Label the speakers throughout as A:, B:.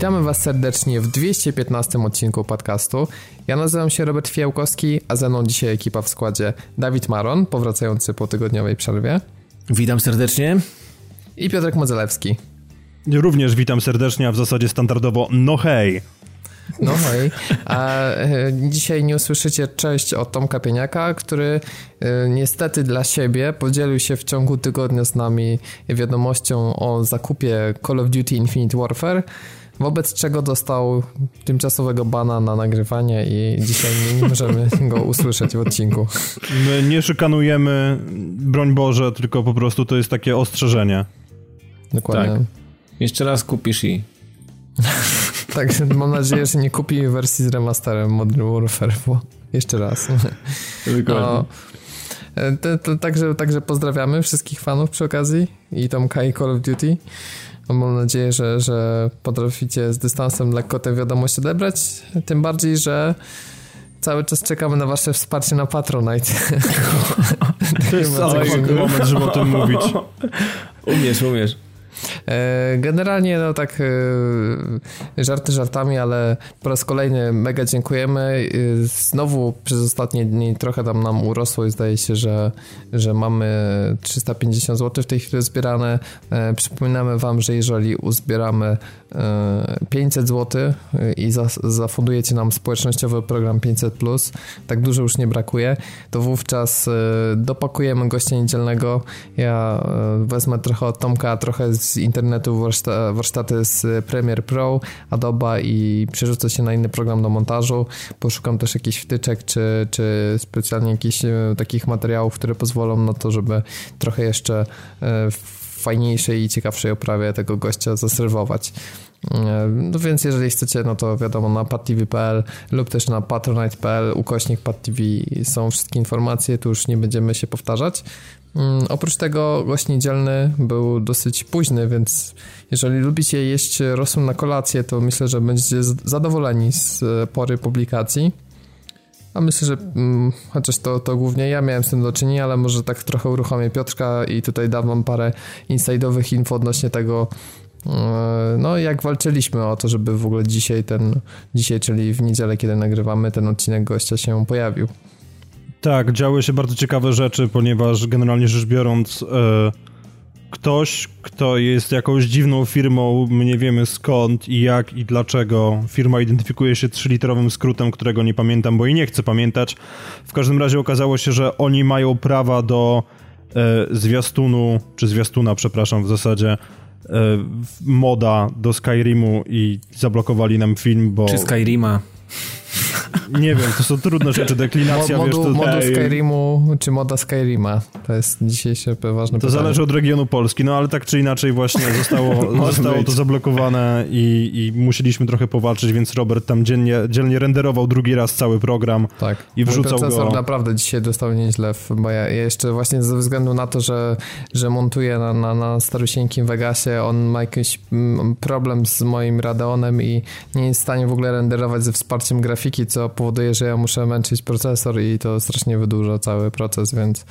A: Witamy Was serdecznie w 215 odcinku podcastu. Ja nazywam się Robert Fiałkowski, a ze mną dzisiaj ekipa w składzie Dawid Maron, powracający po tygodniowej przerwie.
B: Witam serdecznie.
A: I Piotrek Modzelewski.
C: Również witam serdecznie, a w zasadzie standardowo no hej.
A: No hej. A e, dzisiaj nie usłyszycie cześć od Tomka Pieniaka, który e, niestety dla siebie podzielił się w ciągu tygodnia z nami wiadomością o zakupie Call of Duty Infinite Warfare wobec czego dostał tymczasowego bana na nagrywanie i dzisiaj nie, nie możemy go usłyszeć w odcinku.
C: My nie szykanujemy, broń Boże, tylko po prostu to jest takie ostrzeżenie.
A: Dokładnie.
B: Tak. Jeszcze raz kupisz i...
A: tak, mam nadzieję, że nie kupi wersji z remasterem Modern Warfare, bo jeszcze raz.
B: Dokładnie. No,
A: to, także, także pozdrawiamy wszystkich fanów przy okazji i Tomka i Call of Duty. Mam nadzieję, że, że potraficie z dystansem lekko tę wiadomość odebrać. Tym bardziej, że cały czas czekamy na wasze wsparcie na Patronite.
C: To jest cały moment, żeby o tym mówić.
B: Umiesz, umiesz.
A: E, generalnie, no tak, e, żarty żartami, ale po raz kolejny mega dziękujemy. E, znowu przez ostatnie dni trochę tam nam urosło i zdaje się, że, że mamy 350 zł w tej chwili zbierane. Przypominamy Wam, że jeżeli uzbieramy 500 zł i zafundujecie nam społecznościowy program 500, tak dużo już nie brakuje, to wówczas dopakujemy gościa niedzielnego. Ja wezmę trochę od Tomka, trochę z internetu warsztaty z Premiere Pro, Adobe i przerzucę się na inny program do montażu. Poszukam też jakichś wtyczek, czy, czy specjalnie jakichś e, takich materiałów, które pozwolą na to, żeby trochę jeszcze e, w fajniejszej i ciekawszej oprawie tego gościa zaserwować. E, no więc jeżeli chcecie, no to wiadomo na padtv.pl lub też na patronite.pl ukośnik padtv są wszystkie informacje, tu już nie będziemy się powtarzać. Mm, oprócz tego gość niedzielny był dosyć późny, więc jeżeli lubicie jeść rosół na kolację, to myślę, że będziecie zadowoleni z pory publikacji. A myślę, że hmm, chociaż to, to głównie ja miałem z tym do czynienia, ale może tak trochę uruchomię Piotrka i tutaj dam wam parę inside'owych info odnośnie tego, e, no jak walczyliśmy o to, żeby w ogóle dzisiaj ten, dzisiaj, czyli w niedzielę, kiedy nagrywamy, ten odcinek gościa się pojawił.
C: Tak, działy się bardzo ciekawe rzeczy, ponieważ generalnie rzecz biorąc, e, ktoś, kto jest jakąś dziwną firmą, my nie wiemy skąd i jak i dlaczego, firma identyfikuje się trzyliterowym skrótem, którego nie pamiętam, bo i nie chcę pamiętać. W każdym razie okazało się, że oni mają prawa do e, zwiastunu, czy zwiastuna, przepraszam, w zasadzie, e, moda do Skyrimu i zablokowali nam film, bo...
B: Czy Skyrima.
C: Nie wiem, to są trudne rzeczy, deklinacja,
A: Mo, modu,
C: wiesz, to...
A: Modu Skyrimu, czy moda Skyrima? To jest dzisiejsze ważne
C: To
A: pytanie.
C: zależy od regionu Polski, no ale tak czy inaczej właśnie zostało, zostało to zablokowane i, i musieliśmy trochę powalczyć, więc Robert tam dziennie, dzielnie renderował drugi raz cały program
A: tak.
C: i wrzucał
A: Mój procesor
C: go...
A: naprawdę dzisiaj dostał nieźle, bo ja jeszcze właśnie ze względu na to, że, że montuję na, na, na starusieńkim Vegasie, on ma jakiś mm, problem z moim Radeonem i nie jest w stanie w ogóle renderować ze wsparciem grafiki, co powoduje, że ja muszę męczyć procesor i to strasznie wydłuża cały proces, więc,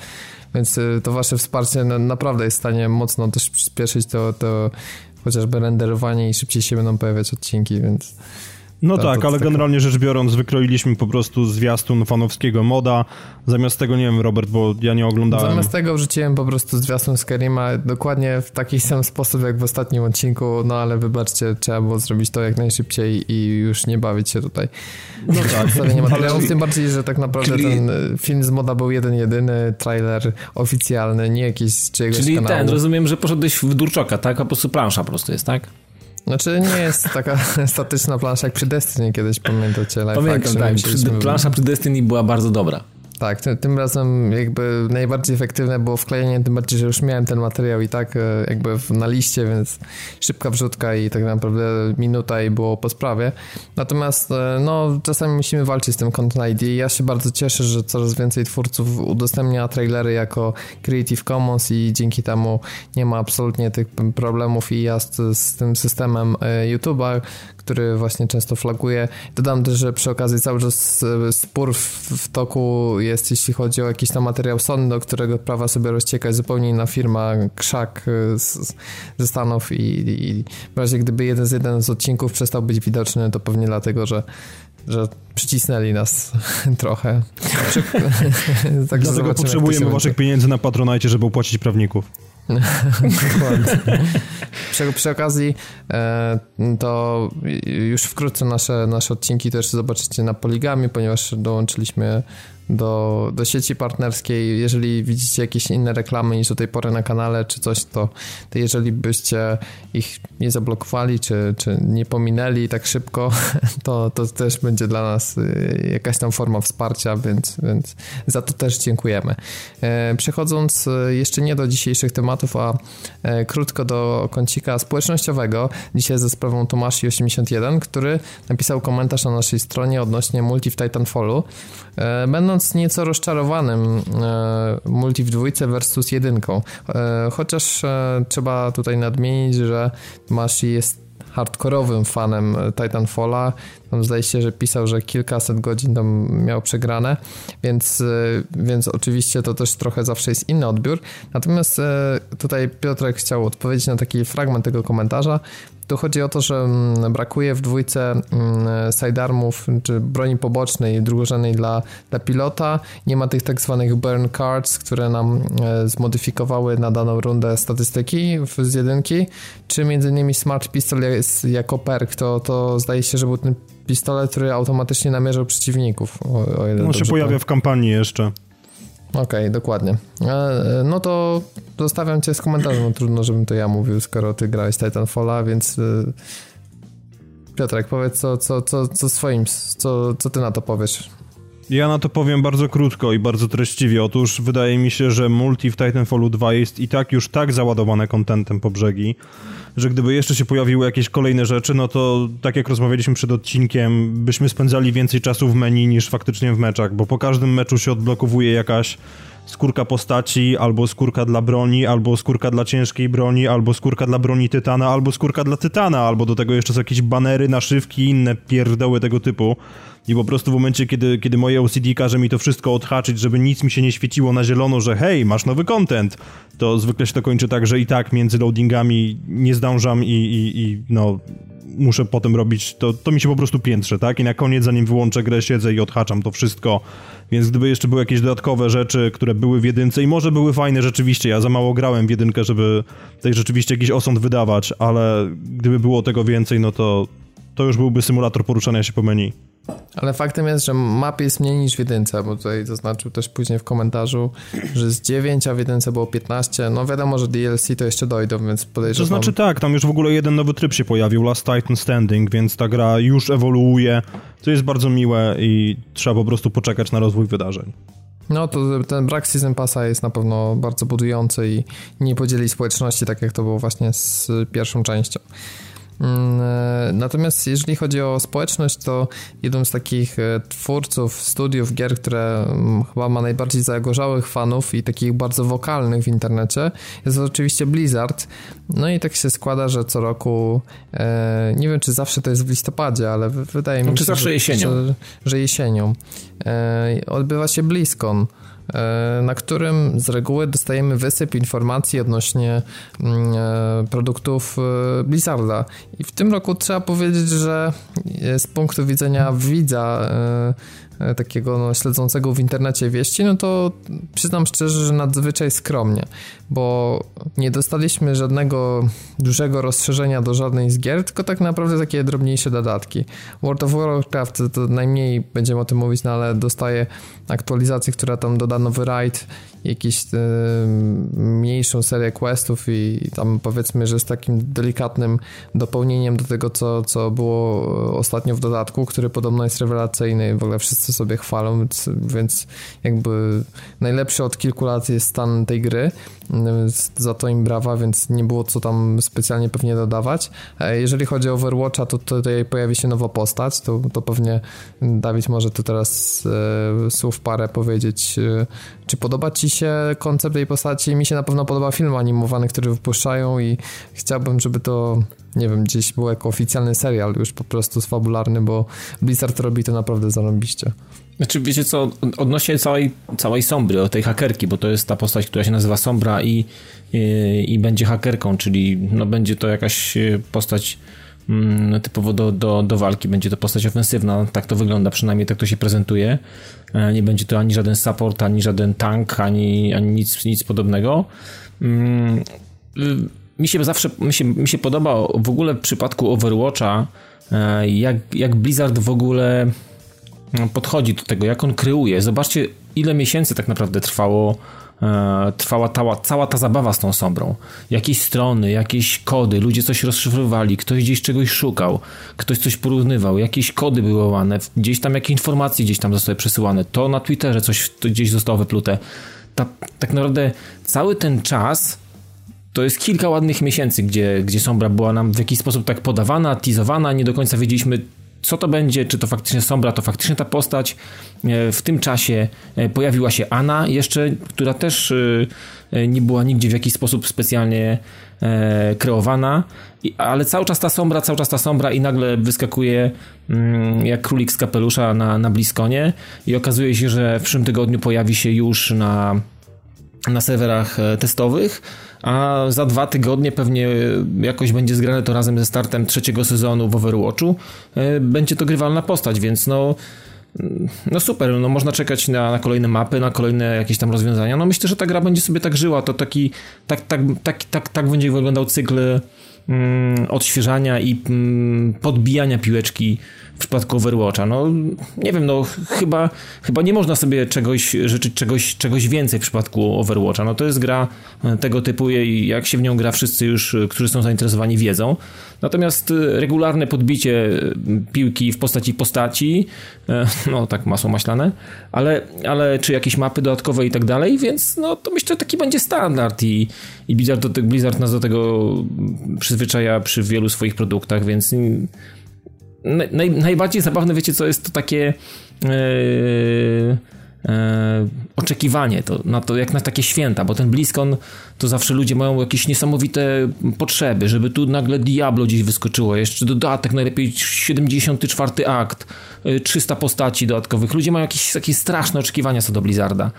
A: więc y, to wasze wsparcie naprawdę jest w stanie mocno też przyspieszyć to, to chociażby renderowanie i szybciej się będą pojawiać odcinki, więc...
C: No to, tak, to ale generalnie rzecz biorąc, wykroiliśmy po prostu zwiastun fanowskiego moda. Zamiast tego, nie wiem, Robert, bo ja nie oglądałem.
A: Zamiast tego wrzuciłem po prostu zwiastun Skyrima dokładnie w taki sam sposób jak w ostatnim odcinku, no ale wybaczcie, trzeba było zrobić to jak najszybciej i już nie bawić się tutaj. No tak. Wstawienie materiałów, tym bardziej, że tak naprawdę Czyli... ten e, film z moda był jeden, jedyny, trailer oficjalny, nie jakiś z czyjegoś
B: Czyli
A: kanału.
B: ten, rozumiem, że poszedłeś w Durczoka, tak? A po prostu plansza po prostu jest, tak?
A: Znaczy nie jest taka statyczna plansza jak przy Destiny kiedyś, pamiętacie? Live
B: Pamiętam, tak. Przy, plansza przy Destiny była bardzo dobra.
A: Tak, tym, razem jakby najbardziej efektywne było wklejenie, tym bardziej, że już miałem ten materiał i tak e, jakby na liście, więc szybka wrzutka i tak naprawdę minuta i było po sprawie. Natomiast e, no czasami musimy walczyć z tym Content ID. Ja się bardzo cieszę, że coraz więcej twórców udostępnia trailery jako Creative Commons i dzięki temu nie ma absolutnie tych problemów i jazd z tym systemem e, YouTube'a, który właśnie często flaguje. Dodam też, że przy okazji cały czas spór w, w toku jest, jeśli chodzi o jakiś tam materiał Sony, do którego prawa sobie rozcieka zupełnie inna firma, Krzak z, ze Stanów i, i w razie gdyby jeden z jeden z odcinków przestał być widoczny, to pewnie dlatego, że że przycisnęli nas trochę.
C: tak Dlatego potrzebujemy waszych pieniędzy na Patronite, żeby opłacić prawników.
A: Przy, przy okazji e, to już wkrótce nasze, nasze odcinki też zobaczycie na Poligami, ponieważ dołączyliśmy do, do sieci partnerskiej. Jeżeli widzicie jakieś inne reklamy niż do tej pory na kanale czy coś, to, to jeżeli byście ich nie zablokowali czy, czy nie pominęli tak szybko, to, to też będzie dla nas y, jakaś tam forma wsparcia, więc, więc za to też dziękujemy. E, przechodząc y, jeszcze nie do dzisiejszych tematów, a e, krótko do kącika społecznościowego, dzisiaj ze sprawą Tomashi81, który napisał komentarz na naszej stronie odnośnie multi w Titanfallu. E, będąc nieco rozczarowanym e, multi w dwójce versus jedynką, e, chociaż trzeba tutaj nadmienić, że Mashi jest hardkorowym fanem Titanfalla. Tam zdaje się, że pisał, że kilkaset godzin tam miał przegrane, więc, więc oczywiście to też trochę zawsze jest inny odbiór. Natomiast tutaj Piotrek chciał odpowiedzieć na taki fragment tego komentarza, tu chodzi o to, że mm, brakuje w dwójce mm, sidearmów czy broni pobocznej, drugorzędnej dla, dla pilota. Nie ma tych tak zwanych burn cards, które nam e, zmodyfikowały na daną rundę statystyki z jedynki, czy między innymi Smart Pistol jest jako perk, to, to zdaje się, że był ten pistolet, który automatycznie namierzał przeciwników.
C: O, o On się pojawia w kampanii jeszcze.
A: Okej, okay, dokładnie. E, no to zostawiam cię z komentarzem, no trudno, żebym to ja mówił, skoro ty grałeś Titanfalla, więc e, Piotrek, powiedz co, co, co, co swoim, co, co ty na to powiesz?
C: Ja na to powiem bardzo krótko i bardzo treściwie. Otóż wydaje mi się, że multi w Titanfallu 2 jest i tak już tak załadowane kontentem po brzegi, że gdyby jeszcze się pojawiły jakieś kolejne rzeczy, no to tak jak rozmawialiśmy przed odcinkiem, byśmy spędzali więcej czasu w menu niż faktycznie w meczach, bo po każdym meczu się odblokowuje jakaś skórka postaci, albo skórka dla broni, albo skórka dla ciężkiej broni, albo skórka dla broni tytana, albo skórka dla tytana, albo do tego jeszcze są jakieś banery, naszywki i inne pierdoły tego typu. I po prostu w momencie, kiedy, kiedy moje OCD każe mi to wszystko odhaczyć, żeby nic mi się nie świeciło na zielono, że hej, masz nowy content, to zwykle się to kończy tak, że i tak między loadingami nie zdążam i, i, i no muszę potem robić, to, to mi się po prostu piętrze, tak? I na koniec, zanim wyłączę grę, siedzę i odhaczam to wszystko. Więc gdyby jeszcze były jakieś dodatkowe rzeczy, które były w jedynce i może były fajne rzeczywiście, ja za mało grałem w jedynkę, żeby tutaj rzeczywiście jakiś osąd wydawać, ale gdyby było tego więcej, no to to już byłby symulator poruszania się po menu.
A: Ale faktem jest, że map jest mniej niż w jedynce, bo tutaj zaznaczył też później w komentarzu, że z 9, a w jedynce było 15. No wiadomo, że DLC to jeszcze dojdą, więc podejrzewam...
C: To znaczy tak, tam już w ogóle jeden nowy tryb się pojawił, Last Titan Standing, więc ta gra już ewoluuje, co jest bardzo miłe i trzeba po prostu poczekać na rozwój wydarzeń.
A: No to ten brak Season Passa jest na pewno bardzo budujący i nie podzieli społeczności, tak jak to było właśnie z pierwszą częścią. Mm, e, natomiast jeżeli chodzi o społeczność, to jednym z takich e, twórców studiów gier, które mm, chyba ma najbardziej zagorzałych fanów i takich bardzo wokalnych w internecie, jest oczywiście Blizzard. No i tak się składa, że co roku, e, nie wiem czy zawsze to jest w listopadzie, ale wydaje mi
B: no, się,
A: zawsze
B: jesienią.
A: Że, że jesienią, odbywa się BlizzCon. E, na którym z reguły dostajemy wysyp informacji odnośnie mm, e, produktów e, Blizzarda. I w tym roku trzeba powiedzieć, że z punktu widzenia widza takiego no, śledzącego w internecie wieści, no to przyznam szczerze, że nadzwyczaj skromnie, bo nie dostaliśmy żadnego dużego rozszerzenia do żadnej z gier, tylko tak naprawdę takie drobniejsze dodatki. World of Warcraft to najmniej będziemy o tym mówić, no ale dostaje aktualizację, która tam doda nowy raid, jakąś e, mniejszą serię questów i tam powiedzmy, że z takim delikatnym dopełnieniem do tego, co, co było ostatnio w dodatku, który podobno jest rewelacyjny w ogóle wszyscy sobie chwalą, więc, więc jakby najlepszy od kilku lat jest stan tej gry, za to im brawa, więc nie było co tam specjalnie pewnie dodawać. E, jeżeli chodzi o Overwatcha, to tutaj pojawi się nowa postać, to, to pewnie Dawid może tu teraz e, słów parę powiedzieć, e, czy podoba Ci się koncept tej postaci, mi się na pewno podoba film animowany, który wypuszczają i chciałbym, żeby to, nie wiem, gdzieś był jako oficjalny serial już po prostu fabularny, bo Blizzard robi to naprawdę zarąbiście.
B: Znaczy, wiecie co, odnośnie całej, całej Sombry, tej hakerki, bo to jest ta postać, która się nazywa Sombra i, i, i będzie hakerką, czyli no, będzie to jakaś postać mm, typowo do, do, do walki, będzie to postać ofensywna, tak to wygląda, przynajmniej tak to się prezentuje. E, nie będzie to ani żaden support, ani żaden tank, ani, ani nic, nic podobnego. Mm, y, mi się zawsze, mi się, mi się podoba w ogóle w przypadku Overwatcha, e, jak, jak Blizzard w ogóle podchodzi do tego, jak on kreuje. Zobaczcie, ile miesięcy tak naprawdę trwało e, trwała ta, cała ta zabawa z tą sombrą. Jakieś strony, jakieś kody, ludzie coś rozszyfrowali, ktoś gdzieś czegoś szukał, ktoś coś porównywał, jakieś kody były łamane, gdzieś tam jakieś informacje gdzieś tam zostały przesyłane, to na Twitterze coś gdzieś zostało wyplute. Ta, tak naprawdę cały ten czas to jest kilka ładnych miesięcy, gdzie, gdzie Sombra była nam w jakiś sposób tak podawana, teasowana, nie do końca wiedzieliśmy co to będzie, czy to faktycznie Sombra, to faktycznie ta postać. E, w tym czasie e, pojawiła się Anna jeszcze, która też e, nie była nigdzie w jakiś sposób specjalnie kreowana, ale cały czas ta Sombra, cały czas ta Sombra i nagle wyskakuje mm, jak królik z kapelusza na, na Bliskonie. I okazuje się, że w przyszłym tygodniu pojawi się już na, na serwerach testowych a za dwa tygodnie pewnie jakoś będzie zgrane to razem ze startem trzeciego sezonu w Overwatchu. E, będzie to grywalna postać, więc no no super, no można czekać na, na, kolejne mapy, na kolejne jakieś tam rozwiązania. No myślę, że ta gra będzie sobie tak żyła, to taki, tak, tak, tak, tak, tak będzie wyglądał cykl mm, odświeżania i mm, podbijania piłeczki w przypadku Overwatcha. No nie wiem, no chyba, chyba nie można sobie czegoś życzyć czegoś, czegoś więcej w przypadku Overwatcha. No to jest gra e, tego typu i jak się w nią gra wszyscy już, e, którzy są zainteresowani wiedzą. Natomiast e, regularne podbicie piłki w postaci postaci, no tak masło maślane, ale, ale czy jakieś mapy dodatkowe i tak dalej, więc no to myślę, że taki będzie standard i, i Blizzard, Blizzard nas do tego przyzwyczaja przy wielu swoich produktach, więc naj, najbardziej zabawne, wiecie co, jest to takie e, oczekiwanie to, na to, jak na takie święta, bo ten BlizzCon to zawsze ludzie mają jakieś niesamowite potrzeby, żeby tu nagle Diablo gdzieś wyskoczyło, jeszcze dodatek, najlepiej 74 akt, 300 e, postaci dodatkowych. Ludzie mają jakieś takie straszne oczekiwania co do Blizzarda.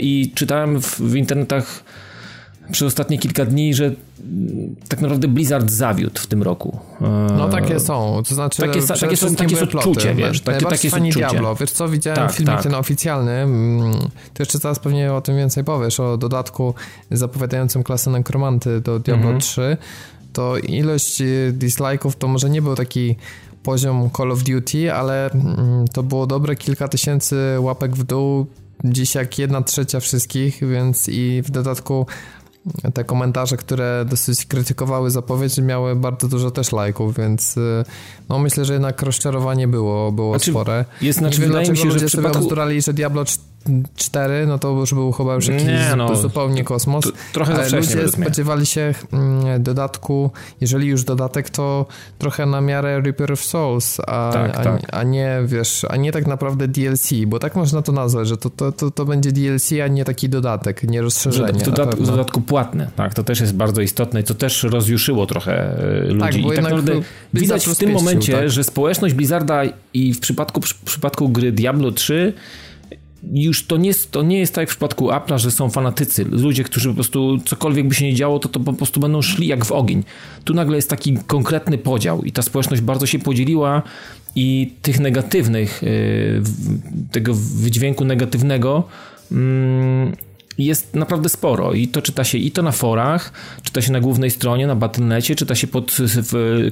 B: I czytałem w, w internetach przez ostatnie kilka dni, że tak naprawdę Blizzard zawiódł w tym roku.
A: No takie są, to znaczy
B: takie, takie są, takie są odczucie, wiesz, takie, takie
A: fani Diablo, wiesz co, widziałem tak, filmik tak. ten oficjalny, mm, to jeszcze zaraz pewnie o tym więcej powiesz, o dodatku zapowiadającym klasę Necromanty do Diablo mhm. 3, to ilość y, dislike'ów to może nie był taki poziom Call of Duty, ale mm, to było dobre kilka tysięcy łapek w dół, dziś jak jedna trzecia wszystkich, więc i w dodatku te komentarze, które dosyć krytykowały zapowiedź, miały bardzo dużo też lajków, więc y, no myślę, że jednak rozczarowanie było, było znaczy, spore.
B: Jest, znaczy, Nie wiem, mi się, że w przypadku...
A: sobie że Diablo 4, no to już był chyba już jakiś nie, no, zupełnie kosmos. To,
B: trochę wcześnie
A: Ludzie spodziewali się mm, dodatku, jeżeli już dodatek, to trochę na miarę Reaper of Souls, a, tak, a, tak. a nie, wiesz, a nie tak naprawdę DLC, bo tak można to nazwać, że to, to, to, to będzie DLC, a nie taki dodatek, nie rozszerzenie. W,
B: dodatku, w dodatku płatne, tak, to też jest bardzo istotne i to też rozjuszyło trochę e, ludzi. Tak, bo I tak naprawdę widać w tym momencie, tak? że społeczność Blizzarda i w przypadku, w przypadku gry Diablo 3 już to nie, to nie jest tak jak w przypadku Apple'a, że są fanatycy, ludzie, którzy po prostu cokolwiek by się nie działo, to, to po prostu będą szli jak w ogień. Tu nagle jest taki konkretny podział i ta społeczność bardzo się podzieliła i tych negatywnych, y, tego wydźwięku negatywnego mm, jest naprawdę sporo i to czyta się i to na forach, czyta się na głównej stronie, na Battle.necie, czyta się pod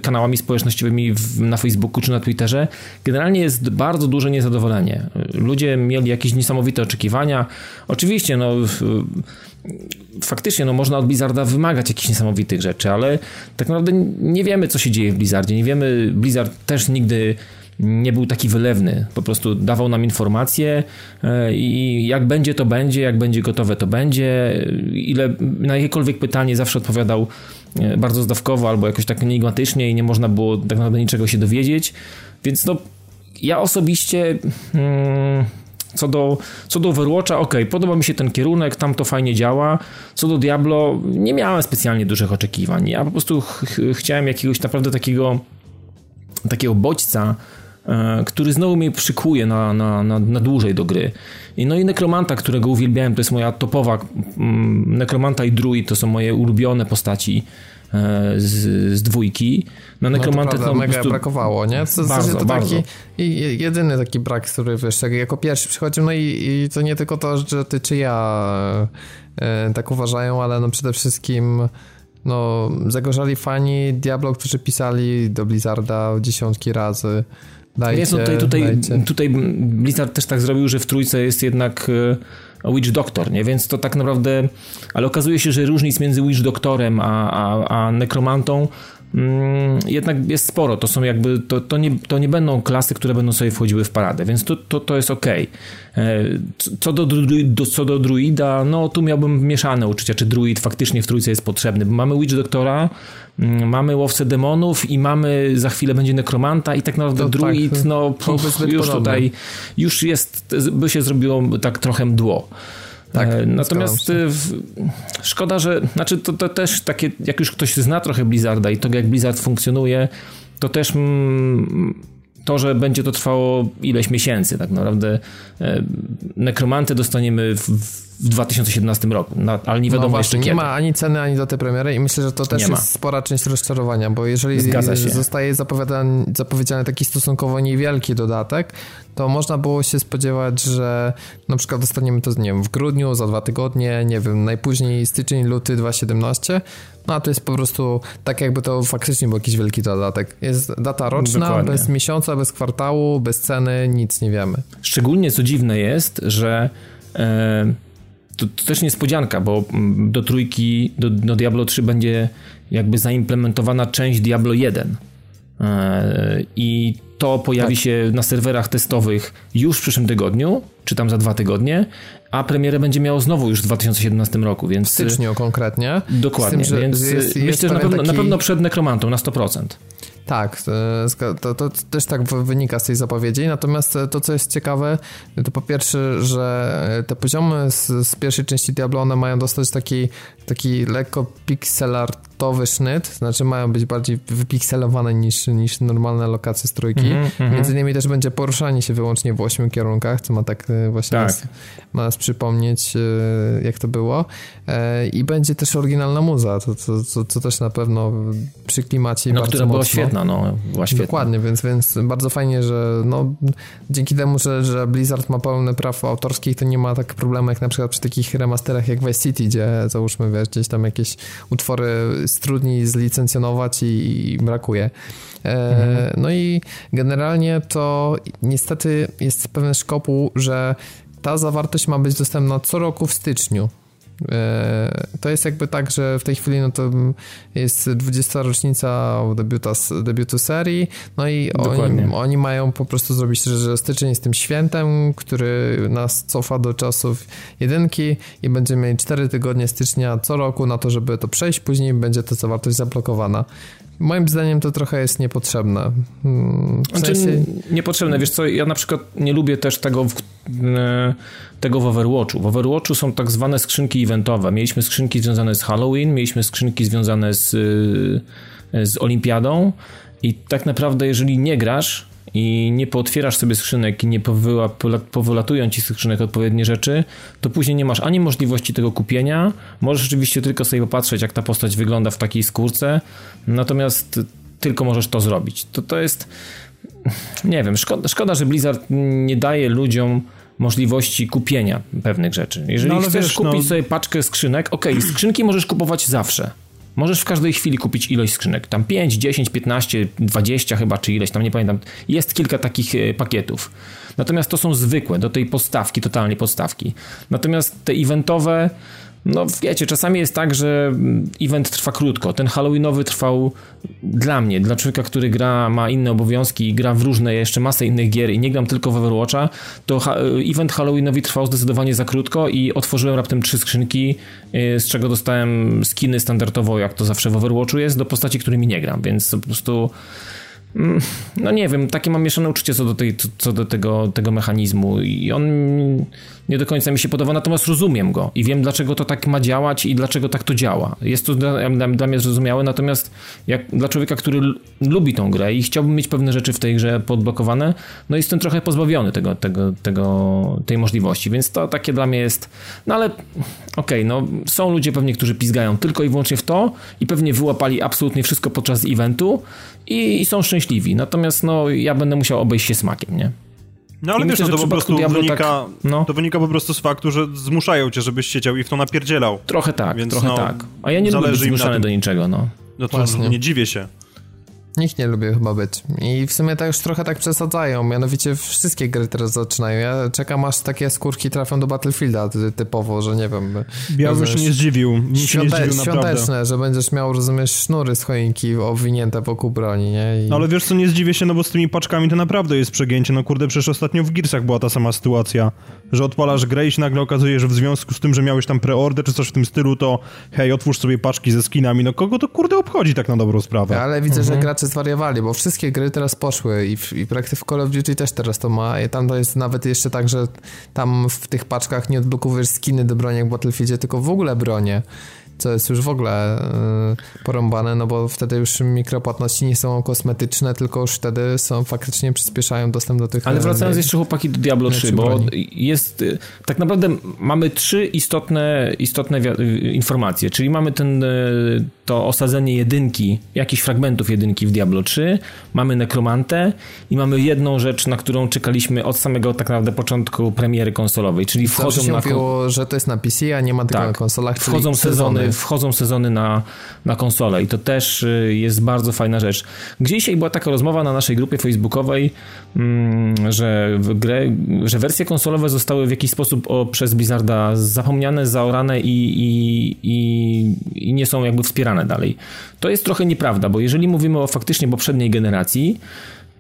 B: kanałami społecznościowymi na Facebooku czy na Twitterze. Generalnie jest bardzo duże niezadowolenie. Ludzie mieli jakieś niesamowite oczekiwania. Oczywiście, no faktycznie no, można od Blizzarda wymagać jakichś niesamowitych rzeczy, ale tak naprawdę nie wiemy, co się dzieje w Blizzardzie. Nie wiemy, Blizzard też nigdy nie był taki wylewny. Po prostu dawał nam informacje e, i jak będzie, to będzie, jak będzie gotowe, to będzie. Ile, na jakiekolwiek pytanie zawsze odpowiadał e, bardzo zdawkowo albo jakoś tak enigmatycznie i nie można było tak naprawdę niczego się dowiedzieć. Więc no, ja osobiście hmm, Co do, co do Overwatcha, ok, podoba mi się ten kierunek, tam to fajnie działa. Co do Diablo, nie miałem specjalnie dużych oczekiwań. Ja po prostu ch chciałem jakiegoś naprawdę takiego takiego bodźca, który znowu mnie przykuje na, na, na, na dłużej do gry. I no i Nekromanta, którego uwielbiałem, to jest moja topowa. Nekromanta i Druid to są moje ulubione postaci e, z, z dwójki.
A: Na Nekromantę no to, to mega prostu... brakowało, nie? To, bardzo, to taki jedyny taki brak, który wiesz, jako pierwszy przychodził, no i, i to nie tylko to, że ty czy ja e, tak uważają, ale no przede wszystkim no, zagorzali fani Diablo, którzy pisali do Blizzarda dziesiątki razy. Dajcie,
B: no tutaj, tutaj, tutaj Blizzard też tak zrobił, że w trójce jest jednak e, Witch Doctor, nie? Więc to tak naprawdę, ale okazuje się, że różnic między Witch Doctorem a, a, a Nekromantą jednak jest sporo. To są jakby, to, to, nie, to nie będą klasy, które będą sobie wchodziły w paradę, więc to, to, to jest ok. E, co do, do, co do druida, no tu miałbym mieszane uczucia, czy druid faktycznie w trójce jest potrzebny, bo mamy Witch Doktora, mm, mamy łowcę demonów i mamy, za chwilę będzie nekromanta i tak naprawdę to druid, tak, no puf, już tutaj, już jest, by się zrobiło tak trochę mdło. Tak, e, Natomiast w, szkoda, że znaczy to, to też takie, jak już ktoś zna trochę Blizzarda i to jak Blizzard funkcjonuje, to też mm, to, że będzie to trwało ileś miesięcy, tak naprawdę e, nekromanty dostaniemy w, w 2017 roku, no, ale nie wiadomo no właśnie, jeszcze
A: kiedy. Nie ma ani ceny, ani do tej premiery i myślę, że to też nie jest ma. spora część rozczarowania, bo jeżeli zostaje zapowiedziany, taki stosunkowo niewielki dodatek, to można było się spodziewać, że na przykład dostaniemy to, nie wiem, w grudniu, za dwa tygodnie, nie wiem, najpóźniej styczeń, luty 2017, no a to jest po prostu tak jakby to faktycznie był jakiś wielki dodatek. Jest data roczna, Dokładnie. bez miesiąca, bez kwartału, bez ceny, nic nie wiemy.
B: Szczególnie co dziwne jest, że e, to, to, też niespodzianka, bo mm, do trójki, do, do Diablo 3 będzie jakby zaimplementowana część Diablo 1. E, I to pojawi tak. się na serwerach testowych już w przyszłym tygodniu, czy tam za dwa tygodnie, a premierę będzie miało znowu już w 2017 roku, więc... W
A: styczniu konkretnie.
B: Dokładnie, tym, więc jest, jest myślę, że na pewno, taki... na pewno przed Nekromantą, na 100%.
A: Tak, to, to, też tak wynika z tej zapowiedzi. Natomiast to, co jest ciekawe, to po pierwsze, że te poziomy z, z pierwszej części Diablo, one mają dostać taki, taki lekko pixelartowy sznyt, znaczy mają być bardziej wypikselowane niż, niż normalne lokacje z trójki. Mm -hmm. Między innymi też będzie poruszanie się wyłącznie w ośmiu kierunkach, co ma tak e, właśnie tak. Nas, ma nas przypomnieć, e, jak to było. E, I będzie też oryginalna muza, to, to, to, to też na pewno przy klimacie
B: no, która była świetna, no, była świetna.
A: Dokładnie, więc, więc bardzo fajnie, że no, dzięki temu, że, że Blizzard ma pełne praw autorskich, to nie ma tak problemu jak na przykład przy takich remasterach jak Vice City, gdzie załóżmy, wiesz, gdzieś tam jakieś utwory jest trudniej zlicencjonować i, i brakuje. E, mhm. No i generalnie to niestety jest pewien szkopuł, że ta zawartość ma być dostępna co roku w styczniu. E, to jest jakby tak, że w tej chwili no to jest 20. rocznica debiuta, debiutu serii, no i oni, oni, mają po prostu zrobić, że styczeń jest tym świętem, który nas cofa do czasów jedynki i będziemy mieli 4 tygodnie stycznia co roku na to, żeby to przejść, później będzie ta zawartość zablokowana. Moim zdaniem to trochę jest niepotrzebne.
B: Hmm, w znaczy, sensie... niepotrzebne, wiesz co, ja na przykład nie lubię też tego w, e, tego w Overwatchu. W Overwatchu są tak zwane skrzynki eventowe. Mieliśmy skrzynki związane z Halloween, mieliśmy skrzynki związane z, e, z Olimpiadą i tak naprawdę jeżeli nie grasz, i nie pootwierasz sobie skrzynek i nie powylatują ci skrzynek odpowiednie rzeczy, to później nie masz ani możliwości tego kupienia, możesz oczywiście tylko sobie popatrzeć, jak ta postać wygląda w takiej skórce, natomiast tylko możesz to zrobić. To, to jest... Nie wiem, szkoda, szkoda, że Blizzard nie daje ludziom możliwości kupienia pewnych rzeczy. Jeżeli no, chcesz wiesz, kupić no... sobie paczkę skrzynek, ok, skrzynki możesz kupować zawsze. Możesz w każdej chwili kupić ilość skrzynek. Tam 5, 10, 15, 20 chyba, czy ileś tam, nie pamiętam. Jest kilka takich e, pakietów. Natomiast to są zwykłe, do tej podstawki, totalnie podstawki. Natomiast te eventowe no wiecie, czasami jest tak, że event trwa krótko. Ten Halloweenowy trwał dla mnie, dla człowieka, który gra, ma inne obowiązki i gra w różne jeszcze masę innych gier i nie gram tylko w Overwatcha, to event Halloweenowy trwał zdecydowanie za krótko i otworzyłem raptem trzy skrzynki, y, z czego dostałem skiny standardowo, jak to zawsze w Overwatchu jest, do postaci, którymi nie gram, więc po prostu Mm, no nie wiem, takie mam mieszane uczucie co do, tej, co do tego, tego mechanizmu i on nie do końca mi się podoba, natomiast rozumiem go i wiem, dlaczego to tak ma działać i dlaczego tak to działa. Jest to dla, dla, mnie zrozumiałe, natomiast jak dla człowieka, który lubi tą grę i chciałbym mieć pewne rzeczy w tej grze podblokowane, no jestem trochę pozbawiony tego, tego, tego, tej możliwości, więc to takie dla mnie jest, no ale okej, okay, no są ludzie pewnie, którzy pizgają tylko i wyłącznie w to i pewnie wyłapali absolutnie wszystko podczas eventu i, i są szczęśliwi, natomiast no ja będę musiał obejść się smakiem, nie?
C: No ale I wiesz, myślę, no, to po prostu wynika, tak, no. to wynika po prostu z faktu, że zmuszają cię, żebyś siedział i w to napierdzielał.
B: Trochę tak, Więc trochę no, tak. A ja nie lubię być zmuszany do niczego, no.
C: No to Właśnie. nie dziwię się.
A: Nikt nie lubi chyba być. I w sumie tak już trochę tak przesadzają. Mianowicie wszystkie gry teraz zaczynają. Ja czekam aż takie skórki trafią do Battlefielda typowo, że nie wiem.
C: Ja bym się nie zdziwił. Świąte, nie zdziwił
A: świąteczne, że będziesz miał, rozumiesz, sznury z choinki owinięte wokół broni, nie?
C: I... Ale wiesz co, nie zdziwię się, no bo z tymi paczkami to naprawdę jest przegięcie. No kurde, przecież ostatnio w Gearsach była ta sama sytuacja, że odpalasz grę i się nagle okazuje, że w związku z tym, że miałeś tam preorder czy coś w tym stylu, to hej, otwórz sobie paczki ze skinami. No kogo to kurde obchodzi tak na dobrą sprawę?
A: Ale widzę, mhm. że gracze zwariowali, bo wszystkie gry teraz poszły i, w, i praktycznie Call of Duty też teraz to ma. I tam to jest nawet jeszcze tak, że tam w tych paczkach nie odblokowujesz skiny do broni jak w Battlefieldzie, tylko w ogóle bronie co jest już w ogóle y, porąbane, no bo wtedy już mikropłatności nie są kosmetyczne, tylko już wtedy są faktycznie przyspieszają dostęp do tych...
B: Ale wracając y, jeszcze chłopaki do Diablo 3, bo broni. jest, y, tak naprawdę mamy trzy istotne, istotne informacje, czyli mamy ten, to osadzenie jedynki, jakichś fragmentów jedynki w Diablo 3, mamy nekromantę i mamy jedną rzecz, na którą czekaliśmy od samego tak naprawdę początku premiery konsolowej, czyli wchodzą Zawsze
A: się
B: na...
A: mówiło, że to jest na PC, a nie ma tego tak, na konsolach,
B: wchodzą sezony wchodzą sezony na, na konsolę i to też y, jest bardzo fajna rzecz. Gdzieś dzisiaj była taka rozmowa na naszej grupie facebookowej, mm, że, grę, że wersje konsolowe zostały w jakiś sposób o, przez Blizzarda zapomniane, zaorane i, i, i, i nie są jakby wspierane dalej. To jest trochę nieprawda, bo jeżeli mówimy o faktycznie poprzedniej generacji,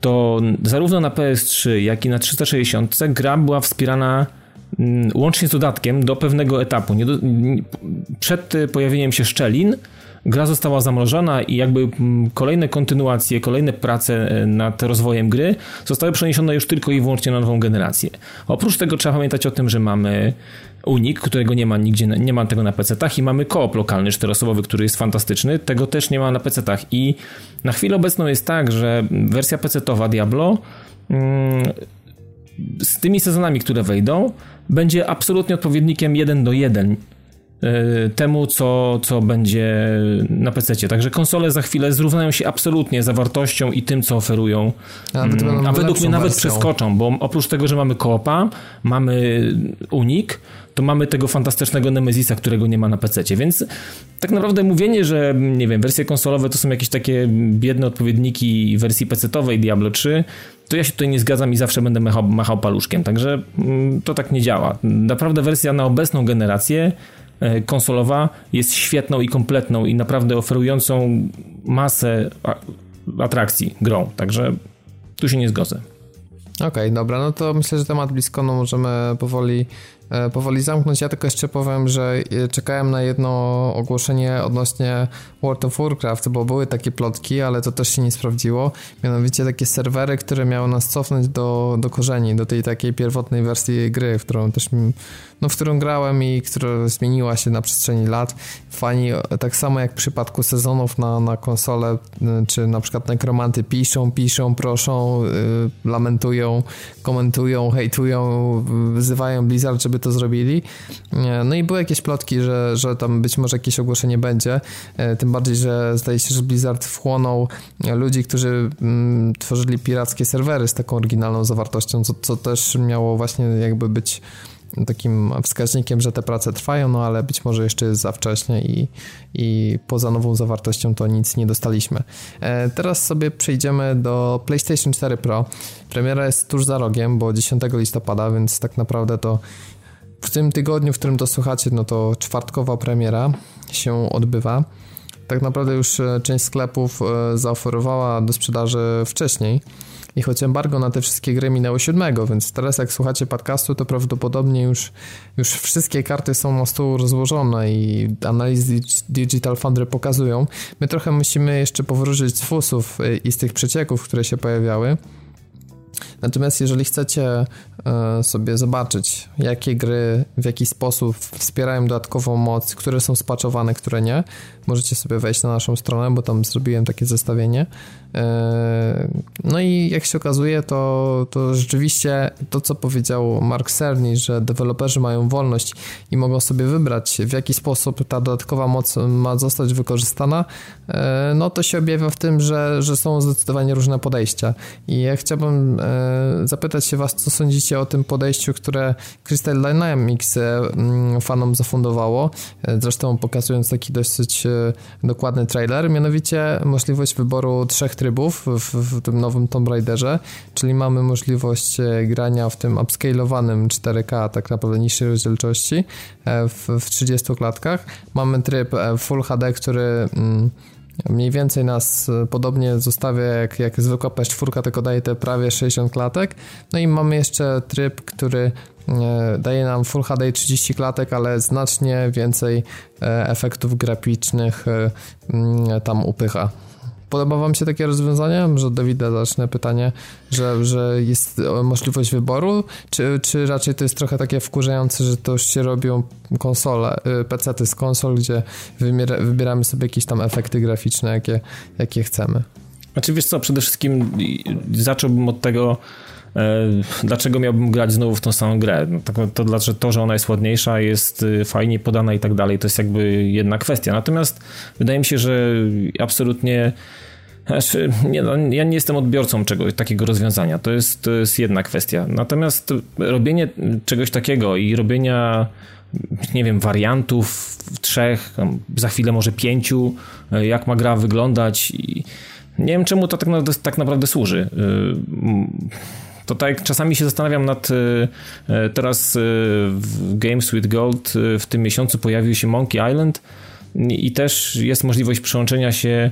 B: to zarówno na PS3, jak i na 360 gra była wspierana łącznie z dodatkiem do pewnego etapu. Nie do, przed pojawieniem się szczelin gra została zamrożona i jakby mm, kolejne kontynuacje, kolejne prace e, nad rozwojem gry zostały przeniesione już tylko i wyłącznie na nową generację. Oprócz tego trzeba pamiętać o tym, że mamy Unik, którego nie ma nigdzie, nie ma tego na PC-tach i mamy koop lokalny czteroosobowy, który jest fantastyczny, tego też nie ma na PC-tach i na chwilę obecną jest tak, że wersja PC-towa Diablo mm, z tymi sezonami, które wejdą, będzie absolutnie odpowiednikiem 1 do 1 e, temu, co, co będzie na PC. Także konsole za chwilę zrównają się absolutnie zawartością i tym, co oferują. A, mm, a według mnie nawet wersją. przeskoczą, bo oprócz tego, że mamy koopa, mamy unik, to mamy tego fantastycznego Nemezisa, którego nie ma na PC. Więc tak naprawdę mówienie, że nie wiem, wersje konsolowe to są jakieś takie biedne odpowiedniki wersji PC-owej Diablo 3, to ja się tutaj nie zgadzam i zawsze będę machał, machał paluszkiem. Także mm, to tak nie działa. Naprawdę wersja na obecną generację konsolowa jest świetną i kompletną i naprawdę oferującą masę atrakcji grą. Także tu się nie zgodzę.
A: Okej, okay, dobra, no to myślę, że temat blisko no możemy powoli E, powoli zamknąć. Ja tylko jeszcze powiem, że e, czekałem na jedno ogłoszenie odnośnie World of Warcraft, bo były takie plotki, ale to też się nie sprawdziło. Mianowicie takie serwery, które miały nas cofnąć do, do korzeni, do tej takiej pierwotnej wersji gry, w którą też no, w którą grałem i która zmieniła się na przestrzeni lat. Fani, tak samo jak w przypadku sezonów na, na konsolę, czy na przykład nekromanty piszą, piszą, proszą, lamentują, komentują, hejtują, wyzywają Blizzard, żeby to zrobili. No i były jakieś plotki, że, że tam być może jakieś ogłoszenie będzie, yy, tym bardziej, że zdaje się, że Blizzard wchłonął ludzi, którzy mm, tworzyli pirackie serwery z taką oryginalną zawartością, co, co też miało właśnie jakby być takim wskaźnikiem, że te prace trwają, no ale być może jeszcze jest za wcześnie i, i poza nową zawartością to nic nie dostaliśmy. E, teraz sobie przejdziemy do PlayStation 4 Pro. Premiera jest tuż za rogiem, bo 10 listopada, więc tak naprawdę to w tym tygodniu, w którym to słuchacie, no to czwartkowa premiera się odbywa. Tak naprawdę już e, część sklepów e, zaoferowała do sprzedaży wcześniej i choć embargo na te wszystkie gry minęło 7, więc teraz jak słuchacie podcastu, to prawdopodobnie już, już wszystkie karty są na stół rozłożone i analizy Digital Foundry pokazują. My trochę musimy jeszcze powrócić z fusów y, i z tych przecieków, które się pojawiały. Natomiast jeżeli chcecie e, sobie zobaczyć, jakie gry w jaki sposób wspierają dodatkową moc, które są spaczowane, które nie, możecie sobie wejść na naszą stronę, bo tam zrobiłem takie zestawienie. E, no i jak się okazuje, to, to rzeczywiście to, co powiedział Mark Cerny, że deweloperzy mają wolność i mogą sobie wybrać, w jaki sposób ta dodatkowa moc ma zostać wykorzystana, e, no to się objawia w tym, że, że są zdecydowanie różne podejścia. I ja chciałbym zapytać się was, co sądzicie o tym podejściu, które Crystal Dynamics mm, fanom zafundowało, zresztą pokazując taki dosyć dokładny trailer, mianowicie możliwość wyboru trzech trybów w, w tym nowym Tomb Raiderze, czyli mamy możliwość e, grania w tym upscalowanym 4K, tak naprawdę niższej rozdzielczości e, w, w 30 klatkach. Mamy tryb e, Full HD, który mm, mniej więcej nas podobnie zostawia jak, jak zwykła PS4, tylko daje te prawie 60 klatek. No i mamy jeszcze tryb, który daje nam Full HD 30 klatek, ale znacznie więcej efektów graficznych mm, tam upycha. Podoba Wam się takie rozwiązanie? Może od Dawida zacznę pytanie, że, że jest możliwość wyboru, czy, czy raczej to jest trochę takie wkurzające, że to już się robią konsole, PC z konsol, gdzie wybieramy sobie jakieś tam efekty graficzne, jakie, jakie chcemy?
B: Znaczy wiesz co, przede wszystkim zacząłbym od tego, E, dlaczego miałbym grać znowu w tą samą grę? No, tak, to znaczy to, że ona jest ładniejsza, jest y, fajnie podana i tak dalej, to jest jakby jedna kwestia. Natomiast wydaje mi się, że absolutnie znaczy, nie, no, ja nie jestem odbiorcą czegoś takiego rozwiązania. To jest, to jest jedna kwestia. Natomiast robienie czegoś takiego i robienia nie wiem, wariantów trzech, za chwilę może pięciu, e, jak ma gra wyglądać i nie wiem czemu to tak tak naprawdę służy. To tak czasami się zastanawiam nad y, y, teraz y, w Games with Gold w tym miesiącu pojawił się Monkey Island i też jest możliwość przyłączenia się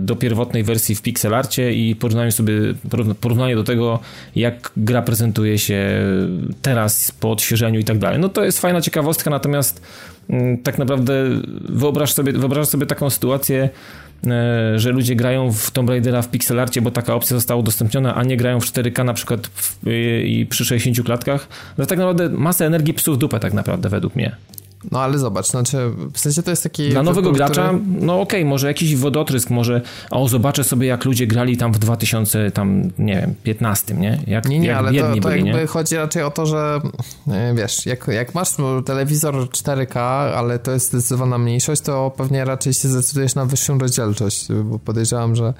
B: do pierwotnej wersji w pixelarcie i porównanie sobie porównanie do tego jak gra prezentuje się teraz po odświeżeniu i tak dalej. No to jest fajna ciekawostka, natomiast mm, tak naprawdę wyobraź sobie, wyobraź sobie taką sytuację że ludzie grają w Tomb Raidera w pixelarcie, bo taka opcja została udostępniona, a nie grają w 4K na przykład w, i przy 60 klatkach, no tak naprawdę masę energii psów dupę tak naprawdę według mnie.
A: No ale zobacz, znaczy w sensie to jest taki...
B: Dla nowego gracza, który... no okej, okay, może jakiś wodotrysk, może o, zobaczę sobie jak ludzie grali tam w 2000, tam nie wiem, 15, nie? Jak,
A: nie, nie,
B: jak
A: ale to, to byli, jakby nie? chodzi raczej o to, że e, wiesz, jak, jak masz telewizor 4K, ale to jest zdecydowana mniejszość, to pewnie raczej się zdecydujesz na wyższą rozdzielczość, bo podejrzewam, że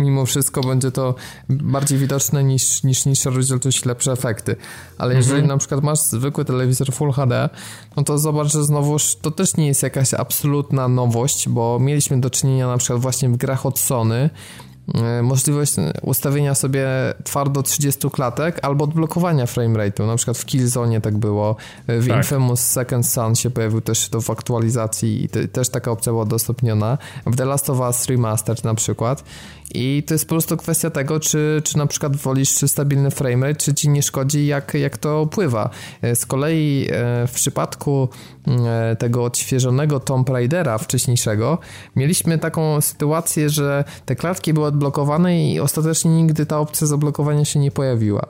A: mimo wszystko będzie to bardziej widoczne niż, niż niższa rozdzielczość, lepsze efekty. Ale jeżeli mhm. na przykład masz zwykły telewizor Full HD, no to zobacz, że znowuż to też nie jest jakaś absolutna nowość, bo mieliśmy do czynienia na przykład właśnie w grach od Sony, możliwość ustawienia sobie twardo 30 klatek albo odblokowania framerate'u. Na przykład w Killzone tak było, w tak. Infamous Second Son się pojawił też to w aktualizacji i te, też taka opcja była udostępniona. W The Last of Us Remastered na przykład. I to jest po prostu kwestia tego, czy, czy na przykład wolisz stabilny framerate, czy ci nie szkodzi, jak, jak to pływa. E, z kolei e, w przypadku tego odświeżonego Tomb Raidera wcześniejszego mieliśmy taką sytuację, że te klatki były odblokowane i ostatecznie nigdy ta opcja zablokowania się nie pojawiła.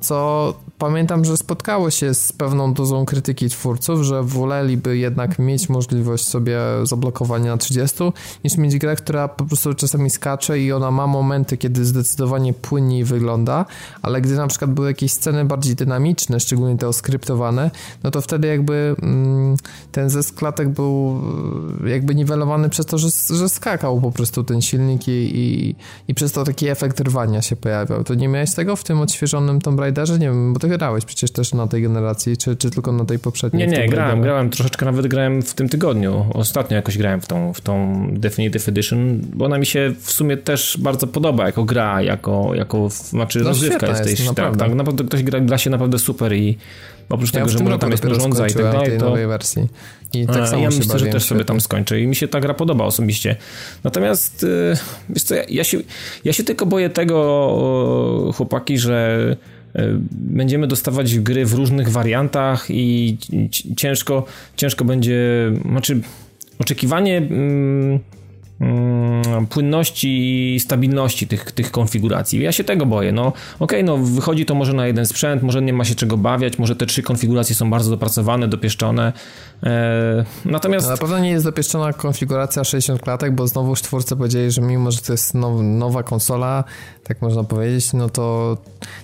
A: Co pamiętam, że spotkało się z pewną dozą krytyki twórców, że woleliby jednak mieć możliwość sobie zablokowania na 30, niż mieć grę, która po prostu czasami skacze i ona ma momenty, kiedy zdecydowanie płynniej wygląda, ale gdy na przykład były jakieś sceny bardziej dynamiczne, szczególnie te oskryptowane, no to wtedy jakby mm, ten klatek był e, jakby niwelowany przez to, że, że skakał po prostu ten silnik i, i, i przez to taki efekt rwania się pojawiał. To nie miałeś tego w tym odświeżonym Tomb Raiderze? Nie wiem, bo ty grałeś przecież też na tej generacji, czy, czy tylko na tej poprzedniej?
B: Nie, nie, grałem, grałem troszeczkę, nawet grałem w tym tygodniu. Ostatnio jakoś grałem w tą, w tą Definitive Edition, bo ona mi się w sumie też bardzo podoba jako gra, jako, jako znaczy no, rozrywka jest, jest tej, tak, tak, naprawdę ktoś gra, gra się naprawdę super i oprócz ja tego, że może tam jest urządza i tak dalej,
A: to... wersji.
B: I tak samo ja myślę, że też sobie tam skończę i mi się ta gra podoba osobiście. Natomiast y, wiesz co, ja, ja, się, ja się tylko boję tego, chłopaki, że będziemy dostawać gry w różnych wariantach i ciężko, ciężko będzie, znaczy oczekiwanie mm, Mm, płynności i stabilności tych, tych konfiguracji. Ja się tego boję. No, okej, okay, no wychodzi to może na jeden sprzęt, może nie ma się czego bawiać, może te trzy konfiguracje są bardzo dopracowane, dopieszczone. E, natomiast...
A: No, na pewno nie jest dopieszczona konfiguracja 60 klatek, bo znowu w czwórce powiedzieli, że mimo, że to jest now, nowa konsola, tak można powiedzieć, no to,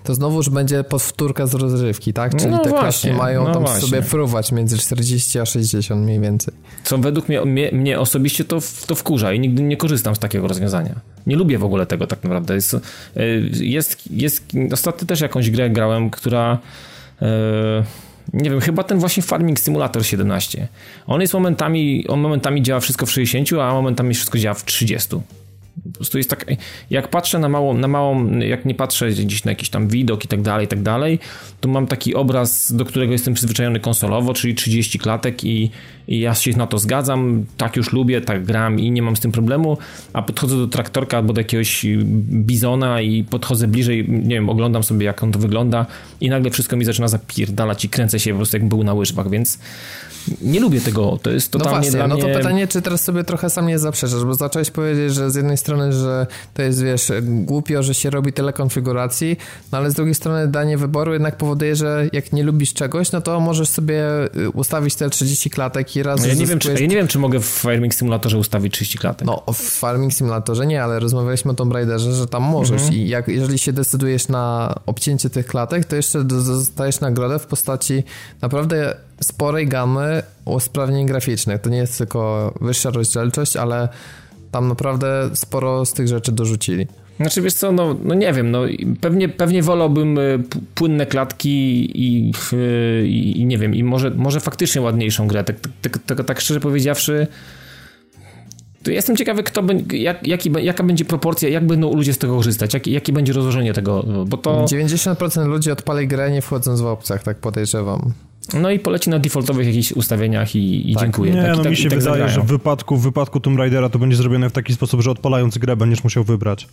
A: to znowuż będzie podwtórka z rozrywki, tak? Czyli no te właśnie, klatki mają no tam właśnie. sobie fruwać między 40 a 60 mniej więcej.
B: Co według mnie, mnie, mnie osobiście to, to wkurza i nigdy nie korzystam z takiego rozwiązania. Nie lubię w ogóle tego tak naprawdę. Jest, e, jest, jest ostatnio też jakąś grę grałem, która e, nie wiem, chyba ten właśnie Farming Simulator 17. On jest momentami, on momentami działa wszystko w 60, a momentami wszystko działa w 30. Po prostu jest tak, jak patrzę na małą, na małą, jak nie patrzę gdzieś na jakiś tam widok i tak dalej, i tak dalej, to mam taki obraz, do którego jestem przyzwyczajony konsolowo, czyli 30 klatek i, i ja się na to zgadzam, tak już lubię, tak gram i nie mam z tym problemu, a podchodzę do traktorka albo do jakiegoś bizona i podchodzę bliżej, nie wiem, oglądam sobie jak on to wygląda i nagle wszystko mi zaczyna zapierdalać i kręcę się po prostu jak był na łyżwach, więc nie lubię tego, to jest totalnie no właśnie, dla
A: no
B: mnie...
A: to pytanie, czy teraz sobie trochę sam nie zaprzeczasz, bo zacząłeś powiedzieć, że z jednej strony, że to jest, wiesz, głupio, że się robi tyle konfiguracji, no ale z drugiej strony danie wyboru jednak powoduje, że jak nie lubisz czegoś, no to możesz sobie y, ustawić te 30 klatek i raz... No
B: ja, nie wiem, czy, ja nie wiem, czy mogę w Farming Simulatorze ustawić 30 klatek.
A: No, w Farming Simulatorze nie, ale rozmawialiśmy o Tomb Raiderze, że tam możesz mhm. i jak, jeżeli się decydujesz na obcięcie tych klatek, to jeszcze dostajesz nagrodę w postaci naprawdę sporej gamy usprawnień graficznych. To nie jest tylko wyższa rozdzielczość, ale tam naprawdę sporo z tych rzeczy dorzucili.
B: Znaczy wiesz co, no, no nie wiem, no pewnie, pewnie wolałbym y, płynne klatki i, y, i, i nie wiem, i może, może faktycznie ładniejszą grę. Tak, tak, tak, tak szczerze powiedziawszy, to jestem ciekawy, kto będzie, jak, jaki, jaka będzie proporcja, jak będą ludzie z tego korzystać, jak, jakie będzie rozłożenie tego, bo to...
A: 90% ludzi odpali grę nie wchodząc w opcjach, tak podejrzewam.
B: No i poleci na defaultowych jakichś ustawieniach i, i tak. dziękuję.
C: Nie,
B: tak,
C: no
B: tak,
C: mi się tak wydaje, że w wypadku, w wypadku Tomb Raidera to będzie zrobione w taki sposób, że odpalając grę będziesz musiał wybrać.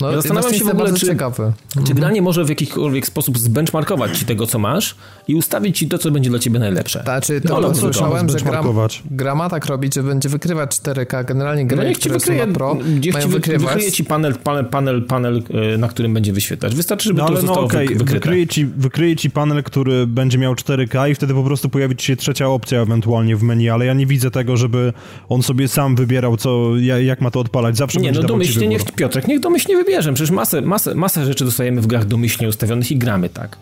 B: No, zastanawiam się w ogóle, czy, ciekawe. czy mhm. gra nie może w jakikolwiek sposób zbenchmarkować ci tego, co masz i ustawić ci to, co będzie dla ciebie najlepsze.
A: Znaczy, to no, słyszałem, że gra, gra ma tak robić, że będzie wykrywać 4K. Generalnie gry, no, niech ci wykryje, Pro niech mają ci wykrywać.
B: wykryje ci panel, panel, panel, panel, e, na którym będzie wyświetlać. Wystarczy, żeby no, ale to zostało no, okay. wykryte.
C: Wykryje ci, wykryje ci panel, który będzie miał 4K i wtedy po prostu pojawi ci się trzecia opcja ewentualnie w menu, ale ja nie widzę tego, żeby on sobie sam wybierał, co, jak ma to odpalać. Zawsze
B: nie,
C: no
B: domyślnie niech Piotrek, niech domyślnie wybierze. Przecież masę, masę, masę rzeczy dostajemy w grach domyślnie ustawionych i gramy tak.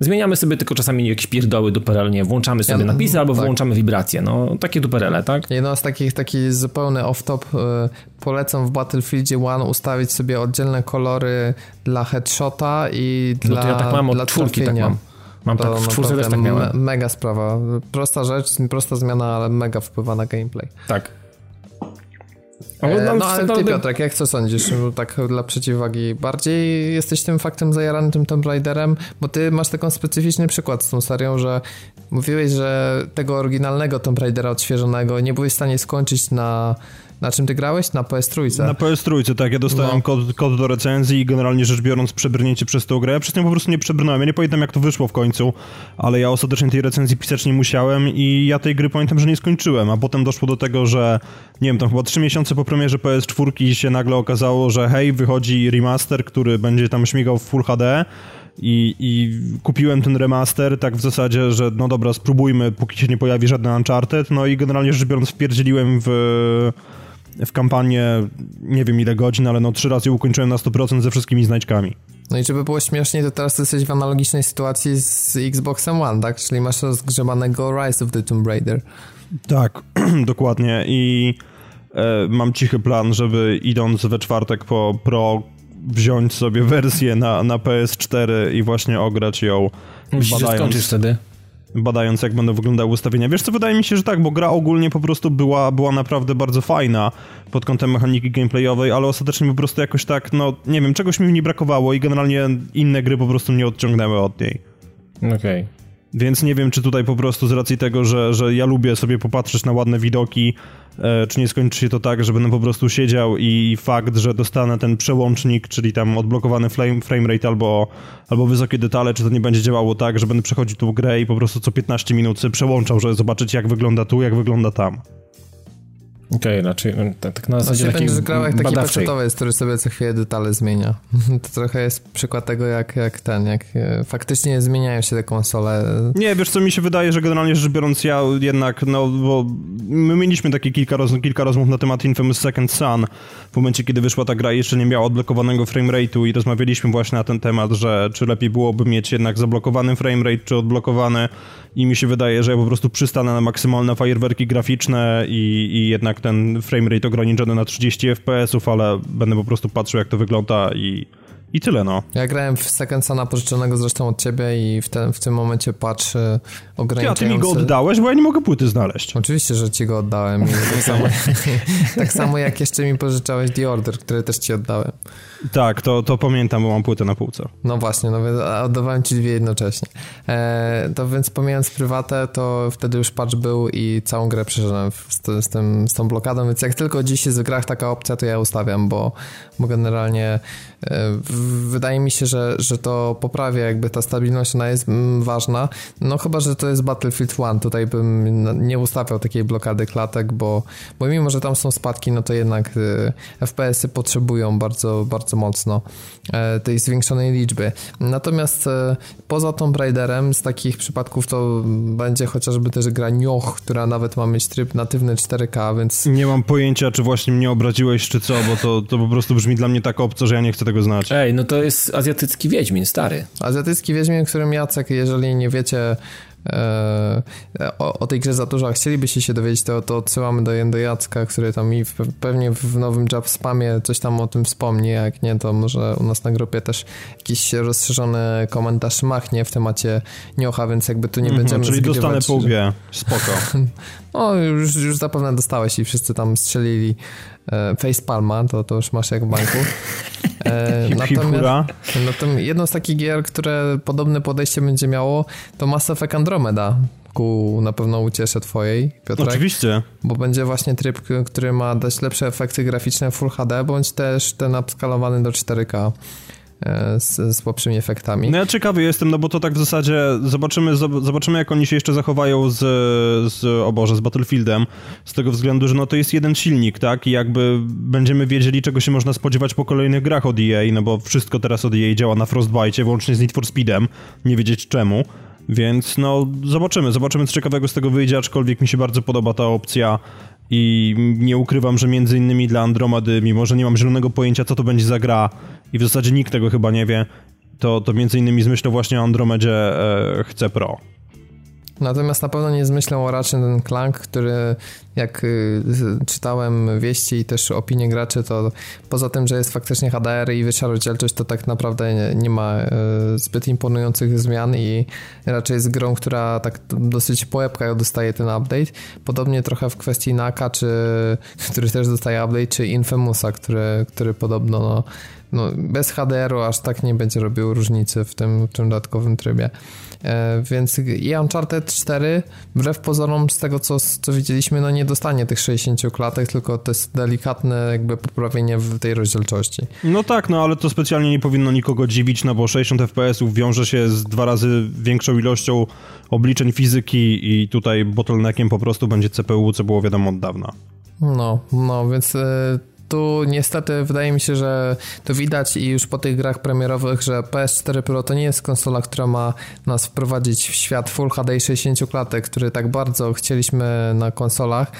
B: Zmieniamy sobie tylko czasami jakieś pierdoły duperelnie, włączamy sobie ja, napisy albo tak. włączamy wibracje, no takie duperele, tak?
A: Jedno z takich, taki zupełny off-top y, polecam w Battlefieldzie 1 ustawić sobie oddzielne kolory dla headshota i dla No to
B: ja tak mam od czwórki, tak mam. Mam to tak, w czwórce też tak miałem.
A: Me mega sprawa. Prosta rzecz, prosta zmiana, ale mega wpływa na gameplay.
B: Tak.
A: E, no ale ty Piotrek, jak co sądzisz, tak dla przeciwwagi, bardziej jesteś tym faktem zajaranym tym Tomb Raiderem, bo ty masz taką specyficzny przykład z tą serią, że mówiłeś, że tego oryginalnego Tomb Raidera odświeżonego nie byłeś w stanie skończyć na na czym ty grałeś? Na PS3?
C: Na PS3, tak. Ja dostałem no. kod, kod, do recenzji i generalnie rzecz biorąc przebrnięcie przez tą grę. Przez nią po prostu nie przebrnąłem. Ja nie pamiętam jak to wyszło w końcu, ale ja ostatecznie tej recenzji pisać nie musiałem i ja tej gry pamiętam, że nie skończyłem, a potem doszło do tego, że nie wiem, tam chyba trzy miesiące po premierze PS4 się nagle okazało, że hej, wychodzi remaster, który będzie tam śmigał w Full HD i, i kupiłem ten remaster tak w zasadzie, że no dobra, spróbujmy, póki się nie pojawi żadny Uncharted, no i generalnie rzecz biorąc wpierdzieliłem w w kampanię nie wiem ile godzin, ale no trzy razy ukończyłem na 100% ze wszystkimi znajdźkami.
A: No i żeby było śmieszniej, to teraz jesteś w analogicznej sytuacji z Xboxem One, tak? Czyli masz rozgrzebanego Rise of the Tomb Raider.
C: Tak, dokładnie i e, mam cichy plan, żeby idąc we czwartek po Pro wziąć sobie wersję na, na PS4 i właśnie ograć ją.
B: Myślisz, że skończysz wtedy?
C: Badając jak będą wyglądały ustawienia. Wiesz co, wydaje mi się, że tak, bo gra ogólnie po prostu była, była naprawdę bardzo fajna pod kątem mechaniki gameplayowej, ale ostatecznie po prostu jakoś tak, no nie wiem, czegoś mi nie brakowało i generalnie inne gry po prostu mnie odciągnęły od niej.
B: Okej. Okay.
C: Więc nie wiem, czy tutaj po prostu z racji tego, że, że ja lubię sobie popatrzeć na ładne widoki, czy nie skończy się to tak, że będę po prostu siedział i fakt, że dostanę ten przełącznik, czyli tam odblokowany frame, frame rate albo, albo wysokie detale, czy to nie będzie działało tak, że będę przechodził tą grę i po prostu co 15 minut przełączał, żeby zobaczyć jak wygląda tu, jak wygląda tam.
B: Okej, okay, raczej no, tak, tak na zasadzie
A: takiej
B: będziesz
A: grał jak taki pecetowiec, który sobie co chwilę detale zmienia. To trochę jest przykład tego, jak, jak ten, jak e, faktycznie zmieniają się te konsole.
C: Nie, wiesz co, mi się wydaje, że generalnie rzecz biorąc ja jednak, no, bo my mieliśmy takie kilka, roz, kilka rozmów na temat Infamous Second Son w momencie, kiedy wyszła ta gra i jeszcze nie miała odblokowanego framerate'u i rozmawialiśmy właśnie na ten temat, że czy lepiej byłoby mieć jednak zablokowany framerate, czy odblokowany i mi się wydaje, że ja po prostu przystanę na maksymalne fajerwerki graficzne i, i jednak ten framerate ograniczony na 30 fps, ale będę po prostu patrzył jak to wygląda i i tyle, no.
A: Ja grałem w Second Sona pożyczonego zresztą od ciebie i w, ten, w tym momencie patch ograniczający...
C: Ja, ty mi go oddałeś, bo ja nie mogę płyty znaleźć.
A: Oczywiście, że ci go oddałem. tak, samo, tak samo jak jeszcze mi pożyczałeś The Order, który też ci oddałem.
C: Tak, to, to pamiętam, bo mam płytę na półce.
A: No właśnie, no więc oddawałem ci dwie jednocześnie. E, to więc pomijając prywatę, to wtedy już patch był i całą grę przeszedłem z, z, tym, z tą blokadą, więc jak tylko dziś jest w grach taka opcja, to ja ustawiam, bo, bo generalnie e, wydaje mi się, że, że to poprawia jakby ta stabilność, ona jest mm, ważna. No chyba, że to jest Battlefield 1, tutaj bym nie ustawiał takiej blokady klatek, bo, bo mimo, że tam są spadki, no to jednak e, FPS-y potrzebują bardzo, bardzo bardzo mocno e, tej zwiększonej liczby. Natomiast e, poza Tomb Raiderem z takich przypadków to będzie chociażby też gra Nioh, która nawet ma mieć tryb natywny 4K, więc...
C: Nie mam pojęcia, czy właśnie mnie obraziłeś, czy co, bo to, to po prostu brzmi dla mnie tak obco, że ja nie chcę tego znać.
B: Ej, no to jest azjatycki Wiedźmin, stary.
A: Azjatycki Wiedźmin, którym Jacek, jeżeli nie wiecie, o, o, tej grze za dużo, a chcielibyście się dowiedzieć, to, to odsyłamy do, do Jacka, który tam mi w, pewnie w nowym job spamie coś tam o tym wspomni, jak nie, to może u nas na grupie też jakiś rozszerzony komentarz machnie w temacie Niocha, więc jakby tu nie mm -hmm, będziemy
C: Czyli dostanę po łbie, spoko.
A: no, już, już zapewne dostałeś i wszyscy tam strzelili. e, facepalma, to, to już masz jak w banku.
C: E, natomiast,
A: natomiast jedną z takich gier, które podobne podejście będzie miało, to Mass Effect Andromeda, ku na pewno ucieszę twojej, Piotrek.
C: Oczywiście.
A: Bo będzie właśnie tryb, który ma dać lepsze efekty graficzne Full HD, bądź też ten upskalowany do 4K. E, z, lepszymi efektami.
C: No ja ciekawy jestem, no bo to tak w zasadzie zobaczymy, zobaczymy jak oni się jeszcze zachowają z, z o z Battlefieldem, z tego względu, że no to jest jeden silnik, tak, i jakby będziemy wiedzieli, czego się można spodziewać po kolejnych grach od EA, no bo wszystko teraz od EA działa na Frostbite, włącznie z Need for Speedem, nie wiedzieć czemu. Więc no, zobaczymy, zobaczymy co ciekawego z tego wyjdzie, aczkolwiek mi się bardzo podoba ta opcja i nie ukrywam, że między innymi dla Andromedy, mimo że nie mam zielonego pojęcia co to będzie za gra i w zasadzie nikt tego chyba nie wie, to, to między innymi z myślą właśnie o Andromedzie e, chcę Pro.
A: Natomiast na pewno nie zmyślę o Ratchet Clank, który jak y, czytałem wieści i też opinie graczy, to poza tym, że jest faktycznie HDR i wyższa rozdzielczość, to tak naprawdę nie, ma y, zbyt imponujących zmian i raczej jest grą, która tak dosyć po dostaje ten update. Podobnie trochę w kwestii Naka, czy, który też dostaje update, czy Infamousa, który, który podobno no, no, bez HDR-u aż tak nie będzie robił różnicy w tym, tym dodatkowym trybie. E, więc i Uncharted 4, wbrew pozorom z tego, co, co widzieliśmy, no nie dostanie tych 60 klatek, tylko to jest delikatne jakby poprawienie w tej rozdzielczości.
C: No tak, no ale to specjalnie nie powinno nikogo dziwić, no bo 60 FPS-ów wiąże się z dwa razy większą ilością obliczeń fizyki i tutaj bottleneckiem po prostu będzie CPU, co było wiadomo od dawna.
A: No, no, więc tu niestety wydaje mi się, że to widać i już po tych grach premierowych, że PS4 Pro to nie jest konsola, która ma nas wprowadzić w świat Full HD 60 klatek, który tak bardzo chcieliśmy na konsolach.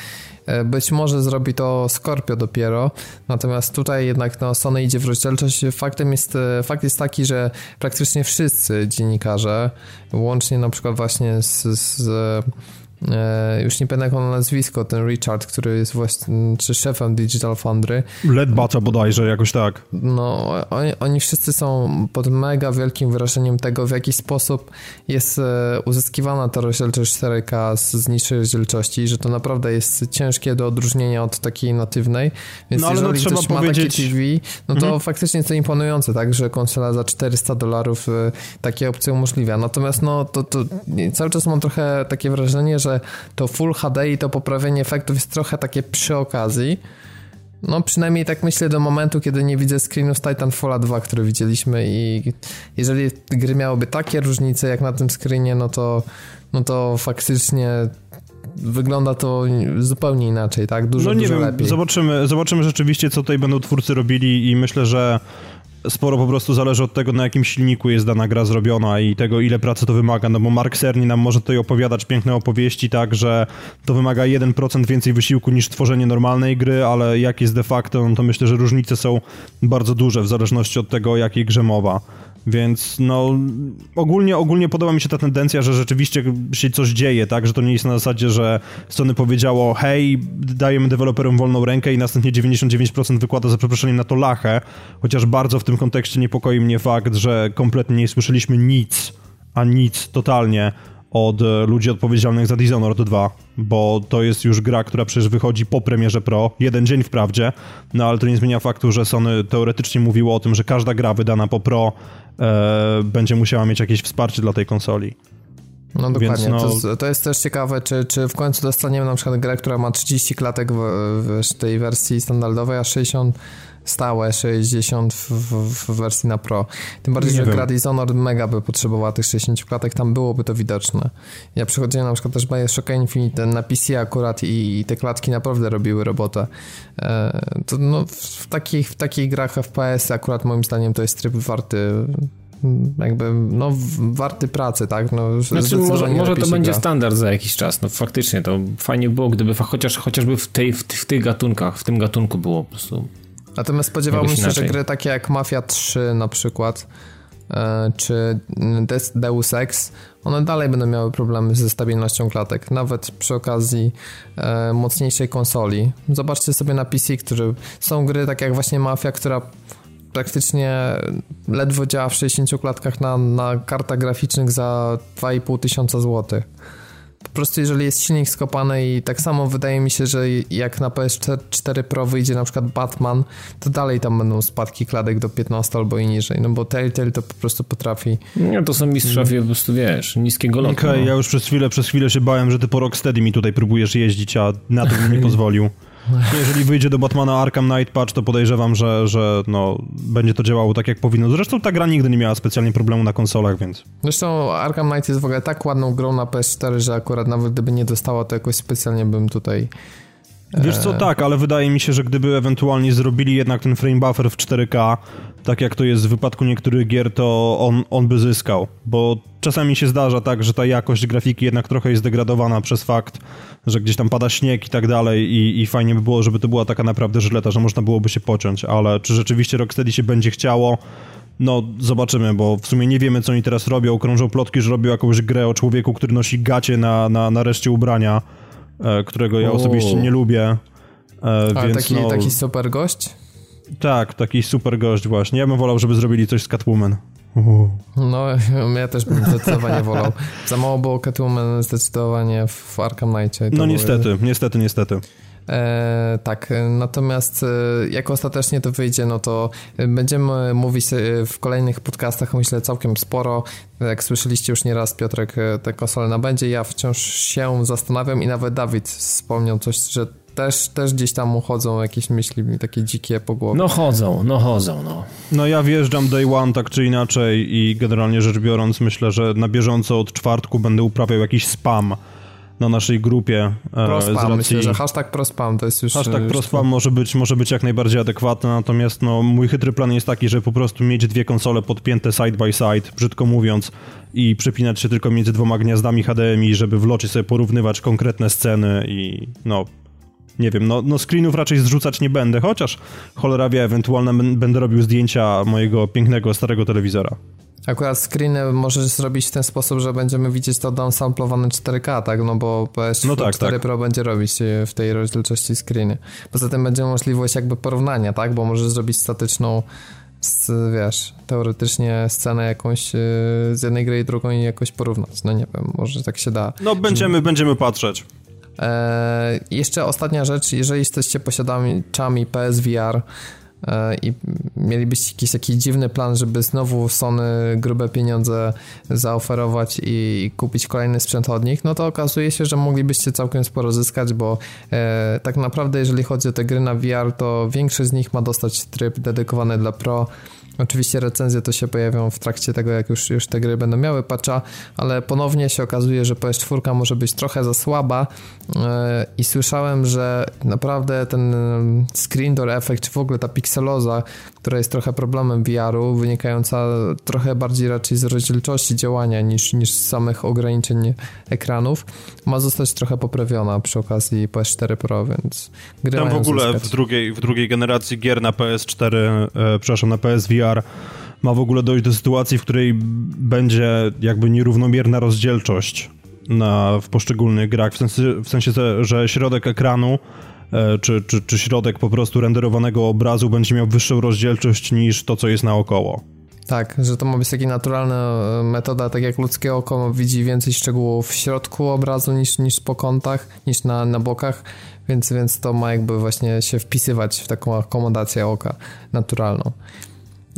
A: E, być może zrobi to Scorpio dopiero, natomiast tutaj jednak no, Sony idzie w rozdzielczość. Faktem jest, e, fakt jest taki, że praktycznie wszyscy dziennikarze, łącznie na przykład właśnie z, z już nie pamiętam jak on nazwisko, ten Richard, który jest właśnie, czy szefem Digital Foundry.
C: Ledbata bodajże, jakoś tak.
A: No, oni, oni wszyscy są pod mega wielkim wrażeniem tego, w jaki sposób jest e, uzyskiwana ta rozdzielczość 4K z, z niższej rozdzielczości, że to naprawdę jest ciężkie do odróżnienia od takiej natywnej, więc no, ale no jeżeli no, trzeba ktoś powiedzieć... ma takie TV, no to mhm. faktycznie jest to imponujące, tak, że konsola za 400 dolarów e, takie opcje umożliwia. Natomiast no, to, to cały czas mam trochę takie wrażenie, że to Full HD i to poprawienie efektów jest trochę takie przy okazji. No przynajmniej tak myślę do momentu, kiedy nie widzę screenów Titanfalla 2, który widzieliśmy i jeżeli gry miałyby takie różnice jak na tym screenie, no to, no to faktycznie wygląda to zupełnie inaczej, tak? Dużo, no nie dużo wiem, lepiej.
C: Zobaczymy, zobaczymy rzeczywiście, co tutaj będą twórcy robili i myślę, że sporo po prostu zależy od tego, na jakim silniku jest dana gra zrobiona i tego, ile pracy to wymaga, no bo Mark Cerny nam może tutaj opowiadać piękne opowieści, tak, że to wymaga 1% więcej wysiłku niż tworzenie normalnej gry, ale jak jest de facto, no to myślę, że różnice są bardzo duże w zależności od tego, o jakiej grze mowa. Więc no ogólnie, ogólnie podoba mi się ta tendencja, że rzeczywiście się coś dzieje, tak? Że to nie jest na zasadzie, że Sony powiedziało hej, dajemy deweloperom wolną rękę i następnie 99% wykłada za przeproszeniem na to lachę, chociaż bardzo w tym kontekście niepokoi mnie fakt, że kompletnie nie słyszeliśmy nic, a nic totalnie od e, ludzi odpowiedzialnych za Dishonored 2, bo to jest już gra, która przecież wychodzi po premierze Pro, jeden dzień wprawdzie, no ale to nie zmienia faktu, że Sony teoretycznie mówiło o tym, że każda gra wydana po Pro e, będzie musiała mieć jakieś wsparcie dla tej konsoli.
A: No dokładnie, no... To, to, jest też ciekawe, czy, czy w końcu dostaniemy na przykład grę, która ma 30 klatek w, w tej wersji standardowej, a 60 stałe 60 w, w, wersji na Pro. Tym bardziej, nie że wiem. gra Dishonored mega by potrzebowała tych 60 klatek, tam byłoby to widoczne. Ja przechodziłem na przykład też Bioshock Infinite na PC akurat i, i te klatki naprawdę robiły robotę. E, to no, w, takich, w takich grach FPS akurat moim zdaniem to jest tryb warty jakby, no, warty pracy, tak? No,
B: znaczy, może, może to będzie gra. standard za jakiś czas, no faktycznie, to fajnie było, gdyby chociaż, chociażby w, tej, w, w tych gatunkach, w tym gatunku było po prostu
A: Natomiast spodziewałbym się, że gry takie jak Mafia 3 na przykład, e, czy Deus Ex, one dalej będą miały problemy ze stabilnością klatek, nawet przy okazji e, mocniejszej konsoli. Zobaczcie sobie na PC, które są gry takie jak właśnie Mafia, która praktycznie ledwo działa w 60 klatkach na, na kartach graficznych za 2,5 tysiąca złotych po prostu jeżeli jest silnik skopany i tak samo wydaje mi się, że jak na PS4 Pro wyjdzie na przykład Batman, to dalej tam będą spadki kladek do 15 albo i niżej, no bo Telltale to po prostu potrafi.
B: Nie, to są mistrzowie po prostu, wiesz, niskiego lotu.
C: Okej, okay, no. ja już przez chwilę, przez chwilę się bałem, że ty po Rocksteady mi tutaj próbujesz jeździć, a na to bym nie pozwolił. Jeżeli wyjdzie do Batmana Arkham Knight Patch, to podejrzewam, że, że no, będzie to działało tak jak powinno. Zresztą ta gra nigdy nie miała specjalnie problemu na konsolach, więc...
A: Zresztą Arkham Knight jest w ogóle tak ładną grą na PS4, że akurat nawet gdyby nie dostała, to jakoś specjalnie bym tutaj...
C: Wiesz co, e, tak, ale wydaje mi się, że gdyby ewentualnie zrobili jednak ten frame buffer w 4K, tak jak to jest w wypadku niektórych gier, to on, on by zyskał, bo czasami się zdarza tak, że ta jakość grafiki jednak trochę jest degradowana przez fakt, że gdzieś tam pada śnieg i tak dalej i, i fajnie by było, żeby to była taka naprawdę żyleta, że można byłoby się pociąć, ale czy rzeczywiście Rocksteady się będzie chciało, no, zobaczymy, bo w sumie nie wiemy, co oni teraz robią. Krążą plotki, że robią jakąś grę o człowieku, który nosi gacie na, na, na reszcie ubrania, e, którego ja osobiście nie lubię. E,
A: Ale więc, taki, no, taki super gość?
C: Tak, taki super gość właśnie. Ja bym wolał, żeby zrobili coś z Catwoman.
A: No, ja też bym zdecydowanie wolał. Za mało było Catwoman zdecydowanie w Arkham Knightie.
C: No niestety, były... niestety, niestety.
A: E, tak, natomiast e, jak ostatecznie to wyjdzie, no to będziemy mówić e, w kolejnych podcastach, myślę, całkiem sporo. Jak słyszeliście już nieraz, Piotrek e, te konsole nabędzie. Ja wciąż się zastanawiam i nawet Dawid wspomniał coś, że też, też gdzieś tam chodzą jakieś myśli takie dzikie po głowie.
B: No chodzą, no chodzą, no.
C: No ja wjeżdżam day one tak czy inaczej i generalnie rzecz biorąc myślę, że na bieżąco od czwartku będę uprawiał jakiś spam na naszej grupie.
A: E, prospam, racji... myślę, że hashtag prospam to jest już...
C: Hashtag prospam może być, może być jak najbardziej adekwatny, natomiast no, mój chytry plan jest taki, że po prostu mieć dwie konsole podpięte side by side, brzydko mówiąc, i przepinać się tylko między dwoma gniazdami HDMI, żeby w locie sobie porównywać konkretne sceny i no nie wiem, no, no screenów raczej zrzucać nie będę, chociaż cholera wie, ewentualnie będę robił zdjęcia mojego pięknego starego telewizora.
A: Akurat screeny możesz zrobić w ten sposób, że będziemy widzieć to downsamplowane 4K, tak? No bo PS4 no tak, tak. Pro będzie robić w tej rozdzielczości screeny. Poza tym będzie możliwość jakby porównania, tak? Bo możesz zrobić statyczną wiesz, teoretycznie scenę jakąś e, z jednej gry i drugą i jakoś porównać. No nie wiem, może tak się da.
C: No będziemy, będziemy patrzeć.
A: E, jeszcze ostatnia rzecz, jeżeli jesteście posiadaczami PSVR, E, i mielibyście jakiś taki dziwny plan, żeby znowu Sony grube pieniądze zaoferować i kupić kolejny sprzęt od nich, no to okazuje się, że moglibyście całkiem sporo zyskać, bo e, tak naprawdę jeżeli chodzi o te gry na VR, to większość z nich ma dostać tryb dedykowany dla Pro, Oczywiście recenzje to się pojawią w trakcie tego, jak już, już te gry będą miały patcha, ale ponownie się okazuje, że PS4 może być trochę za słaba yy, i słyszałem, że naprawdę ten screen door effect, czy w ogóle ta pikseloza, która jest trochę problemem VR-u, wynikająca trochę bardziej raczej z rozdzielczości działania niż, niż z samych ograniczeń ekranów, ma zostać trochę poprawiona przy okazji PS4 Pro, więc
C: gry Tam w ogóle w drugiej, w drugiej generacji gier na PS4, e, przepraszam, na PSVR ma w ogóle dojść do sytuacji, w której będzie jakby nierównomierna rozdzielczość na, w poszczególnych grach, w sensie, w sensie że środek ekranu E, czy, czy, czy środek po prostu renderowanego obrazu będzie miał wyższą rozdzielczość niż to, co jest naokoło.
A: Tak, że to ma być taka naturalna e, metoda, tak jak ludzkie oko widzi więcej szczegółów w środku obrazu niż, niż po kątach, niż na, na bokach, więc, więc to ma jakby właśnie się wpisywać w taką akomodację oka naturalną.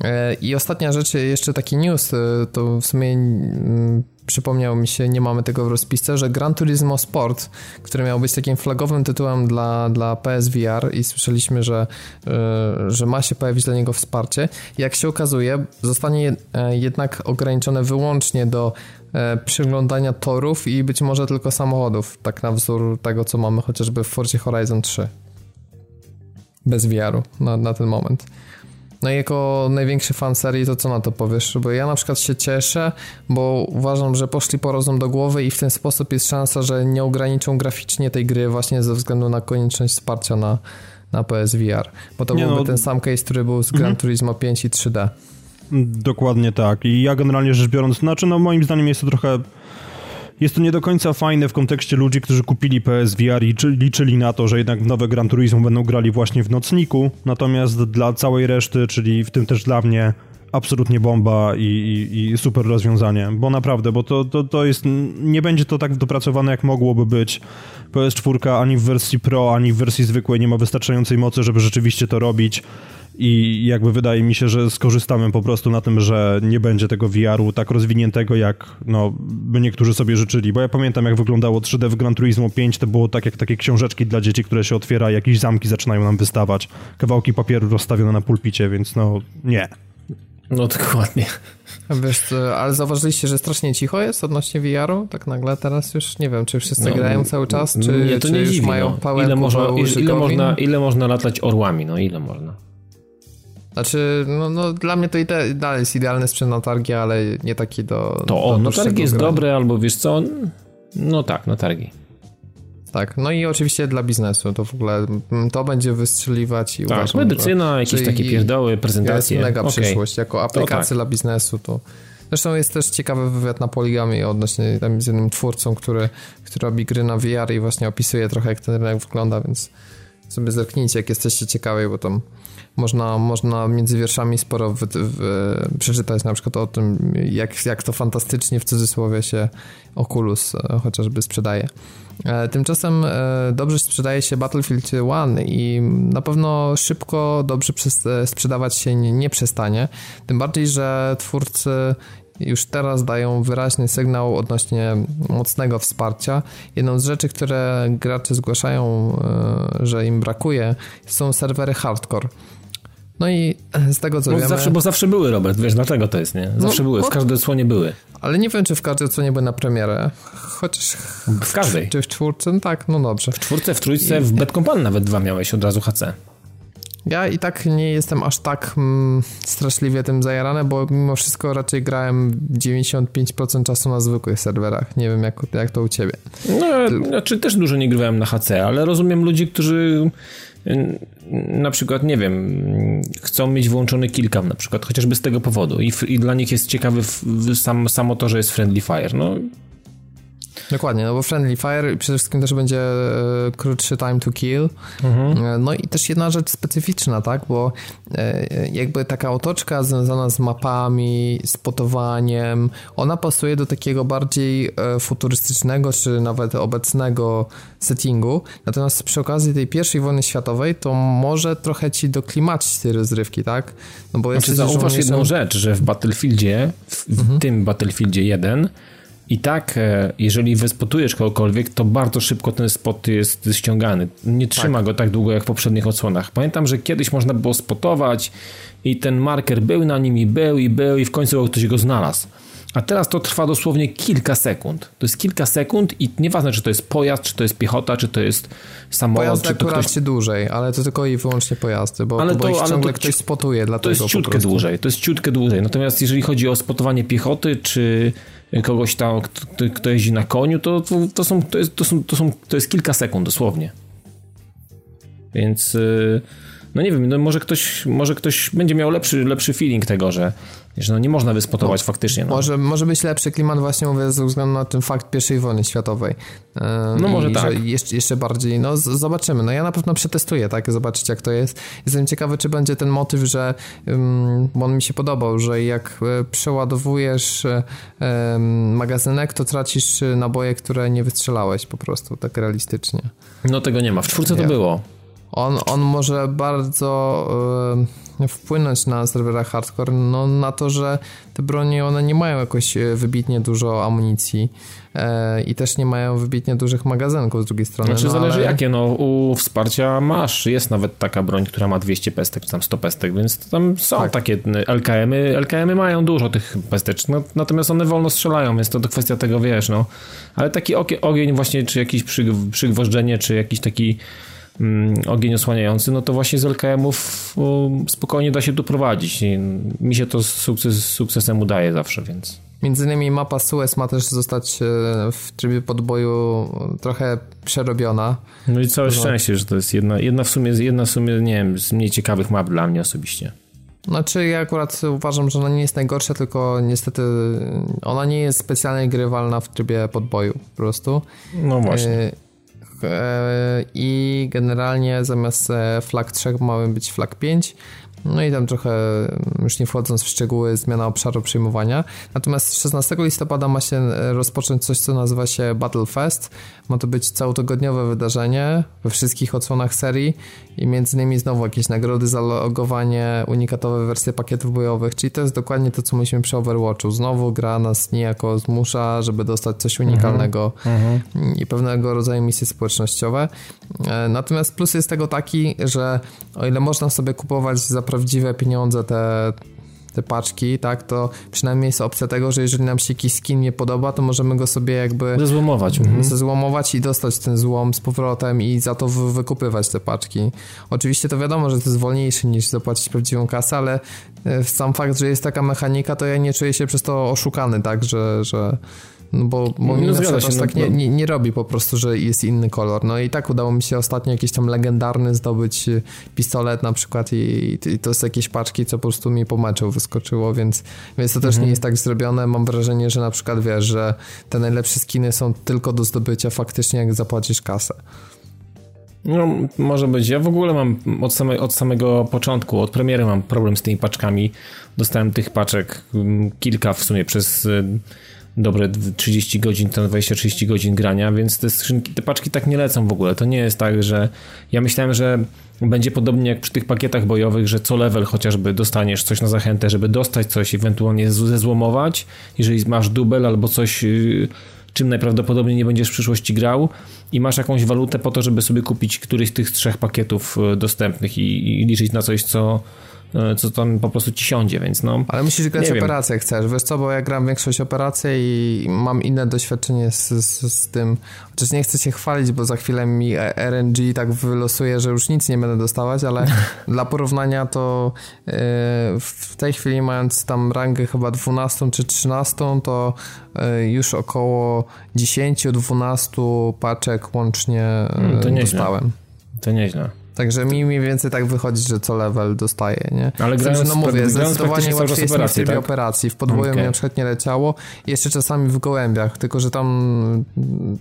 A: E, I ostatnia rzecz, jeszcze taki news, to w sumie mm, przypomniał mi się, nie mamy tego w rozpisce, że Gran Turismo Sport, który miał być takim flagowym tytułem dla, dla PSVR i słyszeliśmy, że, yy, że ma się pojawić dla niego wsparcie, jak się okazuje, zostanie e, jednak ograniczone wyłącznie do e, przyglądania torów i być może tylko samochodów, tak na wzór tego, co mamy chociażby w Forcie Horizon 3. Bez VR-u na, na ten moment. No i jako największy fan serii, to co na to powiesz? Bo ja na przykład się cieszę, bo uważam, że poszli po rozum do głowy i w ten sposób jest szansa, że nie ograniczą graficznie tej gry właśnie ze względu na konieczność wsparcia na, na PSVR. Bo to nie byłby no... ten sam case, który był z Gran mhm. Turismo 5 i 3D.
C: Dokładnie tak. I ja generalnie rzecz biorąc, znaczy no moim zdaniem jest to trochę jest to nie do końca fajne w kontekście ludzi, którzy kupili PSVR i liczyli na to, że jednak nowe Gran Turismo będą grali właśnie w nocniku, natomiast dla całej reszty, czyli w tym też dla mnie, absolutnie bomba i, i, i, super rozwiązanie, bo naprawdę, bo to, to, to jest, nie będzie to tak dopracowane jak mogłoby być. PS4 ani w wersji Pro, ani w wersji zwykłej nie ma wystarczającej mocy, żeby rzeczywiście to robić i jakby wydaje mi się, że skorzystamy po prostu na tym, że nie będzie tego VR-u tak rozwiniętego, jak no, by niektórzy sobie życzyli. Bo ja pamiętam, jak wyglądało 3D w Gran Turismo 5, to było tak jak takie książeczki dla dzieci, które się otwiera, jakieś zamki zaczynają nam wystawać, kawałki papieru rozstawione na pulpicie, więc no nie.
B: No dokładnie.
A: Wiesz, ale zauważyliście, że strasznie cicho jest odnośnie VR-u? Tak nagle teraz już nie wiem, czy wszyscy no, grają cały czas, czy, nie, to czy nie już dziwi, mają no.
B: ile, można, ile, ile, można, ile można latać orłami, no ile można.
A: Znaczy, no, no dla mnie to i te, dalej jest idealny sprzęt na targi, ale nie taki do.
B: To o, no targi jest dobre, albo wiesz co? No tak, na targi.
A: Tak, no i oczywiście dla biznesu to w ogóle mm, to będzie wystrzeliwać i
B: tak, uważam, medycyna, jakieś takie pierdoły, prezentacje.
A: Jest mega okay. przyszłość, jako aplikacja tak. dla biznesu to Zresztą jest też ciekawy wywiad na Poligami odnośnie tam z jednym twórcą, który, który robi gry na VR i właśnie opisuje trochę jak ten rynek wygląda, więc sobie zerknijcie jak jesteście ciekawi, bo tam można, można między wierszami sporo w, w, przeczytać na przykład o tym, jak, jak to fantastycznie w cudzysłowie się Oculus e, chociażby sprzedaje. E, tymczasem e, dobrze sprzedaje się Battlefield 1 i na pewno szybko dobrze sprzedawać się nie, nie przestanie. Tym bardziej, że twórcy już teraz dają wyraźny sygnał odnośnie mocnego wsparcia. Jedną z rzeczy, które gracze zgłaszają, że im brakuje, są serwery hardcore. No i z tego co
B: no,
A: wiemy...
B: Zawsze, bo zawsze były, Robert, wiesz, dlaczego to jest, nie? Zawsze no, były, w każdej odsłonie były.
A: Ale nie wiem, czy w każdej odsłonie były na premierę, chociaż...
B: W każdej.
A: Czy w czwórce? No tak, no dobrze.
B: W czwórce, w trójce, I... w Bad Company nawet dwa miałeś od razu HC.
A: Ja i tak nie jestem aż tak mm, straszliwie tym zajarany, bo mimo wszystko raczej grałem 95% czasu na zwykłych serwerach. Nie wiem, jak, jak to u ciebie.
B: No, znaczy też dużo nie grywałem na HC, ale rozumiem ludzi, którzy na przykład, nie wiem, chcą mieć włączony kilka na przykład, chociażby z tego powodu i, i dla nich jest ciekawy sam, samo to, że jest Friendly Fire. No,
A: Dokładnie, no bo Friendly Fire przede wszystkim też będzie e, krótszy time to kill. Mhm. E, no i też jedna rzecz specyficzna, tak, bo e, jakby taka otoczka związana z mapami, spotowaniem, ona pasuje do takiego bardziej futurystycznego, czy nawet obecnego settingu. Natomiast przy okazji tej pierwszej wojny światowej to może trochę ci doklimacić tej rozrywki, tak?
B: No bo znaczy, zauważ jedną rzecz, że w Battlefieldzie, w, w mhm. tym Battlefieldzie 1 i tak, e, jeżeli wyspotujesz kogokolwiek, to bardzo szybko ten spot jest ściągany. Nie trzyma tak. go tak długo jak w poprzednich odsłonach. Pamiętam, że kiedyś można było spotować i ten marker był na nim i był i był i w końcu ktoś go znalazł. A teraz to trwa dosłownie kilka sekund. To jest kilka sekund i nieważne, czy to jest pojazd, czy to jest piechota, czy to jest samolot,
A: Pojazdy
B: czy to
A: ktoś... się dłużej, ale to tylko i wyłącznie pojazdy, bo, ale to, bo ich ale ciągle to, ktoś spotuje, dlatego
B: To jest ciutkę dłużej, to jest ciutkę dłużej. Natomiast jeżeli chodzi o spotowanie piechoty, czy kogoś tam, kto, kto jeździ na koniu, to, to, to, są, to, jest, to, są, to, są, to jest kilka sekund dosłownie. Więc y, no nie wiem, no może ktoś, może ktoś będzie miał lepszy, lepszy feeling tego, że, że no nie można wyspotować no, faktycznie. No.
A: Może, może być lepszy klimat właśnie mówię ze względu na ten fakt pierwszej wojny światowej.
B: No może tak.
A: Jeszcze, jeszcze bardziej, no zobaczymy. No ja na pewno przetestuję, tak, zobaczyć jak to jest. Jestem ciekawy, czy będzie ten motyw, że um, bo on mi się podobał, że jak e, przeładowujesz um, magazynek, to tracisz naboje, które nie wystrzelałeś po prostu, tak realistycznie.
B: No tego nie ma. W czwórce to było
A: on, on może bardzo y, wpłynąć na serwerach hardcore, no na to, że te bronie one nie mają jakoś e, wybitnie dużo amunicji y, i też nie mają wybitnie dużych magazynków z drugiej strony.
B: Znaczy
A: no,
B: zależy ale... jakie, no u wsparcia masz, jest nawet taka broń, która ma 200 pestek, czy tam 100 pestek, więc tam są tak. takie LKM-y, LKM-y mają dużo tych pestek, no, natomiast one wolno strzelają, więc to, to kwestia tego, wiesz, no. Ale taki ogień właśnie, czy jakieś przygwożdżenie, czy jakiś taki ogień osłaniający, no to właśnie z LKM-ów spokojnie da się doprowadzić. Mi się to z, sukces, sukcesem udaje zawsze, więc...
A: Między innymi mapa Suez ma też zostać e, w trybie podboju trochę przerobiona.
B: No i całe no. szczęście, że to jest jedna, jedna w sumie, jedna w sumie, nie wiem, z mniej ciekawych map dla mnie osobiście.
A: Znaczy ja akurat uważam, że ona nie jest najgorsza, tylko niestety ona nie jest specjalnie grywalna w trybie podboju po prostu.
B: No właśnie. E,
A: i generalnie zamiast e, flag 3 mamy być flag 5 no i tam trochę, już nie wchodząc w szczegóły, zmiana obszaru przyjmowania. Natomiast 16 listopada ma się rozpocząć coś, co nazywa się Battle Fest. Ma to być całotygodniowe wydarzenie we wszystkich odsłonach serii i między innymi znowu jakieś nagrody za logowanie, unikatowe wersje pakietów bojowych, czyli to jest dokładnie to, co myśmy przy Overwatchu. Znowu gra nas niejako zmusza, żeby dostać coś unikalnego mhm, mhm. i pewnego rodzaju misje społecznościowe. E, natomiast plus jest tego taki, że o ile można sobie kupować za prawdziwe pieniądze te, te paczki, tak, to przynajmniej jest opcja tego, że jeżeli nam się jakiś skin nie podoba, to możemy go sobie jakby
B: zezłomować, mhm.
A: zezłomować i dostać ten złom z powrotem i za to wykupywać te paczki. Oczywiście to wiadomo, że to jest wolniejsze niż zapłacić prawdziwą kasę, ale e, sam fakt, że jest taka mechanika, to ja nie czuję się przez to oszukany, tak, że, że no bo, bo no, na się, tak no, nie, nie, nie, robi po prostu, że jest inny kolor. No i tak udało mi się ostatnio jakiś tam legendarny zdobyć y, pistolet na przykład i, i to jest jakieś paczki, co po prostu mi po meczu wyskoczyło, więc, więc to też mhm. nie jest tak zrobione. Mam wrażenie, że na przykład wiesz, że te najlepsze skiny są tylko do zdobycia faktycznie jak zapłacisz kasę.
B: No, może być. Ja w ogóle mam od, same, od samego początku, od premiery mam problem z tymi paczkami. Dostałem tych paczek mm, kilka w sumie przez y, dobre 30 godzin, to 20-30 godzin grania, więc te skrzynki, te paczki tak nie lecą w ogóle. To nie jest tak, że ja myślałem, że będzie podobnie jak przy tych pakietach bojowych, że co level chociażby dostaniesz coś na zachętę, żeby dostać coś, ewentualnie zezłomować, jeżeli masz dubel albo coś y, czym najprawdopodobniej nie będziesz w przyszłości grał i masz jakąś walutę po to, żeby sobie kupić któryś z tych trzech pakietów y, dostępnych i, i liczyć na coś, co co tam po prostu ci siądzie, więc no...
A: Ale musisz grać operację, chcesz, wiesz co, bo ja gram większość operacji i mam inne doświadczenie z, z, z, tym, chociaż nie chcę się chwalić, bo za chwilę mi RNG tak wylosuje, że już nic nie będę dostawać, ale dla porównania to yy, w tej chwili mając tam rangę chyba 12 czy 13, to już około 10-12 paczek łącznie yy, to dostałem.
B: To nieźle.
A: Także mi mniej więcej tak wychodzi, że co level dostaje, nie?
B: Ale grając,
A: no mówię, zdecydowanie łatwiej jest
B: operacje,
A: w trybie
B: tak?
A: operacji. W podwoju okay. mi na przykład nie leciało. Jeszcze czasami w gołębiach, tylko że tam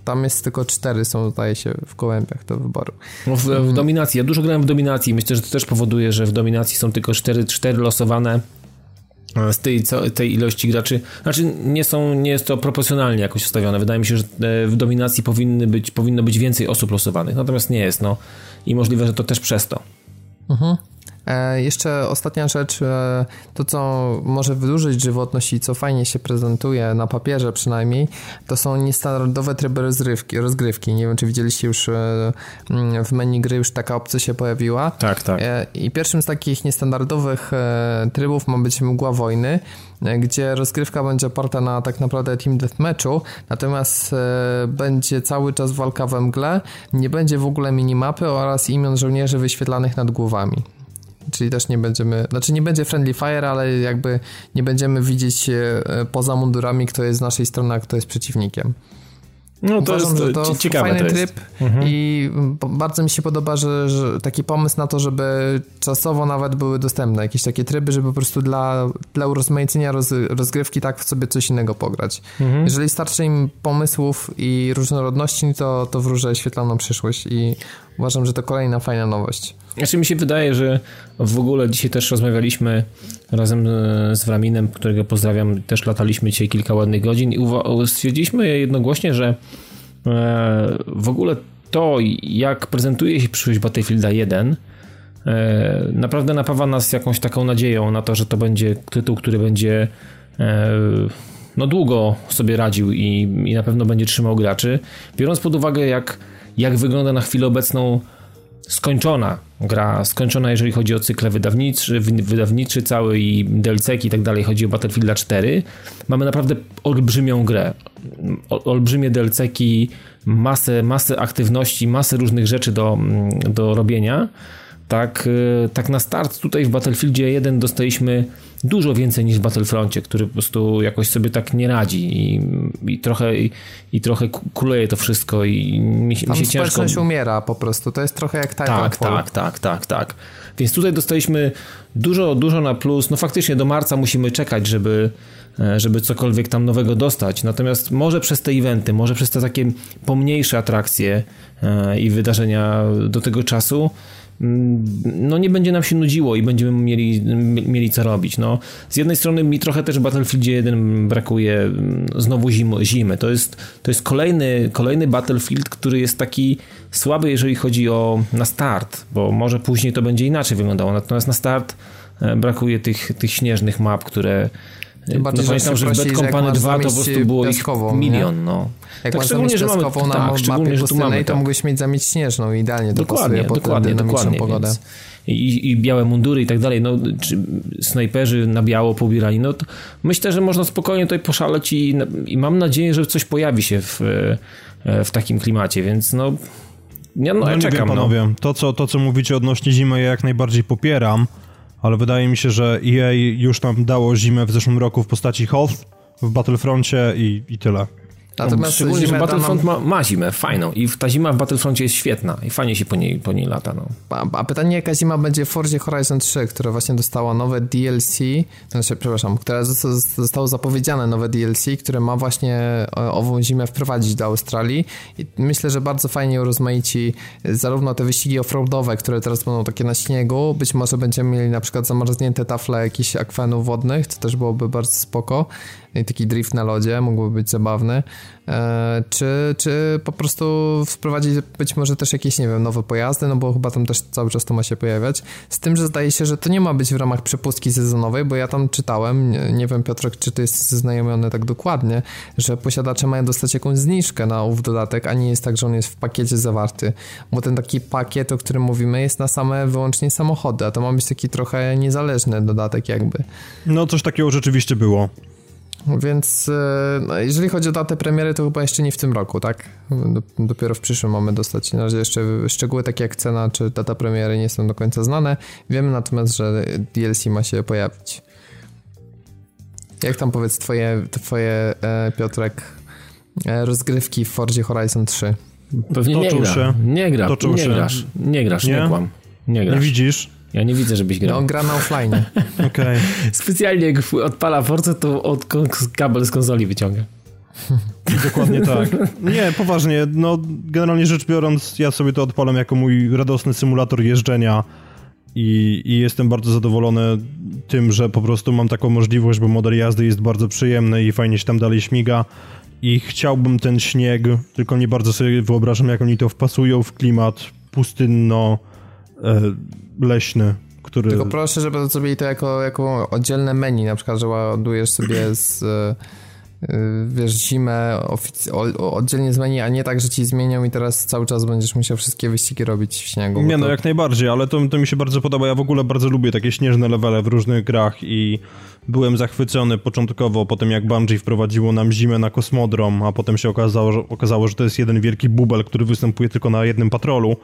A: tam jest tylko cztery są, zdaje się, w gołębiach do wyboru.
B: No w, w dominacji. Ja dużo grałem w dominacji. Myślę, że to też powoduje, że w dominacji są tylko cztery, cztery losowane z tej, tej ilości graczy, znaczy nie są, nie jest to proporcjonalnie jakoś ustawione. Wydaje mi się, że e, w dominacji powinny być, powinno być więcej osób losowanych, natomiast nie jest, no i możliwe, że to też przez to.
A: Mhm. E, jeszcze ostatnia rzecz, e, to co może wydłużyć żywotność i co fajnie się prezentuje na papierze przynajmniej, to są niestandardowe tryby rozgrywki. rozgrywki. Nie wiem, czy widzieliście już e, mm, w menu gry już taka opcja się pojawiła.
B: Tak, tak.
A: I pierwszym z takich niestandardowych trybów ma być Mgła Wojny, gdzie rozgrywka będzie oparta na tak naprawdę team deathmatchu, natomiast będzie cały czas walka we mgle, nie będzie w ogóle minimapy oraz imion żołnierzy wyświetlanych nad głowami czyli też nie będziemy, znaczy nie będzie friendly fire, ale jakby nie będziemy widzieć e, poza mundurami, kto jest z naszej strony, a kto jest przeciwnikiem.
B: No to Uważam, jest to ciekawe
A: fajny tryb mhm. i bardzo mi się podoba, że, że, taki pomysł na to, żeby czasowo nawet były dostępne jakieś takie tryby, żeby po prostu dla, dla urozmaicenia roz, rozgrywki tak w sobie coś innego pograć. Mhm. Jeżeli starczy im pomysłów i różnorodności, to, to wróżę świetlaną przyszłość i uważam, że to kolejna fajna nowość.
B: Znaczy mi się wydaje, że w ogóle dzisiaj też rozmawialiśmy razem e, z Wraminem, którego pozdrawiam, też lataliśmy dzisiaj kilka ładnych godzin i stwierdziliśmy jednogłośnie, że e, w ogóle to, jak prezentuje się przyszłość Battlefielda 1, e, naprawdę napawa nas jakąś taką nadzieją na to, że to będzie tytuł, który będzie no długo sobie radził i, i na pewno będzie trzymał graczy. Biorąc pod uwagę, jak, jak wygląda na chwilę obecną skończona gra, skończona jeżeli chodzi o cykle wydawniczy, wydawniczy cały i DLC i tak dalej, chodzi o Battlefield 4, mamy naprawdę olbrzymią grę. Olbrzymie DLC-ki, masę, masę aktywności, masę różnych rzeczy do, do robienia tak, y, tak na start tutaj w Battlefieldzie 1 dostaliśmy dużo więcej niż w Battlefroncie, który po prostu jakoś sobie tak nie radzi i, i trochę, i, i, trochę kuleje to wszystko i mi,
A: Tam
B: mi się ciężko...
A: umiera po prostu, to jest trochę jak Titanfall.
B: Tak, tak, tak, tak, tak. Więc tutaj dostaliśmy dużo, dużo na plus. No faktycznie do marca musimy czekać, żeby, e, żeby cokolwiek tam nowego dostać. Natomiast może przez te eventy, może przez te takie pomniejsze atrakcje e, i wydarzenia do tego czasu no nie będzie nam się nudziło i będziemy mieli, mieli co robić. No, z jednej strony mi trochę też w Battlefield 1 brakuje mm, znowu zimy. zimy. To jest, to jest kolejny, kolejny Battlefield, który jest taki słaby, jeżeli chodzi o na start, bo może później to będzie inaczej wyglądało. Natomiast na start e, brakuje tych, tych śnieżnych map, które
A: tym bardziej, no
B: pamiętam, że w Bad Company 2 to po prostu było ich milion, nie? no.
A: Jak tak, masz szczególnie, że mamy na tak, szczególnie, że tu mamy, to tak. mógłbyś mieć zamieć śnieżną, idealnie to dokładnie, pasuje dokładnie, dokładnie, pogodę. Więc
B: i, i, białe mundury i tak dalej, no, czy snajperzy na biało pobierali, no to myślę, że można spokojnie tutaj poszaleć i, i mam nadzieję, że coś pojawi się w, w takim klimacie, więc no ja, no, no ja czekam. Wiem,
C: no. panowie, no. to, co, to co mówicie odnośnie zimy ja jak najbardziej popieram, ale wydaje mi się, że EA już nam dało zimę w zeszłym roku w postaci Health w Battlefroncie i, i tyle.
B: Natomiast Szczególnie, że Battlefront ma, ma, zimę fajną i ta zima w Battlefroncie jest świetna i fajnie się po niej, po niej lata. No.
A: A, a pytanie, jaka zima będzie w Forzie Horizon 3, która właśnie dostała nowe DLC, znaczy, przepraszam, która zostało zapowiedziane nowe DLC, które ma właśnie e, ową zimę wprowadzić do Australii i myślę, że bardzo fajnie urozmaici zarówno te wyścigi offroadowe, które teraz będą takie na śniegu, być może będziemy mieli na przykład zamarznięte tafle jakichś akwenów wodnych, to też byłoby bardzo spoko, taki drift na lodzie mógłby być zabawny, e, czy, czy po prostu wprowadzić być może też jakieś, nie wiem, nowe pojazdy, no bo chyba tam też cały czas to ma się pojawiać, z tym, że zdaje się, że to nie ma być w ramach przepustki sezonowej, bo ja tam czytałem, nie, wiem Piotrek, czy to jest zaznajomione tak dokładnie, że posiadacze mają dostać jakąś zniżkę na ów dodatek, a nie jest tak, że on jest w pakiecie zawarty, bo ten taki pakiet, o którym mówimy, jest na same wyłącznie samochody, a to ma być taki trochę niezależny dodatek jakby.
C: No coś takiego rzeczywiście było.
A: Więc e, no, jeżeli chodzi o datę premiery, to chyba jeszcze nie w tym roku, tak? Dopiero w przyszłym mamy dostać. Na razie jeszcze szczegóły takie jak cena czy data premiery nie są do końca znane. Wiemy natomiast, że DLC ma się pojawić. Jak tam powiedz twoje, twoje e, Piotrek, e, rozgrywki w Fordzie Horizon 3?
B: Pewnie nie gra. Się. Nie gra, nie się. grasz, nie grasz, nie, nie kłam. Nie grasz.
C: Nie widzisz?
B: Ja nie widzę, żebyś grał.
A: No, on gra na offline.
C: Okej. Okay.
B: Specjalnie jak odpala Forza, to od kabel z konsoli wyciąga.
C: Dokładnie tak. Nie, poważnie, no generalnie rzecz biorąc, ja sobie to odpalam jako mój radosny symulator jeżdżenia i, i jestem bardzo zadowolony tym, że po prostu mam taką możliwość, bo model jazdy jest bardzo przyjemny i fajnie się tam dalej śmiga i chciałbym ten śnieg, tylko nie bardzo sobie wyobrażam, jak oni to wpasują w klimat pustynno-leśny, który...
A: Tylko proszę, żeby zrobili to jako, jako oddzielne menu, na przykład, że ładujesz sobie z Y, wiesz, zimę oddzielnie z menu, a nie tak, że ci zmienią i teraz cały czas będziesz musiał wszystkie wyścigi robić w śniegu.
C: Nie, no
A: to...
C: jak najbardziej, ale to, to mi się bardzo podoba. Ja w ogóle bardzo lubię takie śnieżne levele w różnych grach i byłem zachwycony początkowo po tym, jak Bungie wprowadziło nam zimę na kosmodrom, a potem się okazało, że, okazało, że to jest jeden wielki bubel, który występuje tylko na jednym patrolu E,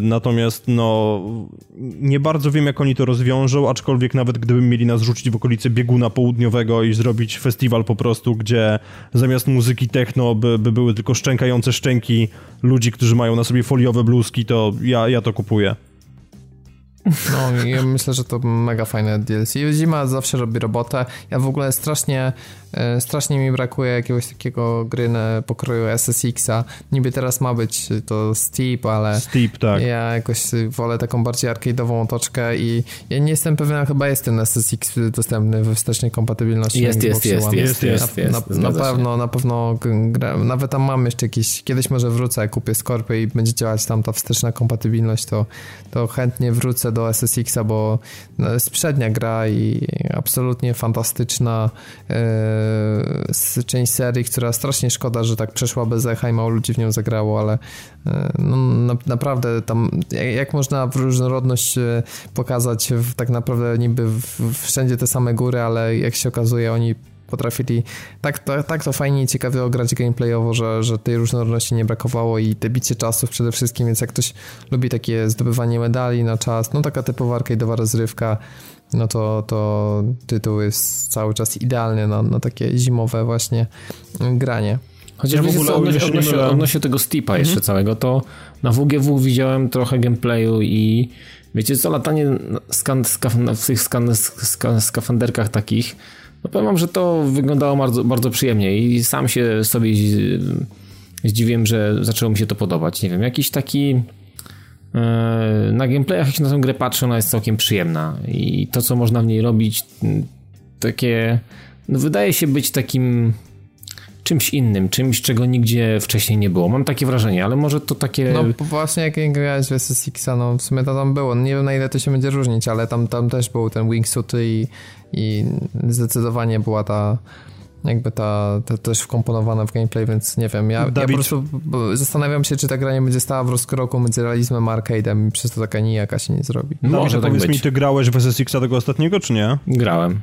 C: natomiast no nie bardzo wiem jak oni to rozwiążą, aczkolwiek nawet gdyby mieli nas rzucić w okolicy bieguna południowego i zrobić festiwal po prostu, gdzie zamiast muzyki techno by, by były tylko szczękające szczęki ludzi, którzy mają na sobie foliowe bluzki, to ja, ja to kupuję.
A: No, ja myślę, że to mega fajne DLC. Zima zawsze robi robotę. Ja w ogóle strasznie E, strasznie mi brakuje jakiegoś takiego gry na pokroju SSX-a. Niby teraz ma być to Steep, ale
C: Steep, tak.
A: ja jakoś wolę taką bardziej arcade'ową otoczkę i ja nie jestem pewien, chyba jest ten SSX dostępny we wstecznej kompatybilności.
B: Jest, jest, jest, jest, jest,
A: jest, Na, na pewno, na pewno gra, nawet tam mam jeszcze jakieś, kiedyś może wrócę, kupię Scorpio i będzie działać tam ta wsteczna kompatybilność, to, to chętnie wrócę do SSX-a, bo no, jest przednia gra i absolutnie fantastyczna yy, część serii, która strasznie szkoda, że tak przeszła bez echa i mało ludzi w nią zagrało, ale e, no, na, naprawdę tam jak można różnorodność e, pokazać w, tak naprawdę niby w, wszędzie te same góry, ale jak się okazuje oni potrafili tak, tak, tak to fajnie i ciekawie ograć gameplayowo, że, że tej różnorodności nie brakowało i te bicie czasów przede wszystkim, więc jak ktoś lubi takie zdobywanie medali na czas, no taka typowa arcade'owa rozrywka, no to, to tytuł jest cały czas idealny na, na takie zimowe właśnie granie.
B: Chociaż ja w ogóle odnośnie, odnośnie, odnośnie tego Steepa mhm. jeszcze całego, to na WGW widziałem trochę gameplayu i wiecie co, latanie skan, skaf, w tych skan, skan, skafanderkach takich, no powiem wam, że to wyglądało bardzo, bardzo przyjemnie i sam się sobie zdziwiłem, że zaczęło mi się to podobać. Nie wiem, jakiś taki na gameplayach, jak się na tę grę patrzy, ona jest całkiem przyjemna i to, co można w niej robić, takie, no wydaje się być takim czymś innym, czymś, czego nigdzie wcześniej nie było. Mam takie wrażenie, ale może to takie...
A: No właśnie jak grałeś w SSX-a, no w sumie to tam było. Nie wiem na ile to się będzie różnić, ale tam, tam też był ten wingsuit i, i zdecydowanie była ta jakby ta, ta też wkomponowana w gameplay, więc nie wiem, ja, ja po prostu zastanawiam się, czy ta gra nie będzie stała w rozkroku między realizmem a arcade'em i przez to taka nijaka się nie zrobi.
C: No, Może tak powiedz być. mi, ty grałeś w SSX-a tego ostatniego, czy nie?
B: Grałem.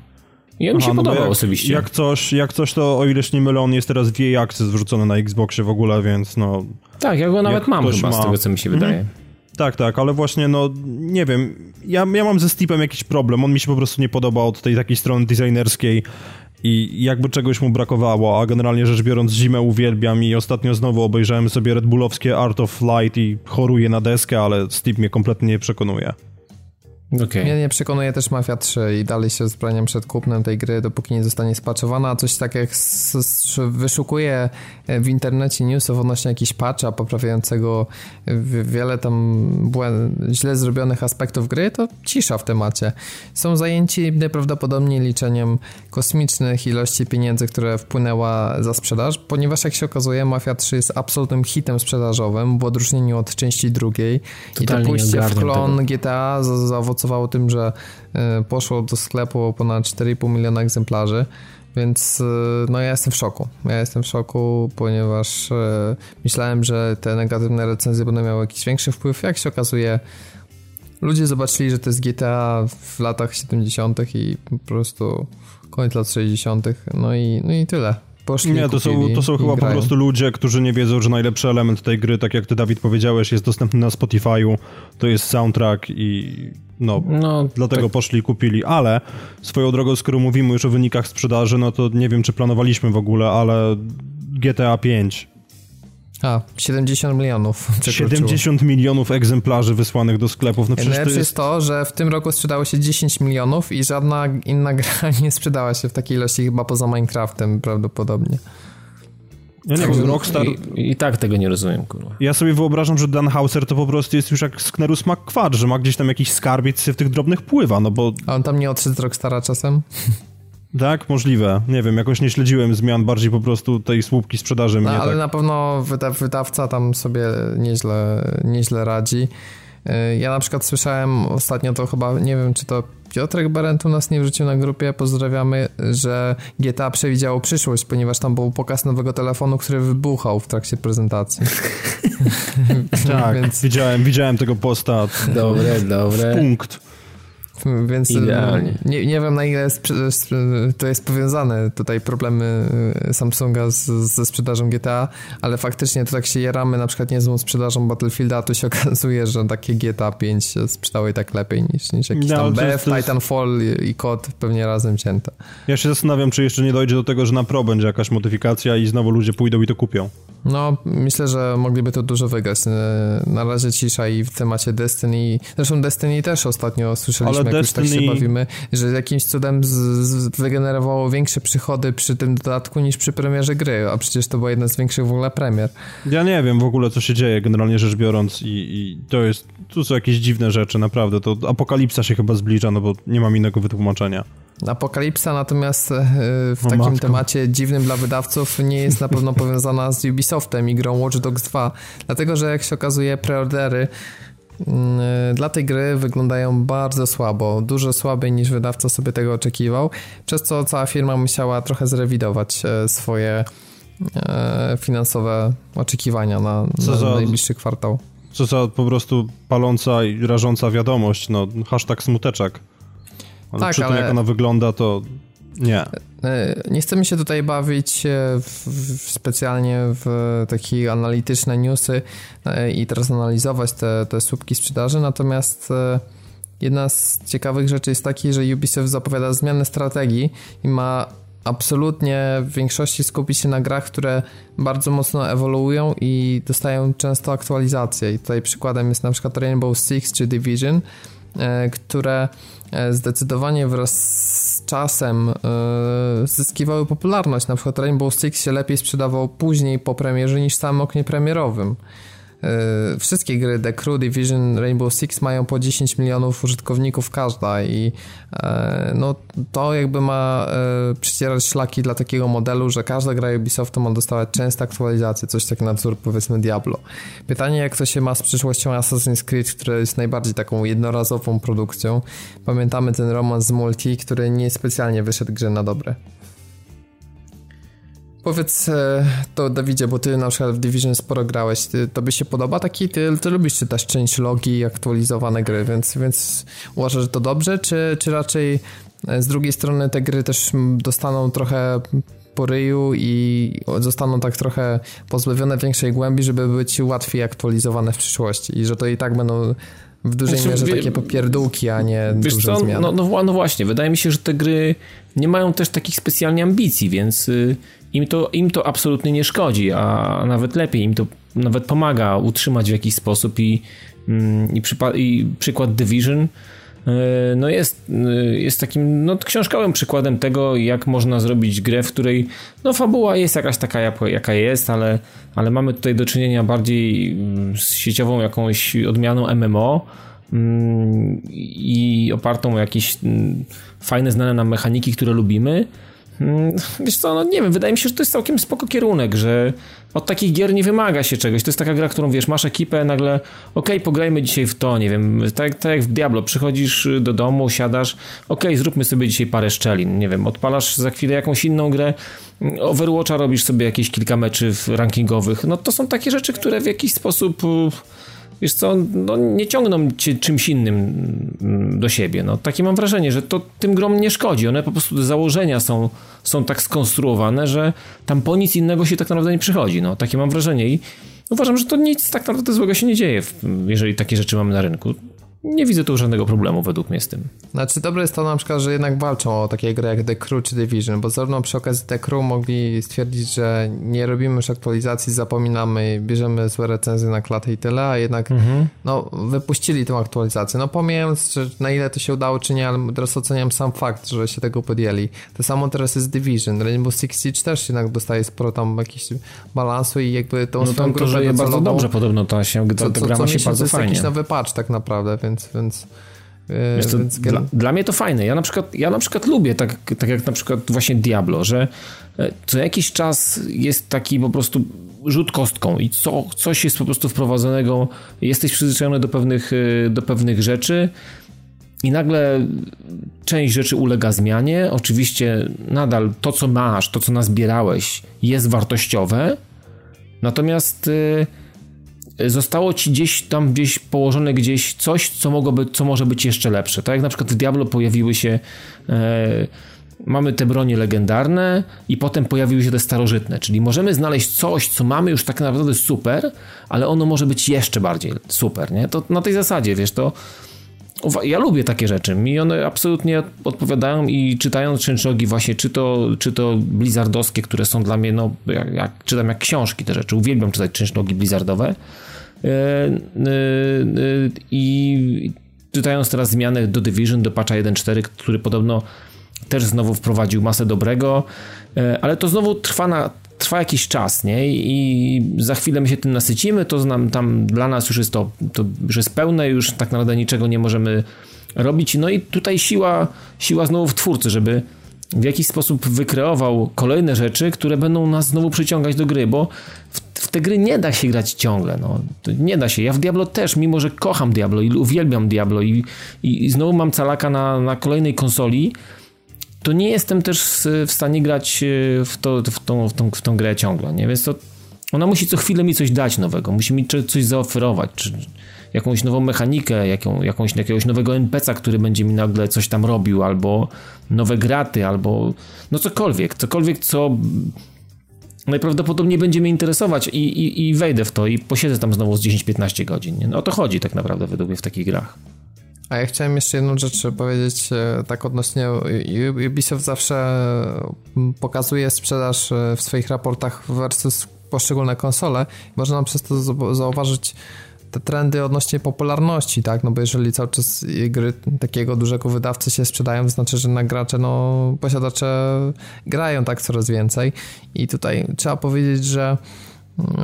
B: I on mi się no podobał
C: jak,
B: osobiście.
C: Jak coś, jak coś, to o ileś nie mylę, on jest teraz w jej Access wrzucony na Xboxie w ogóle, więc no...
B: Tak, ja go nawet mam chyba, ma... z tego co mi się wydaje. Mhm.
C: Tak, tak, ale właśnie, no, nie wiem, ja, ja mam ze Steepem jakiś problem, on mi się po prostu nie podoba od tej takiej strony designerskiej i jakby czegoś mu brakowało, a generalnie rzecz biorąc zimę uwielbiam i ostatnio znowu obejrzałem sobie Red Bullowskie Art of Flight i choruję na deskę, ale Steve mnie kompletnie nie przekonuje.
A: Okay. Mnie nie przekonuje też Mafia 3 i dalej się zbraniam przed kupnem tej gry, dopóki nie zostanie spaczowana. Coś tak jak wyszukuję w internecie newsów odnośnie jakiegoś patcha poprawiającego wiele tam źle zrobionych aspektów gry, to cisza w temacie. Są zajęci najprawdopodobniej liczeniem kosmicznych ilości pieniędzy, które wpłynęła za sprzedaż, ponieważ jak się okazuje Mafia 3 jest absolutnym hitem sprzedażowym w odróżnieniu od części drugiej Totalnie i to pójście w klon tego. GTA zaowocowało zaowocowało tym, że e, poszło do sklepu ponad 4,5 miliona egzemplarzy. Więc e, no ja jestem w szoku. Ja jestem w szoku, ponieważ e, myślałem, że te negatywne recenzje będą miały jakiś większy wpływ. Jak się okazuje, ludzie zobaczyli, że to jest GTA w latach 70. i po prostu koniec lat 60. No i, no i tyle. Poszli,
C: nie, to są, to są chyba grają. po prostu ludzie, którzy nie wiedzą, że najlepszy element tej gry, tak jak ty Dawid powiedziałeś, jest dostępny na Spotify'u, to jest soundtrack i no, no dlatego tak. poszli i kupili, ale swoją drogą, skoro mówimy już o wynikach sprzedaży, no to nie wiem, czy planowaliśmy w ogóle, ale GTA 5
A: A, 70 milionów.
C: 70 milionów egzemplarzy wysłanych do sklepów.
A: No Najlepsze jest... jest to, że w tym roku sprzedało się 10 milionów i żadna inna gra nie sprzedała się w takiej ilości chyba poza Minecraftem prawdopodobnie.
C: Ja nie wiem, Rockstar...
B: I, I, tak tego nie rozumiem, kurwa.
C: Ja sobie wyobrażam, że Dan Hauser to po prostu jest już jak Sknerus McQuad, że ma gdzieś tam jakiś skarbiec w tych drobnych pływa, no bo...
A: A on tam nie odszedł z Rockstara czasem?
C: Tak, możliwe. Nie wiem, jakoś nie śledziłem zmian, bardziej po prostu tej słupki sprzedaży
A: no,
C: mnie
A: ale
C: tak...
A: na pewno wydawca tam sobie nieźle, nieźle radzi. Y, ja na przykład słyszałem ostatnio to chyba, nie wiem czy to Piotrek Berent u nas nie wrzucił na grupie, pozdrawiamy, że GTA przewidziało przyszłość, ponieważ tam był pokaz nowego telefonu, który wybuchał w trakcie prezentacji.
C: tak, Więc... widziałem, widziałem tego posta.
B: Dobre, dobre.
C: Punkt.
A: Więc Idealnie. Nie, nie wiem na ile jest, to jest powiązane tutaj problemy y, Samsunga z, ze sprzedażą GTA, ale faktycznie to tak się jaramy na przykład niezłą sprzedażą Battlefielda, a tu się okazuje, że takie GTA 5 się sprzedało i tak lepiej niż, niż jakiś no, tam BF, Titanfall i, i kod pewnie razem cięte.
C: Ja się zastanawiam, czy jeszcze nie dojdzie do tego, że na Pro będzie jakaś modyfikacja i znowu ludzie pójdą i to kupią.
A: No, myślę, że mogliby to dużo wygrać. Na razie cisza i w temacie Destiny. Zresztą Destiny też ostatnio słyszeliśmy, Ale jak Destiny... już tak się bawimy, że jakimś cudem z, z, wygenerowało większe przychody przy tym dodatku niż przy premierze gry, a przecież to była jedna z większych w ogóle premier.
C: Ja nie wiem w ogóle, co się dzieje, generalnie rzecz biorąc i, i to jest, tu są jakieś dziwne rzeczy, naprawdę. To apokalipsa się chyba zbliża, no bo nie mam innego wytłumaczenia.
A: Apokalipsa natomiast e, w o takim matko. temacie dziwnym dla wydawców nie jest na pewno powiązana z Ubisoftem i grą Watch Dogs 2, dlatego że jak się okazuje preordery mm, e, dla tej gry wyglądają bardzo słabo, dużo słabiej niż wydawca sobie tego oczekiwał, przez co cała firma musiała trochę zrewidować e, swoje finansowe oczekiwania na, na za, najbliższy kwartał.
C: Co za po prostu paląca i rażąca wiadomość, no hashtag smuteczek. Ale tak, przy tym, ale... jak ona wygląda, to nie.
A: E, nie chcemy się tutaj bawić w, w specjalnie w takie analityczne newsy e, i teraz analizować te, te słupki sprzedaży, natomiast e, jedna z ciekawych rzeczy jest taki, że Ubisoft zapowiada zmianę strategii i ma absolutnie w większości skupić się na grach, które bardzo mocno ewoluują i dostają często aktualizacje. I tutaj przykładem jest na przykład Rainbow Six czy Division, które E, zdecydowanie wraz z czasem e, zyskiwały popularność. Na przykład Rainbow Six się lepiej sprzedawał później po premierze niż w samym oknie premierowym. E, wszystkie gry The Crew, Division, Rainbow Six mają po 10 milionów użytkowników każda i e, no to jakby ma e, przycierać szlaki dla takiego modelu, że każda gra Ubisoftu ma dostawać częste aktualizacje, coś tak na wzór powiedzmy Diablo. Pytanie jak to się ma z przyszłością Assassin's Creed, które jest najbardziej taką jednorazową produkcją. Pamiętamy ten romans z Multi, który nie specjalnie wyszedł grze na dobre. Powiedz e, to Dawidzie, bo ty na przykład w Division sporo grałeś, ty, by się podoba taki, ty, ty lubisz czytać część logi i aktualizowane gry, więc, więc uważasz, że to dobrze, czy, czy raczej e, z drugiej strony te gry też dostaną trochę po ryju i zostaną tak trochę pozbawione większej głębi, żeby być łatwiej aktualizowane w przyszłości i że to i tak będą w dużej znaczy, mierze takie popierdółki, a nie
B: wiesz
A: duże
B: co,
A: zmiany.
B: No, no, no, właśnie, wydaje mi się, że te gry nie mają też takich specjalnie ambicji, więc y, im to, im to absolutnie nie szkodzi, a nawet lepiej, im to nawet pomaga utrzymać w jakiś sposób i, mm, i, i przykład Division no jest, y, jest takim no, książkowym przykładem tego, jak można zrobić grę, w której no, fabuła jest jakaś taka, jaka jest, ale, ale mamy tutaj do czynienia bardziej mm, z sieciową jakąś odmianą MMO mm, i opartą o jakieś fajne, znane nam mechaniki, które lubimy, Mm, wiesz co, no nie wiem, wydaje mi się, że to jest całkiem spoko kierunek, że od takich gier nie wymaga się czegoś. To jest taka gra, którą wiesz, masz ekipę, nagle okej, okay, pograjmy dzisiaj w to, nie wiem, tak, tak jak w Diablo, przychodzisz do domu, siadasz, okej, okay, zróbmy sobie dzisiaj parę szczelin, nie wiem, odpalasz za chwilę jakąś inną grę, Overwatcha robisz sobie jakieś kilka meczy rankingowych. No to są takie rzeczy, które w jakiś sposób wiesz co, no nie ciągną cię czymś innym mm, do siebie. No, takie mam wrażenie, że to tym grom nie szkodzi. One po prostu założenia są, są tak skonstruowane, że tam po nic innego się tak naprawdę nie przychodzi. No, takie mam wrażenie i uważam, że to nic tak naprawdę złego się nie dzieje, jeżeli takie rzeczy mamy na rynku. Nie widzę tu żadnego problemu według mnie z tym.
A: Znaczy dobre jest to na przykład, że jednak walczą o takie gry jak The Crew czy Division, bo zarówno przy okazji The Crew mogli stwierdzić, że nie robimy już aktualizacji, zapominamy, bierzemy złe recenzje na klatę i tyle, a jednak mhm. no, wypuścili tą aktualizację. No pomijając, że na ile to się udało czy nie, ale teraz oceniam sam fakt, że się tego podjęli. To samo teraz jest Division. Rainbow Six Siege też jednak dostaje sporo tam jakiś balansu i jakby tą
B: no swoją to, to żyje bardzo dobrze podobno, ta, się, ta, ta gra ma się bardzo fajnie.
A: Jakiś nowy patch tak naprawdę, więc więc, więc
B: więc... dla, dla, mnie to fajne. Ja na przykład, ja na przykład lubię, tak, tak jak na przykład właśnie Diablo, że e, co jakiś czas jest taki po prostu rzut kostką i co, coś jest po prostu wprowadzonego, jesteś przyzwyczajony do pewnych, e, do pewnych rzeczy i nagle część rzeczy ulega zmianie. Oczywiście nadal to, co masz, to, co nazbierałeś jest wartościowe, natomiast... Yy, zostało ci gdzieś tam gdzieś położone gdzieś coś, co mogłoby, co może być jeszcze lepsze. Tak jak na przykład w Diablo pojawiły się e, mamy te bronie legendarne i potem pojawiły się te starożytne, czyli możemy znaleźć coś, co mamy już tak naprawdę super, ale ono może być jeszcze bardziej super, nie? To na tej zasadzie, wiesz, to ja lubię takie rzeczy. Mi one absolutnie odpowiadają i czytając czynszlogi właśnie, czy to, czy to blizzardowskie, które są dla mnie, no, jak, jak czytam jak książki te rzeczy, uwielbiam czytać czynszlogi blizzardowe, E, e, e, I czytając teraz zmiany do Division, do patcha 1.4, który podobno też znowu wprowadził masę dobrego, ale to znowu trwa, na, trwa jakiś czas, nie? I za chwilę my się tym nasycimy, to znam, tam dla nas już jest to, to już jest pełne, już tak naprawdę niczego nie możemy robić. No i tutaj siła, siła znowu w twórcy, żeby w jakiś sposób wykreował kolejne rzeczy, które będą nas znowu przyciągać do gry, bo w, w te gry nie da się grać ciągle, no. nie da się. Ja w Diablo też, mimo że kocham Diablo i uwielbiam Diablo i, i, i znowu mam calaka na, na kolejnej konsoli, to nie jestem też w stanie grać e, w, to, w, tą, w, tą, w tą grę ciągle, nie? Więc to ona musi co chwilę mi coś dać nowego, musi mi coś zaoferować, czy jakąś nową mechanikę, jaką, jakąś, jakiegoś nowego NPC'a, który będzie mi nagle coś tam robił, albo nowe graty, albo no cokolwiek, cokolwiek, co najprawdopodobniej będzie mnie interesować i, i, i wejdę w to i posiedzę tam znowu z 10-15 godzin. Nie? No o to chodzi tak naprawdę według mnie w takich grach.
A: A ja chciałem jeszcze jedną rzecz powiedzieć, e, tak odnośnie Ubisoft zawsze pokazuje sprzedaż e, w swoich raportach versus poszczególne konsole. Można przez to zauważyć te trendy odnośnie popularności, tak? No bo jeżeli cały czas gry takiego dużego wydawcy się sprzedają, to znaczy, że na gracze, no posiadacze grają tak coraz więcej i tutaj trzeba powiedzieć, że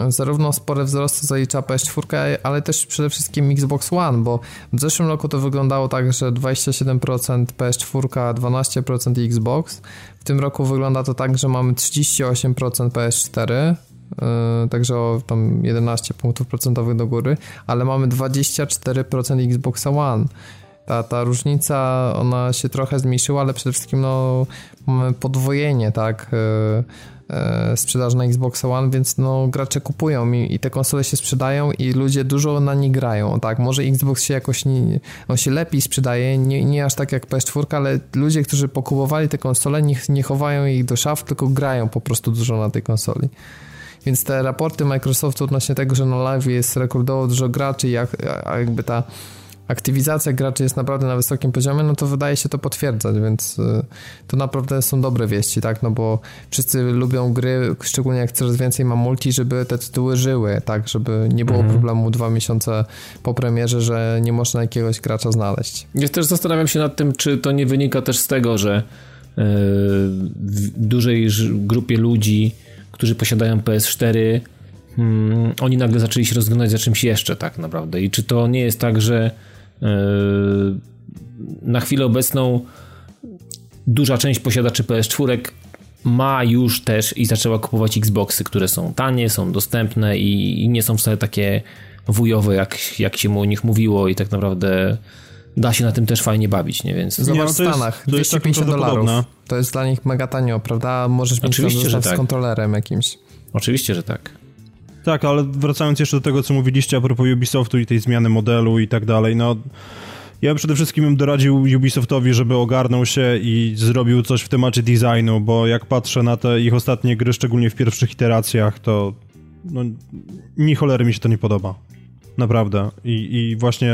A: zarówno spore wzrosty zalicza PS4, ale też przede wszystkim Xbox One, bo w zeszłym roku to wyglądało tak, że 27% PS4, 12% Xbox. W tym roku wygląda to tak, że mamy 38% PS4, Yy, także o tam 11 punktów procentowych do góry, ale mamy 24% Xbox One. Ta, ta różnica, ona się trochę zmniejszyła, ale przede wszystkim no, mamy podwojenie, tak, yy, sprzedaży na Xbox One, więc no, gracze kupują i, i, te konsole się sprzedają i ludzie dużo na nie grają, tak, może Xbox się jakoś, nie, on się lepiej sprzedaje, nie, nie aż tak jak PS4, ale ludzie, którzy pokupowali te konsole, nie, nie chowają ich do szaf, tylko grają po prostu dużo na tej konsoli. Więc te raporty Microsoftu odnośnie tego, że na live jest rekordowo dużo graczy jak, jakby ta aktywizacja graczy jest naprawdę na wysokim poziomie, no to wydaje się to potwierdzać, więc y, to naprawdę są dobre wieści, tak, no bo wszyscy lubią gry, szczególnie jak coraz więcej ma multi, żeby te tytuły żyły, tak, żeby nie było mhm. problemu dwa miesiące po premierze, że nie można jakiegoś gracza znaleźć.
B: Ja też zastanawiam się nad tym, czy to nie wynika też z tego, że yy, w dużej grupie ludzi którzy posiadają PS4, hmm, oni nagle zaczęli się rozglądać za czymś jeszcze tak naprawdę. I czy to nie jest tak, że na chwilę obecną duża część posiadaczy PS4 ma już też i zaczęła kupować Xboxy, które są tanie, są dostępne i, i nie są wcale takie wujowe, jak, jak się o nich mówiło i tak naprawdę da się na tym też fajnie bawić, nie? Więc...
A: Zobacz nie, w Stanach, jest, 250 dolarów. To jest dla nich mega tanio, prawda? Możesz mieć Oczywiście, że tak. z kontrolerem jakimś.
B: Oczywiście, że tak.
C: Tak, ale wracając jeszcze do tego, co mówiliście a propos Ubisoftu i tej zmiany modelu i tak dalej, no... Ja przede wszystkim bym doradził Ubisoftowi, żeby ogarnął się i zrobił coś w temacie designu, bo jak patrzę na te ich ostatnie gry, szczególnie w pierwszych iteracjach, to no, ni cholery mi się to nie podoba. Naprawdę. I, i właśnie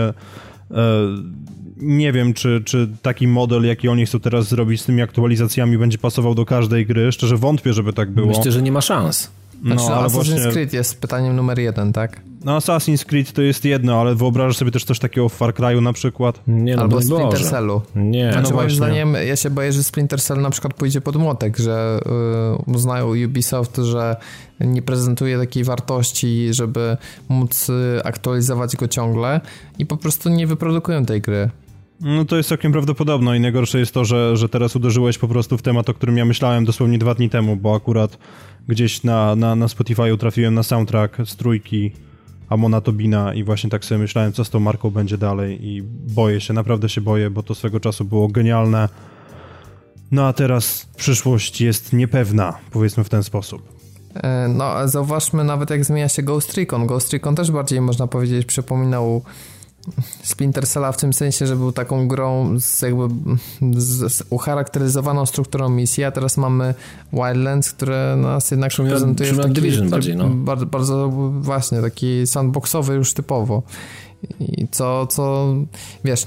C: nie wiem, czy, czy taki model, jaki oni chcą teraz zrobić z tymi aktualizacjami, będzie pasował do każdej gry. Szczerze wątpię, żeby tak było.
B: Myślę, że nie ma szans.
A: No, znaczy, ale Assassin's właśnie... Creed jest pytaniem numer jeden, tak?
C: No Assassin's Creed to jest jedno, ale wyobrażasz sobie też coś takiego w Far Cry'u na przykład?
A: Nie, no Albo Splinter Cellu.
B: Nie,
A: znaczy, no moim zdaniem, ja się boję, że Splinter Cell na przykład pójdzie pod młotek, że yy, uznają Ubisoft, że nie prezentuje takiej wartości, żeby móc y, aktualizować go ciągle i po prostu nie wyprodukują tej gry.
C: No to jest całkiem prawdopodobne i najgorsze jest to, że, że teraz uderzyłeś po prostu w temat, o którym ja myślałem dosłownie dwa dni temu, bo akurat gdzieś na, na, na Spotify trafiłem na soundtrack z trójki Amona Tobina i właśnie tak sobie myślałem, co z tą marką będzie dalej i boję się, naprawdę się boję, bo to swego czasu było genialne. No a teraz przyszłość jest niepewna, powiedzmy w ten sposób.
A: E, no, zauważmy nawet jak zmienia się Ghost Recon. Ghost Recon też bardziej, można powiedzieć, przypominał Splinter Cella w tym sensie, że był taką grą z jakby z, z ucharakteryzowaną strukturą misji, a teraz mamy Wildlands, które nas jednak Przymiot, prezentuje w taki,
B: Division bardziej, no.
A: bardzo, bardzo właśnie taki sandboxowy już typowo. I co, co wiesz,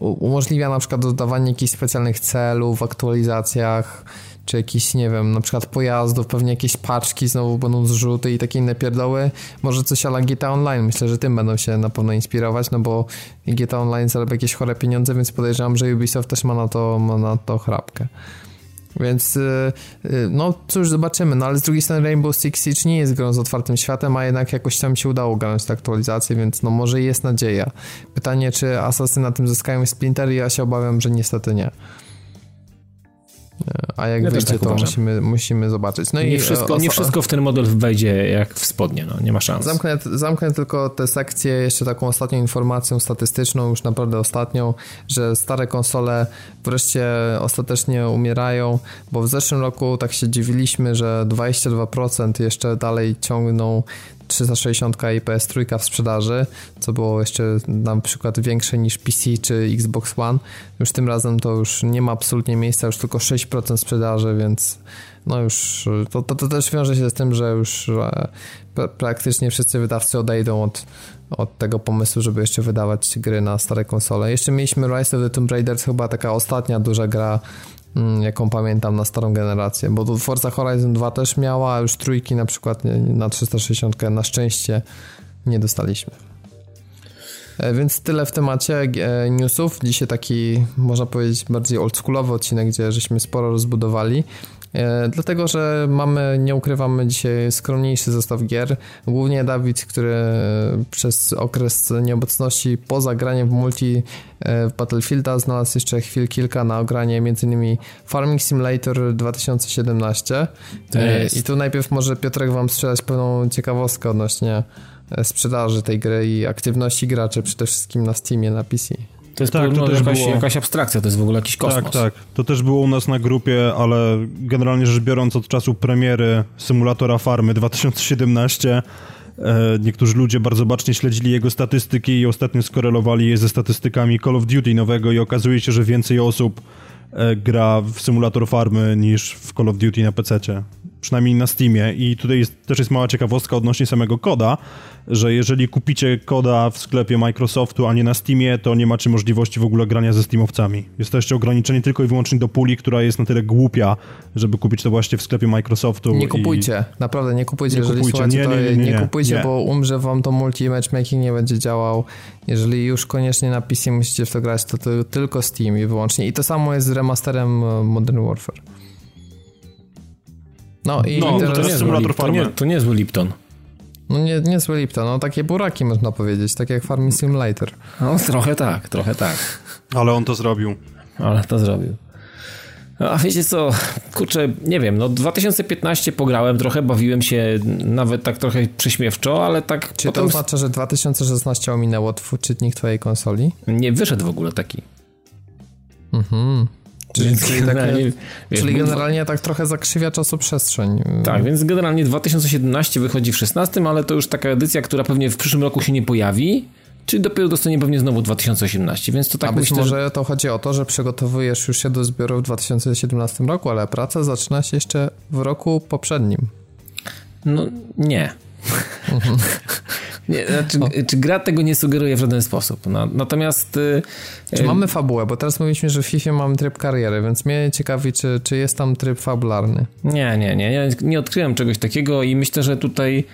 A: umożliwia na przykład dodawanie jakichś specjalnych celów w aktualizacjach, czy jakiś, nie wiem, na przykład pojazdów, pewnie jakieś paczki znowu będą zrzuty i takie inne pierdoły. Może coś ala GTA Online, myślę, że tym będą się na pewno inspirować, no bo GTA Online zarabia jakieś chore pieniądze, więc podejrzewam, że Ubisoft też ma na to, ma na to chrapkę. Więc y, y, no cóż, zobaczymy. No ale z drugiej strony Rainbow Six Siege nie jest grą z otwartym światem, a jednak jakoś tam się udało grać tę aktualizację, więc no może jest nadzieja. Pytanie, czy Asasy na tym zyskają Splinter? Ja się obawiam, że niestety nie. A jak ja wyjdzie, tak to musimy, musimy zobaczyć. No
B: nie, i wszystko, nie wszystko w ten model wejdzie jak w spodnie, no, nie ma szans.
A: Zamknę, zamknę tylko tę sekcję jeszcze taką ostatnią informacją statystyczną, już naprawdę ostatnią, że stare konsole wreszcie ostatecznie umierają, bo w zeszłym roku tak się dziwiliśmy, że 22% jeszcze dalej ciągną 360 i PS3 w sprzedaży, co było jeszcze na przykład większe niż PC czy Xbox One. Już tym razem to już nie ma absolutnie miejsca, już tylko 6% sprzedaży, więc no już to, to, to też wiąże się z tym, że już praktycznie wszyscy wydawcy odejdą od, od tego pomysłu, żeby jeszcze wydawać gry na stare konsole. Jeszcze mieliśmy Rise of the Tomb Raider, chyba taka ostatnia duża gra jaką pamiętam na starą generację, bo Forza Horizon 2 też miała, a już trójki na przykład na 360 na szczęście nie dostaliśmy. E, więc tyle w temacie e, newsów. Dzisiaj taki, można powiedzieć, bardziej oldschoolowy odcinek, gdzie żeśmy sporo rozbudowali. E, dlatego, że mamy, nie ukrywamy dzisiaj skromniejszy zestaw gier. Głównie Dawid, który przez okres nieobecności poza graniem w multi e, w Battlefielda znalazł jeszcze chwil kilka na ogranie m.in. Farming Simulator 2017. E, I tu najpierw może Piotrek wam sprzedać pewną ciekawostkę odnośnie sprzedaży tej gry i aktywności graczy przede wszystkim na Steamie, na PC.
B: To jest tak, to też jakaś, było... jakaś abstrakcja, to jest w ogóle jakiś kosmos.
C: Tak, tak. To też było u nas na grupie, ale generalnie rzecz biorąc od czasu premiery symulatora farmy 2017 e, niektórzy ludzie bardzo bacznie śledzili jego statystyki i ostatnio skorelowali je ze statystykami Call of Duty nowego i okazuje się, że więcej osób e, gra w symulator farmy niż w Call of Duty na PC przynajmniej na Steamie. I tutaj jest, też jest mała ciekawostka odnośnie samego koda, że jeżeli kupicie koda w sklepie Microsoftu, a nie na Steamie, to nie macie możliwości w ogóle grania ze Steamowcami. Jesteście ograniczeni tylko i wyłącznie do puli, która jest na tyle głupia, żeby kupić to właśnie w sklepie Microsoftu.
A: Nie kupujcie, i... naprawdę nie kupujcie, nie jeżeli kupujcie. słuchacie, nie, nie, nie, nie, kupujcie, bo umrze wam to multi matchmaking nie będzie działał. Jeżeli już koniecznie na PC musicie w to grać, to, to tylko Steam i wyłącznie. I to samo jest z remasterem e, Modern Warfare.
B: No i no, teraz... to, nie symulator to, nie, to nie zły Lipton.
A: No nie, nie zły Lipton, no takie buraki można powiedzieć, tak jak Farming Simulator.
B: No trochę tak, trochę tak.
C: Ale on to zrobił.
B: Ale to zrobił. A wiecie co, kurczę, nie wiem, no 2015 pograłem trochę, bawiłem się nawet tak trochę prześmiewczo, ale tak
A: Czy potem... to oznacza, że 2016 ominęło czytnik twojej konsoli?
B: Nie, wyszedł w ogóle taki.
A: Mhm. Czyli, czyli, generalnie, wiesz, czyli generalnie tak trochę zakrzywia czasoprzestrzeń.
B: Tak, więc generalnie 2017 wychodzi w 16, ale to już taka edycja, która pewnie w przyszłym roku się nie pojawi, czy dopiero dostanie pewnie znowu 2018, więc to tak
A: A być myślę, może że... to chodzi o to, że przygotowujesz już się do zbioru w 2017 roku, ale praca zaczyna się jeszcze w roku poprzednim.
B: No nie. Nie, znaczy, czy gra tego nie sugeruje w żaden sposób. No, natomiast... Y,
A: czy mamy fabułę? Bo teraz mówiliśmy, że w FIFA mamy tryb kariery, więc mnie ciekawi, czy, czy jest tam tryb fabularny.
B: Nie, nie, nie, nie. Nie odkryłem czegoś takiego i myślę, że tutaj Y,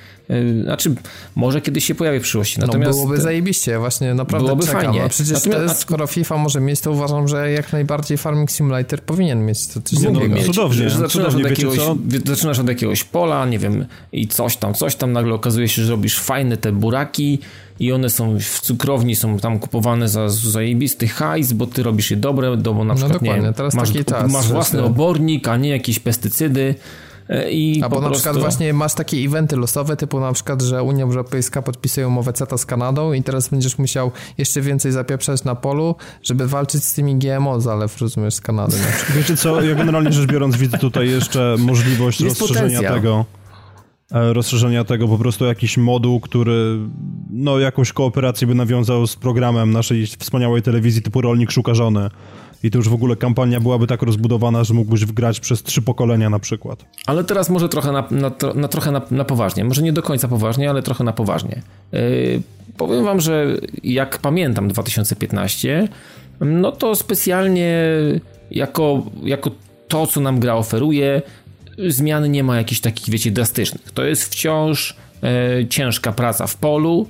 B: znaczy, może kiedyś się pojawi w przyszłości.
A: No, Natomiast no byłoby zajebiście, właśnie naprawdę byłoby czekam. fajnie. No przecież Natomiast, to jest, skoro FIFA może mieć, to uważam, że jak najbardziej Farming Simulator powinien mieć to coś
C: no, mieć. Cudownie,
B: zaczynasz,
C: cudownie,
B: od jakiegoś, zaczynasz od jakiegoś pola, nie wiem, i coś tam, coś tam, nagle okazuje się, że robisz fajne te buraki i one są w cukrowni, są tam kupowane za zajebisty hajs, bo ty robisz je dobre, bo na no przykład, no nie wiem, masz, masz własny obornik, a nie jakieś pestycydy,
A: I Albo na prostu... przykład właśnie masz takie eventy losowe, typu na przykład, że Unia Europejska podpisuje umowę CETA z Kanadą i teraz będziesz musiał jeszcze więcej zapieprzać na polu, żeby walczyć z tymi GMO zalew, rozumiesz, z Kanady.
C: Wiecie co, ja generalnie rzecz biorąc widzę tutaj jeszcze możliwość Jest rozszerzenia potencjał. tego e, rozszerzenia tego po prostu jakiś moduł, który no jakąś kooperację by nawiązał z programem naszej wspaniałej telewizji typu Rolnik Szuka Żony i to już w ogóle kampania byłaby tak rozbudowana, że mógłbyś wgrać przez trzy pokolenia na przykład.
B: Ale teraz może trochę na, na, na trochę na, na, poważnie. Może nie do końca poważnie, ale trochę na poważnie. Yy, powiem wam, że jak pamiętam 2015, no to specjalnie jako, jako to, co nam gra oferuje, zmiany nie ma jakichś takich, wiecie, drastycznych. To jest wciąż e, ciężka praca w polu,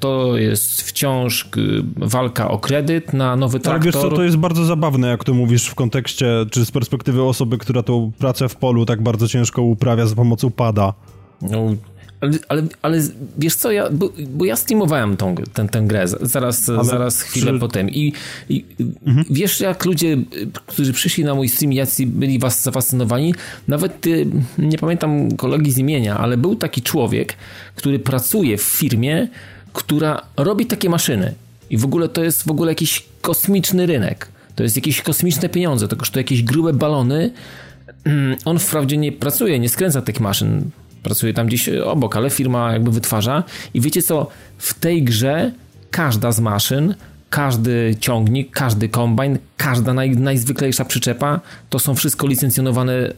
B: to jest wciąż walka o kredyt na nowy traktor.
C: Ale wiesz co, to jest bardzo zabawne, jak to mówisz w kontekście, czy z perspektywy osoby, która tą pracę w polu tak bardzo ciężko uprawia za pomocą pada.
B: No, ale, ale, ale wiesz co, ja, bo, bo ja streamowałem tą, tę, tę grę zaraz, zaraz chwilę czy... potem i, i mhm. wiesz jak ludzie, którzy przyszli na mój stream, jacy byli was zafascynowani, nawet nie pamiętam kolegi z imienia, ale był taki człowiek, który pracuje w firmie, która robi takie maszyny. I w ogóle to jest w ogóle jakiś kosmiczny rynek. To jest jakieś kosmiczne pieniądze, to kosztuje jakieś grube balony. Mm, on wprawdzie nie pracuje, nie skręca tych maszyn, pracuje tam gdzieś obok, ale firma jakby wytwarza. I wiecie co, w tej grze każda z maszyn każdy ciągnik, każdy kombajn, każda naj, najzwyklejsza przyczepa, to są wszystko licencjonowane yy,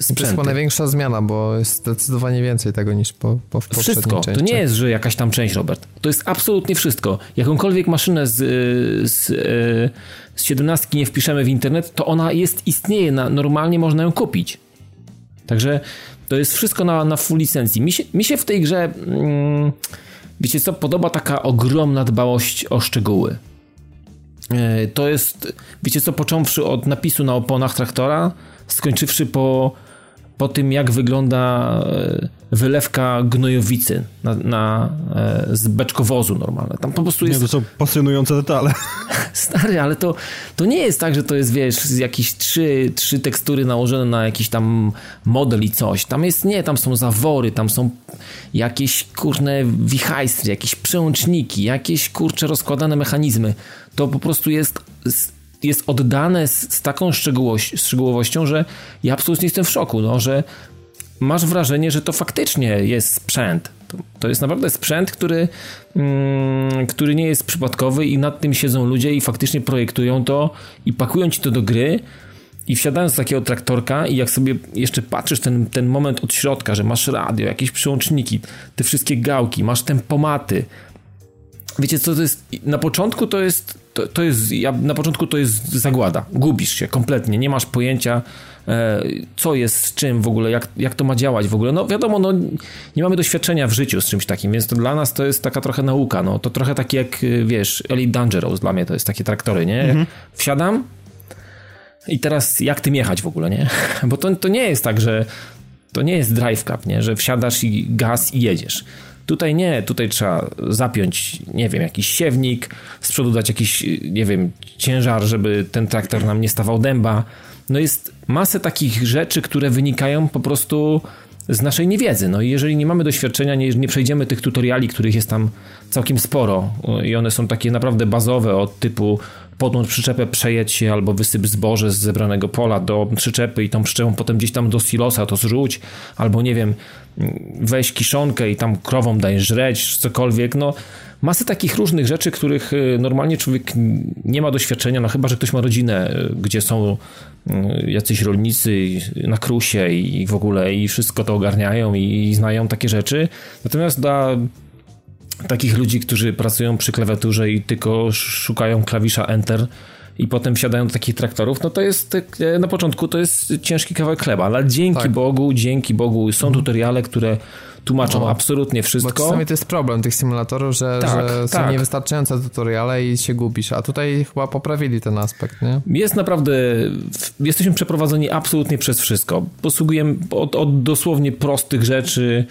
B: sprzęty. To jest chyba
A: największa zmiana, bo jest zdecydowanie więcej tego niż po, po w
B: Wszystko. Części. To nie jest, że jakaś tam część, Robert. To jest absolutnie wszystko. Jakąkolwiek maszynę z, z, yy, z 17 nie wpiszemy w internet, to ona jest, istnieje, na, normalnie można ją kupić. Także to jest wszystko na, na full licencji. Mi się, mi się w tej grze... Yy, Wiecie co, podoba taka ogromna dbałość o szczegóły. E, to jest, wiecie co, począwszy od napisu na oponach traktora, skończywszy po, po tym, jak wygląda e, wylewka gnojowicy na, na, e, z beczkowozu normalne. Tam po prostu jest...
C: Nie, to są pasjonujące detale.
B: Stary, ale to, to nie jest tak, że to jest, wiesz, jakieś trzy, trzy tekstury nałożone na jakiś tam model i coś. Tam jest, nie, tam są zawory, tam są jakieś, kurne, wichajstry, jakieś przełączniki, jakieś, kurcze, rozkładane mechanizmy. To po prostu jest jest oddane z, z taką szczegółowością, że ja absolutnie jestem w szoku, no, że masz wrażenie, że to faktycznie jest sprzęt. To, to jest naprawdę sprzęt, który, mm, który nie jest przypadkowy i nad tym siedzą ludzie i faktycznie projektują to i pakują ci to do gry. I wsiadając z takiego traktorka i jak sobie jeszcze patrzysz ten, ten moment od środka, że masz radio, jakieś przełączniki, te wszystkie gałki, masz tempomaty. Wiecie co to jest? Na początku to jest, to, to jest, ja, na początku to jest zagłada. Gubisz się kompletnie, nie masz pojęcia E, co jest z czym w ogóle, jak, jak to ma działać w ogóle. No wiadomo, no, nie mamy doświadczenia w życiu z czymś takim, więc to dla nas to jest taka trochę nauka. No. To trochę takie jak, y, wiesz, Elite Dangerous dla mnie to jest takie traktory, nie? Mhm. Wsiadam i teraz jak tym jechać w ogóle, nie? Bo to, to nie jest tak, że to nie jest drive cup, nie? Że wsiadasz i gaz i jedziesz. Tutaj nie, tutaj trzeba zapiąć, nie wiem, jakiś siewnik, z przodu dać jakiś, nie wiem, ciężar, żeby ten traktor nam nie stawał dęba no jest masę takich rzeczy, które wynikają po prostu z naszej niewiedzy. No i jeżeli nie mamy doświadczenia, nie, nie przejdziemy tych tutoriali, których jest tam całkiem sporo i one są takie naprawdę bazowe od typu podłącz przyczepę, przejedź się albo wysyp zboże z zebranego pola do przyczepy i tą przyczepą potem gdzieś tam do silosa to zrzuć, albo nie wiem, weź kiszonkę i tam krowom daj żreć, cokolwiek, no masę takich różnych rzeczy, których y, normalnie człowiek nie ma doświadczenia, no chyba, że ktoś ma rodzinę, y, gdzie są y, jacyś rolnicy na krusie i w ogóle i wszystko to ogarniają i znają takie rzeczy. Natomiast dla takich ludzi, którzy pracują przy klawiaturze i tylko szukają klawisza Enter i potem wsiadają do takich traktorów, no to jest e, na początku to jest ciężki kawałek chleba, ale dzięki tak. Bogu, dzięki Bogu są mhm. tutoriale, które tłumaczą no, absolutnie wszystko. Bo
A: czasami to jest problem tych symulatorów, że, tak, że są tak. niewystarczające tutoriale i się gubisz, a tutaj chyba poprawili ten aspekt, nie?
B: Jest naprawdę, jesteśmy przeprowadzeni absolutnie przez wszystko. Posługujemy od, od dosłownie prostych rzeczy,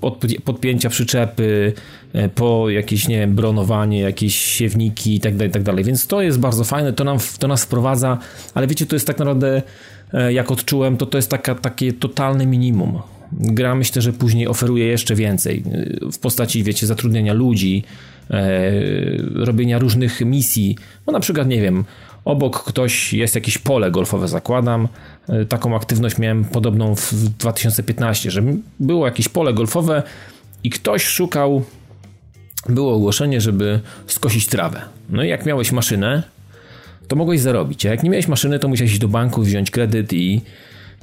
B: od podpięcia przyczepy, e, po jakieś, nie wiem, bronowanie, jakieś siewniki i tak dalej, tak. Więc to jest bardzo fajne, to, nam, to nas wprowadza, ale wiecie, to jest tak naprawdę, e, jak odczułem, to to jest taka, takie totalne minimum. Gra myślę, że później oferuje jeszcze więcej e, w postaci, wiecie, zatrudniania ludzi, robienia różnych misji, no na przykład, nie wiem, obok ktoś, jest jakieś pole golfowe, zakładam. E, taką aktywność miałem podobną w 2015, że było jakieś pole golfowe i ktoś szukał, było ogłoszenie, żeby skosić trawę. No i jak miałeś maszynę, to mogłeś zarobić. A jak nie miałeś maszyny, to musiałeś do banku wziąć kredyt i,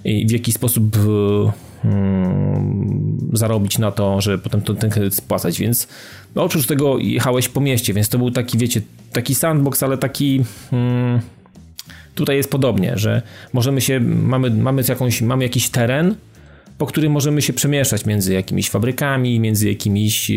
B: i w jakiś sposób hmm, zarobić na to, że potem ten kredyt spłacać. Więc no, oprócz tego jechałeś po mieście, więc to był taki, wiecie, taki sandbox, ale taki. Hmm, tutaj jest podobnie, że możemy się, mamy, mamy, jakąś, mamy jakiś teren, po którym możemy się przemieszczać między jakimiś fabrykami, między jakimiś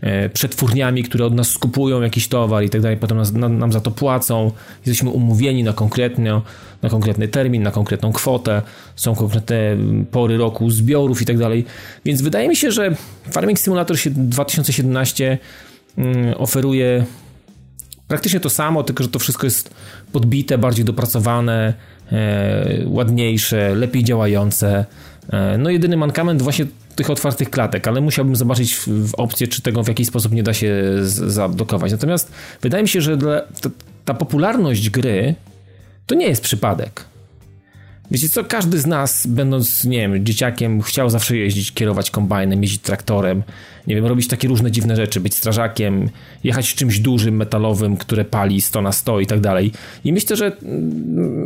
B: e, przetwórniami, które od nas skupują jakiś towar i tak dalej, potem nas, na, nam za to płacą. Jesteśmy umówieni na, konkretnie, na konkretny termin, na konkretną kwotę, są konkretne pory roku zbiorów i tak dalej. Więc wydaje mi się, że Farming Simulator 2017 mm, oferuje praktycznie to samo, tylko że to wszystko jest podbite, bardziej dopracowane, e, ładniejsze, lepiej działające. E, no jedyny mankament właśnie tych otwartych klatek, ale musiałbym zobaczyć w, w opcję, czy tego w jakiś sposób nie da się zablokować. Natomiast wydaje mi się, że ta, ta popularność gry to nie jest przypadek. Wiecie co, każdy z nas, będąc, nie wiem, dzieciakiem, chciał zawsze jeździć, kierować kombajnem, jeździć traktorem, nie wiem, robić takie różne dziwne rzeczy, być strażakiem, jechać czymś dużym, metalowym, które pali 100 na 100 i tak dalej. I myślę, że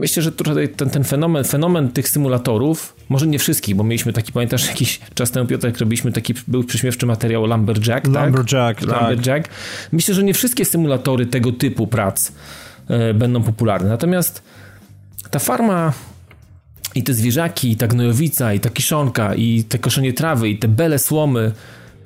B: myślę, że tutaj ten, ten fenomen, fenomen tych symulatorów, może nie wszystkich, bo mieliśmy taki, pamiętasz, jakiś czas temu, Piotr, robiliśmy taki, był przyśmiewczy materiał Lumberjack,
C: Lumberjack, tak?
B: Lumberjack. Tak. Myślę, że nie wszystkie symulatory tego typu prac e, będą popularne. Natomiast ta farma i te zwierzaki, i ta gnojowica, i ta kiszonka, i te koszenie trawy, i te bele słomy,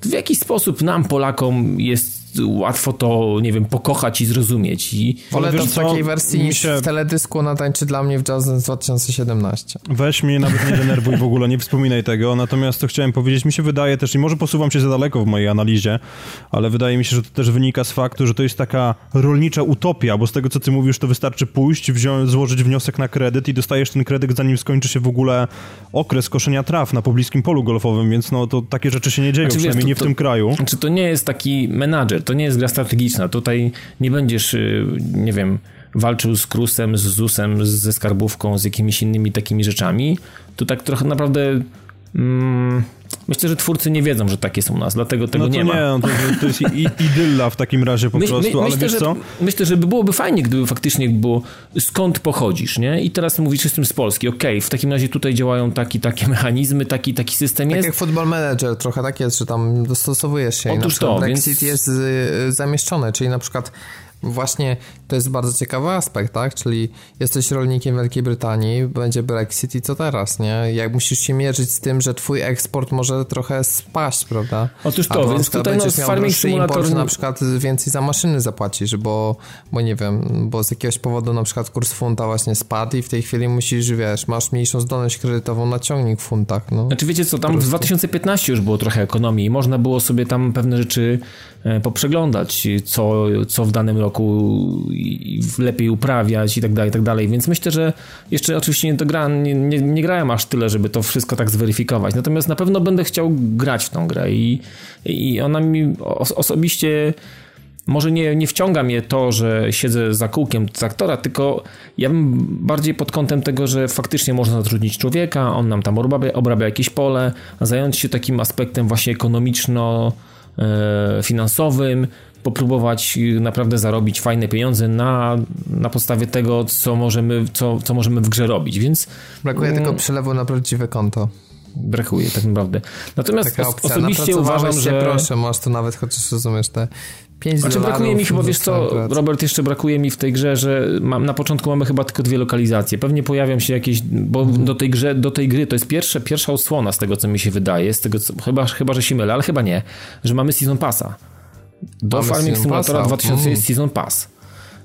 B: w jakiś sposób nam, Polakom, jest łatwo to, nie wiem, pokochać i zrozumieć. I...
A: Wolę to w takiej wersji niż się... w teledysku na tańczy dla mnie w Jazz 2017.
C: Weź mnie, nawet nie denerwuj w ogóle, nie wspominaj tego. Natomiast to chciałem powiedzieć, mi się wydaje też, i może posuwam się za daleko w mojej analizie, ale wydaje mi się, że to też wynika z faktu, że to jest taka rolnicza utopia, bo z tego, co ty mówisz, to wystarczy pójść, wziąć, złożyć wniosek na kredyt i dostajesz ten kredyt, zanim skończy się w ogóle okres koszenia traw na pobliskim polu golfowym, więc no to takie rzeczy się nie dzieją, znaczy, przynajmniej wiesz, to, nie w tym kraju.
B: Czy to nie jest taki menadżer, to nie jest gra strategiczna. Tutaj nie będziesz, y, nie wiem, walczył z Krusem, z Zusem, ze skarbówką, z jakimiś innymi takimi rzeczami. Tu tak trochę naprawdę. Mm, myślę, że twórcy nie wiedzą, że takie są u nas, dlatego tego
C: no
B: nie ma.
C: Nie, no to, to jest idylla w takim razie po my, prostu, my, ale myślę, wiesz
B: że,
C: co?
B: Myślę, że byłoby fajnie, gdyby faktycznie było skąd pochodzisz, nie? I teraz mówisz, że jestem z Polski, okej, okay, w takim razie tutaj działają taki, takie mechanizmy, taki, taki system
A: tak
B: jest.
A: Tak jak Football Manager, trochę tak jest, że tam dostosowujesz się
B: Otóż
A: i
B: to,
A: Brexit
B: więc...
A: jest y, zamieszczony, czyli na przykład Właśnie to jest bardzo ciekawy aspekt, tak? Czyli jesteś rolnikiem Wielkiej Brytanii, będzie Brexit i co teraz, nie? Jak musisz się mierzyć z tym, że twój eksport może trochę spaść, prawda?
B: Otóż to, więc tutaj no, Farming Simulator... Import,
A: na przykład więcej za maszyny zapłacisz, bo, bo nie wiem, bo z jakiegoś powodu na przykład kurs funta właśnie spadł i w tej chwili musisz, wiesz, masz mniejszą zdolność kredytową na ciągnik w funtach, no.
B: Znaczy wiecie co, tam w 2015 już było trochę ekonomii i można było sobie tam pewne rzeczy poprzeglądać, co, co w danym roku lepiej uprawiać i tak dalej, i tak dalej. Więc myślę, że jeszcze oczywiście nie, dogra, nie, nie, nie grałem aż tyle, żeby to wszystko tak zweryfikować. Natomiast na pewno będę chciał grać w tą grę i, i ona mi osobiście może nie, nie wciąga mnie to, że siedzę za kółkiem traktora, tylko ja bym bardziej pod kątem tego, że faktycznie można zatrudnić człowieka, on nam tam obrabia, obrabia jakieś pole, zająć się takim aspektem właśnie ekonomiczno-finansowym, popróbować naprawdę zarobić fajne pieniądze na, na podstawie tego, co możemy, co, co możemy w grze robić, więc...
A: Brakuje mm, tylko przelewu na prawdziwe konto.
B: Brakuje tak naprawdę. Natomiast Taka opcja. osobiście uważam,
A: się,
B: że...
A: proszę, masz tu nawet chociaż rozumiesz te 5 znaczy,
B: brakuje mi chyba, wiesz co, Robert, jeszcze brakuje mi w tej grze, że mam, na początku mamy chyba tylko dwie lokalizacje. Pewnie pojawią się jakieś, bo hmm. do tej grze, do tej gry to jest pierwsze, pierwsza odsłona z tego, co mi się wydaje, z tego, co, chyba, chyba, że się mylę, ale chyba nie, że mamy Season Passa. Do mamy Farming Simulatora 2000 mm. jest Season Pass.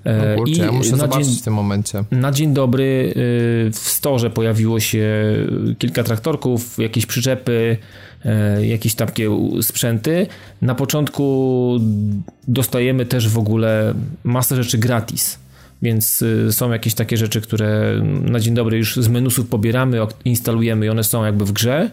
A: No e, kurczę, I ja muszę na dzień, w tym momencie.
B: Na dzień dobry y, w storze pojawiło się kilka traktorków, jakieś przyczepy, e, jakieś takie sprzęty. Na początku dostajemy też w ogóle masę rzeczy gratis. Więc są jakieś takie rzeczy, które na dzień dobry już z menusów pobieramy, instalujemy i one są jakby w grze.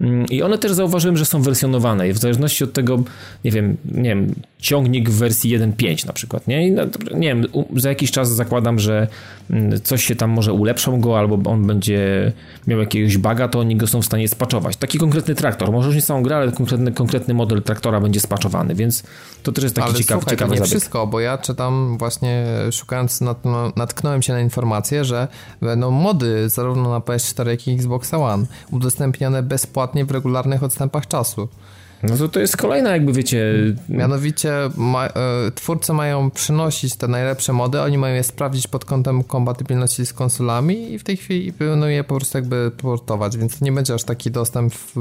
B: Mm, I one też zauważyłem, że są wersjonowane i w zależności od tego, nie wiem, nie wiem, ciągnik w wersji 1.5 na przykład, nie? I nie wiem, za jakiś czas zakładam, że mm, coś się tam może ulepszą go, albo on będzie miał jakiegoś baga, to oni go są w stanie spaczować. Taki konkretny traktor, może już nie całą grę, ale konkretny, konkretny model traktora będzie spaczowany, więc to też jest taki ale ciekawy, słuchaj, ciekawy
A: to nie
B: zabieg.
A: wszystko, bo ja czytam właśnie, szukając, nat, natknąłem się na informację, że będą mody zarówno na PS4, jak i Xbox One udostępnione bezpłatnie w regularnych odstępach czasu.
B: No to to jest kolejna jakby wiecie...
A: Mianowicie ma, e, twórcy mają przynosić te najlepsze mody, oni mają je sprawdzić pod kątem kompatybilności z konsolami i w tej chwili będą je po prostu jakby portować, więc nie będzie aż taki dostęp w,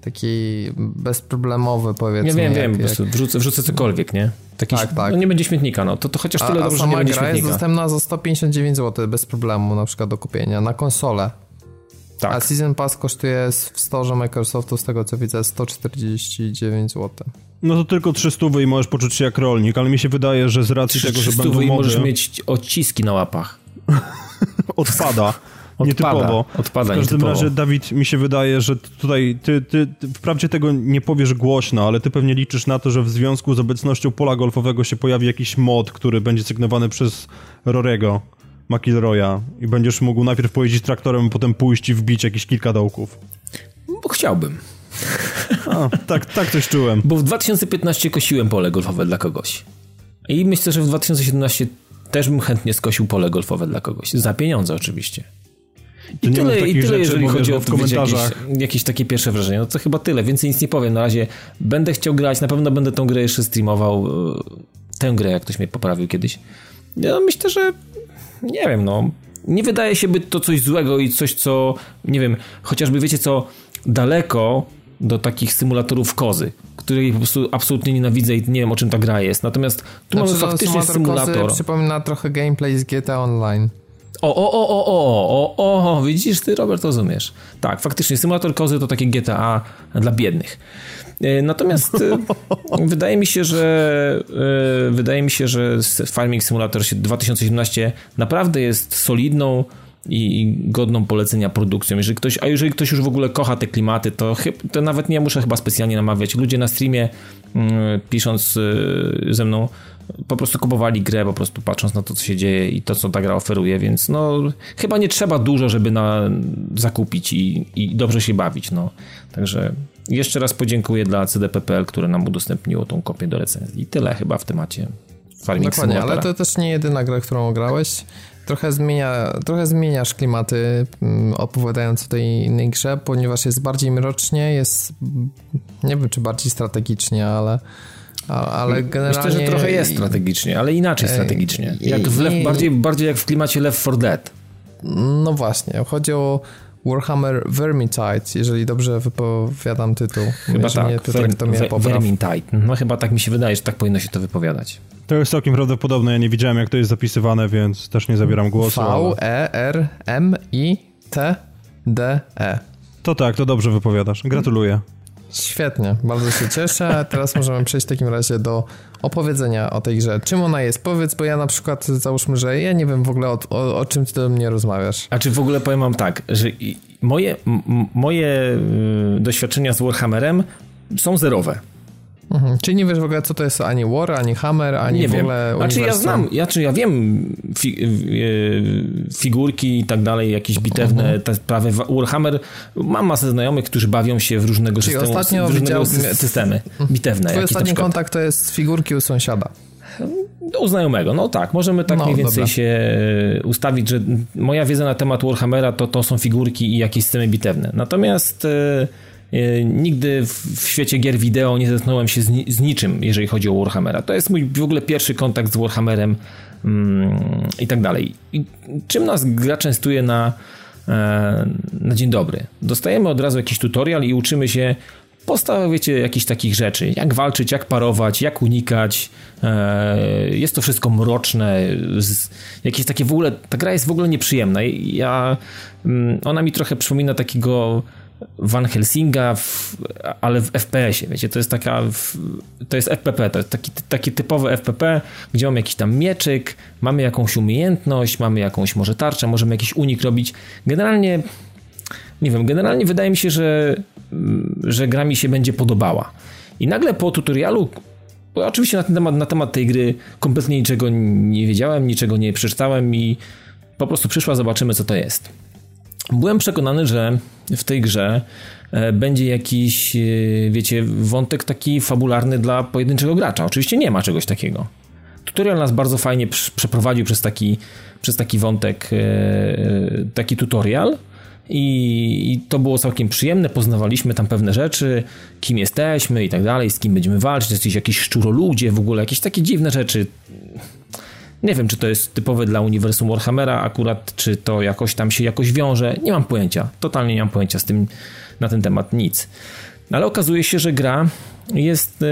A: taki bezproblemowy powiedzmy.
B: Nie wiem, jak, wiem, po prostu wrzucę, wrzucę cokolwiek, nie? Taki, tak, tak. No nie będzie śmietnika, no to, to chociaż tyle a, dobrze, a że nie będzie śmietnika. jest
A: dostępna za 159 zł bez problemu na przykład do kupienia na konsolę. Tak. A Season Pass kosztuje w storze Microsoftu, z tego co widzę, 149 zł.
C: No to tylko 300 i możesz poczuć się jak rolnik, ale mi się wydaje, że z racji 300 tego, że będą
B: i możesz mieć odciski na łapach.
C: Odpada. Odpada, nietypowo.
B: Odpada
C: w każdym
B: nietypowo.
C: razie, Dawid, mi się wydaje, że tutaj ty, ty, ty wprawdzie tego nie powiesz głośno, ale ty pewnie liczysz na to, że w związku z obecnością pola golfowego się pojawi jakiś mod, który będzie sygnowany przez Rorego. McIlroya i będziesz mógł najpierw pojeździć traktorem, a potem pójść i wbić jakieś kilka dołków.
B: Bo chciałbym.
C: A, tak, tak coś czułem.
B: Bo w 2015 kosiłem pole golfowe dla kogoś. I myślę, że w 2017 też bym chętnie skosił pole golfowe dla kogoś. Za pieniądze oczywiście. I tyle, i tyle rzeczy, jeżeli chodzi o w jakieś, jakieś takie pierwsze wrażenie. No to chyba tyle, więcej nic nie powiem. Na razie będę chciał grać, na pewno będę tą grę jeszcze streamował. E, tę grę, jak ktoś mnie poprawił kiedyś. Ja myślę, że nie wiem, no. Nie wydaje się być to coś złego i coś, co, nie wiem, chociażby wiecie co, daleko do takich symulatorów kozy, których po prostu absolutnie nienawidzę i nie wiem o czym ta gra jest. Natomiast tu znaczy, mamy faktycznie symulator. symulator.
A: Kozy przypomina trochę gameplay z GTA Online.
B: O, o, o, o, o, o, o, widzisz ty, Robert, rozumiesz. Tak, faktycznie, symulator kozy to takie GTA dla biednych. E, natomiast e, wydaje mi się, że e, wydaje mi się, że Farming Simulator 2017 naprawdę jest solidną i godną polecenia produkcją. Jeżeli ktoś, a jeżeli ktoś już w ogóle kocha te klimaty, to, to nawet nie muszę chyba specjalnie namawiać. Ludzie na streamie mm, pisząc ze mną po prostu kupowali grę, po prostu patrząc na to, co się dzieje i to, co ta gra oferuje, więc no chyba nie trzeba dużo, żeby na, zakupić i, i dobrze się bawić, no. Także jeszcze raz podziękuję dla CDPPL, które nam udostępniło tą kopię do recenzji. I tyle chyba w temacie Farming
A: Dokładnie,
B: Simulatora.
A: ale to też nie jedyna gra, którą grałeś. Trochę, zmienia, trochę zmieniasz klimaty mm, opowiadając o tej innej grze, ponieważ jest bardziej mrocznie, jest nie wiem czy bardziej strategicznie, ale ale generalnie...
B: Myślę, że trochę jest strategicznie, ale inaczej strategicznie. Jak w Left, bardziej, bardziej jak w klimacie Left 4 Dead.
A: No właśnie, chodzi o Warhammer Vermintide, jeżeli dobrze wypowiadam tytuł.
B: Chyba tak, nie, to, mnie Vermintide. No chyba tak mi się wydaje, że tak powinno się to wypowiadać.
C: To jest całkiem prawdopodobne, ja nie widziałem jak to jest zapisywane, więc też nie zabieram głosu.
A: V-E-R-M-I-T-D-E.
C: To tak, to dobrze wypowiadasz. Gratuluję.
A: Świetnie, bardzo się cieszę. Teraz możemy przejść w takim razie do opowiedzenia o tej grze. Czym ona jest? Powiedz, bo ja na przykład załóżmy, że ja nie wiem w ogóle o, o, o czym ty do mnie rozmawiasz.
B: A czy w ogóle powiem wam tak, że moje, moje y, doświadczenia z Warhammerem są zerowe.
A: Mhm. Czyli nie wiesz w ogóle, co to jest ani War, ani Hammer, ani
B: nie
A: w
B: wiem.
A: ogóle
B: Znaczy ja znam, ja, czy ja wiem fi, e, figurki i tak dalej, jakieś bitewne, mhm. te sprawy. Warhammer, mam masę znajomych, którzy bawią się w różnego
A: Czyli
B: systemu,
A: ostatnio
B: w różnego
A: widział...
B: systemy bitewne.
A: Twój ostatni kontakt to jest figurki u sąsiada.
B: U znajomego, no tak, możemy tak no, mniej więcej dobra. się e, ustawić, że moja wiedza na temat Warhammera to, to są figurki i jakieś systemy bitewne. Natomiast e, nigdy w, świecie gier wideo nie zetknąłem się z, niczym, jeżeli chodzi o Warhammera. To jest mój w ogóle pierwszy kontakt z Warhammerem mm, i tak dalej. I czym nas gra częstuje na, e, na dzień dobry? Dostajemy od razu jakiś tutorial i uczymy się podstawowych, wiecie, jakichś takich rzeczy. Jak walczyć, jak parować, jak unikać. E, jest to wszystko mroczne. Jakieś takie w ogóle... Ta gra jest w ogóle nieprzyjemna. Ja, mm, ona mi trochę przypomina takiego Van Helsinga, w, ale w FPS-ie, wiecie, to jest taka, to jest FPP, to jest taki, taki typowy FPP, gdzie mamy jakiś tam mieczyk, mamy jakąś umiejętność, mamy jakąś może tarczę, możemy jakiś unik robić. Generalnie nie wiem, generalnie wydaje mi się, że, że gra mi się będzie podobała. I nagle po tutorialu, oczywiście na, ten temat, na temat tej gry kompletnie niczego nie wiedziałem, niczego nie przeczytałem i po prostu przyszła, zobaczymy co to jest. Byłem przekonany, że w tej grze e, będzie jakiś, e, wiecie, wątek taki fabularny dla pojedynczego gracza. Oczywiście nie ma czegoś takiego. Tutorial nas bardzo fajnie przeprowadził przez taki, przez taki wątek, e, taki tutorial i, I, to było całkiem przyjemne, poznawaliśmy tam pewne rzeczy, kim jesteśmy i tak dalej, z kim będziemy walczyć, jesteś jakiś szczuroludzie, w ogóle jakieś takie dziwne rzeczy. Nie wiem, czy to jest typowe dla uniwersum Warhammera akurat, czy to jakoś tam się jakoś wiąże, nie mam pojęcia, totalnie nie mam pojęcia z tym, na ten temat nic. Ale okazuje się, że gra jest e,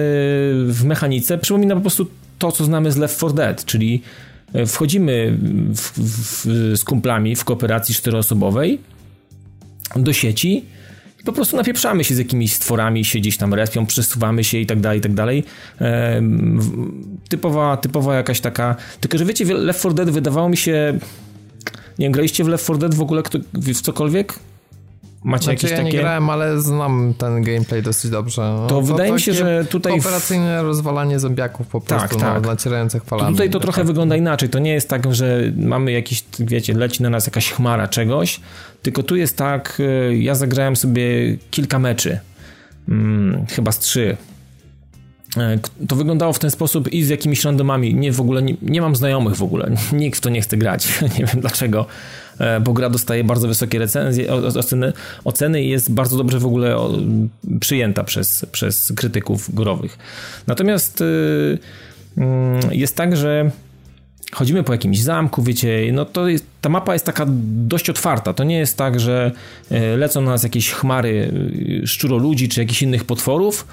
B: w mechanice, przypomina po prostu to, co znamy z Left 4 Dead, czyli e, wchodzimy w, w, z kumplami w kooperacji czteroosobowej, do sieci po prostu napieprzamy się z jakimiś stworami, się gdzieś tam respią, przesuwamy się i tak dalej, i tak dalej. typowa, typowa jakaś taka... Tylko, że wiecie, Left 4 Dead wydawało mi się... Nie wiem, graliście w Left 4 Dead w ogóle w cokolwiek?
A: Macie znaczy, jakieś ja takie... nie grałem, ale znam ten gameplay dosyć dobrze.
B: No, to, to wydaje mi się, że tutaj...
A: Operacyjne rozwalanie zombiaków po tak, prostu, tak, no, nacierających falami.
B: tutaj to trochę tak. wygląda inaczej. To nie jest tak, że mamy jakiś, wiecie, leci na nas jakaś chmara czegoś, tylko tu jest tak, y, ja zagrałem sobie kilka meczy, hmm, chyba z trzy. E, to wyglądało w ten sposób i z jakimiś randomami. Nie w ogóle, nie, nie mam znajomych w ogóle. Nikt w to nie chce grać. nie wiem dlaczego. E, bo gra dostaje bardzo wysokie recenzje, oceny, oceny i jest bardzo dobrze w ogóle przyjęta przez, przez krytyków górowych. Natomiast y, mm, jest tak, że chodzimy po jakimś zamku, wiecie, no to jest, ta mapa jest taka dość otwarta. To nie jest tak, że e, lecą na nas jakieś chmary y, szczuroludzi czy jakichś innych potworów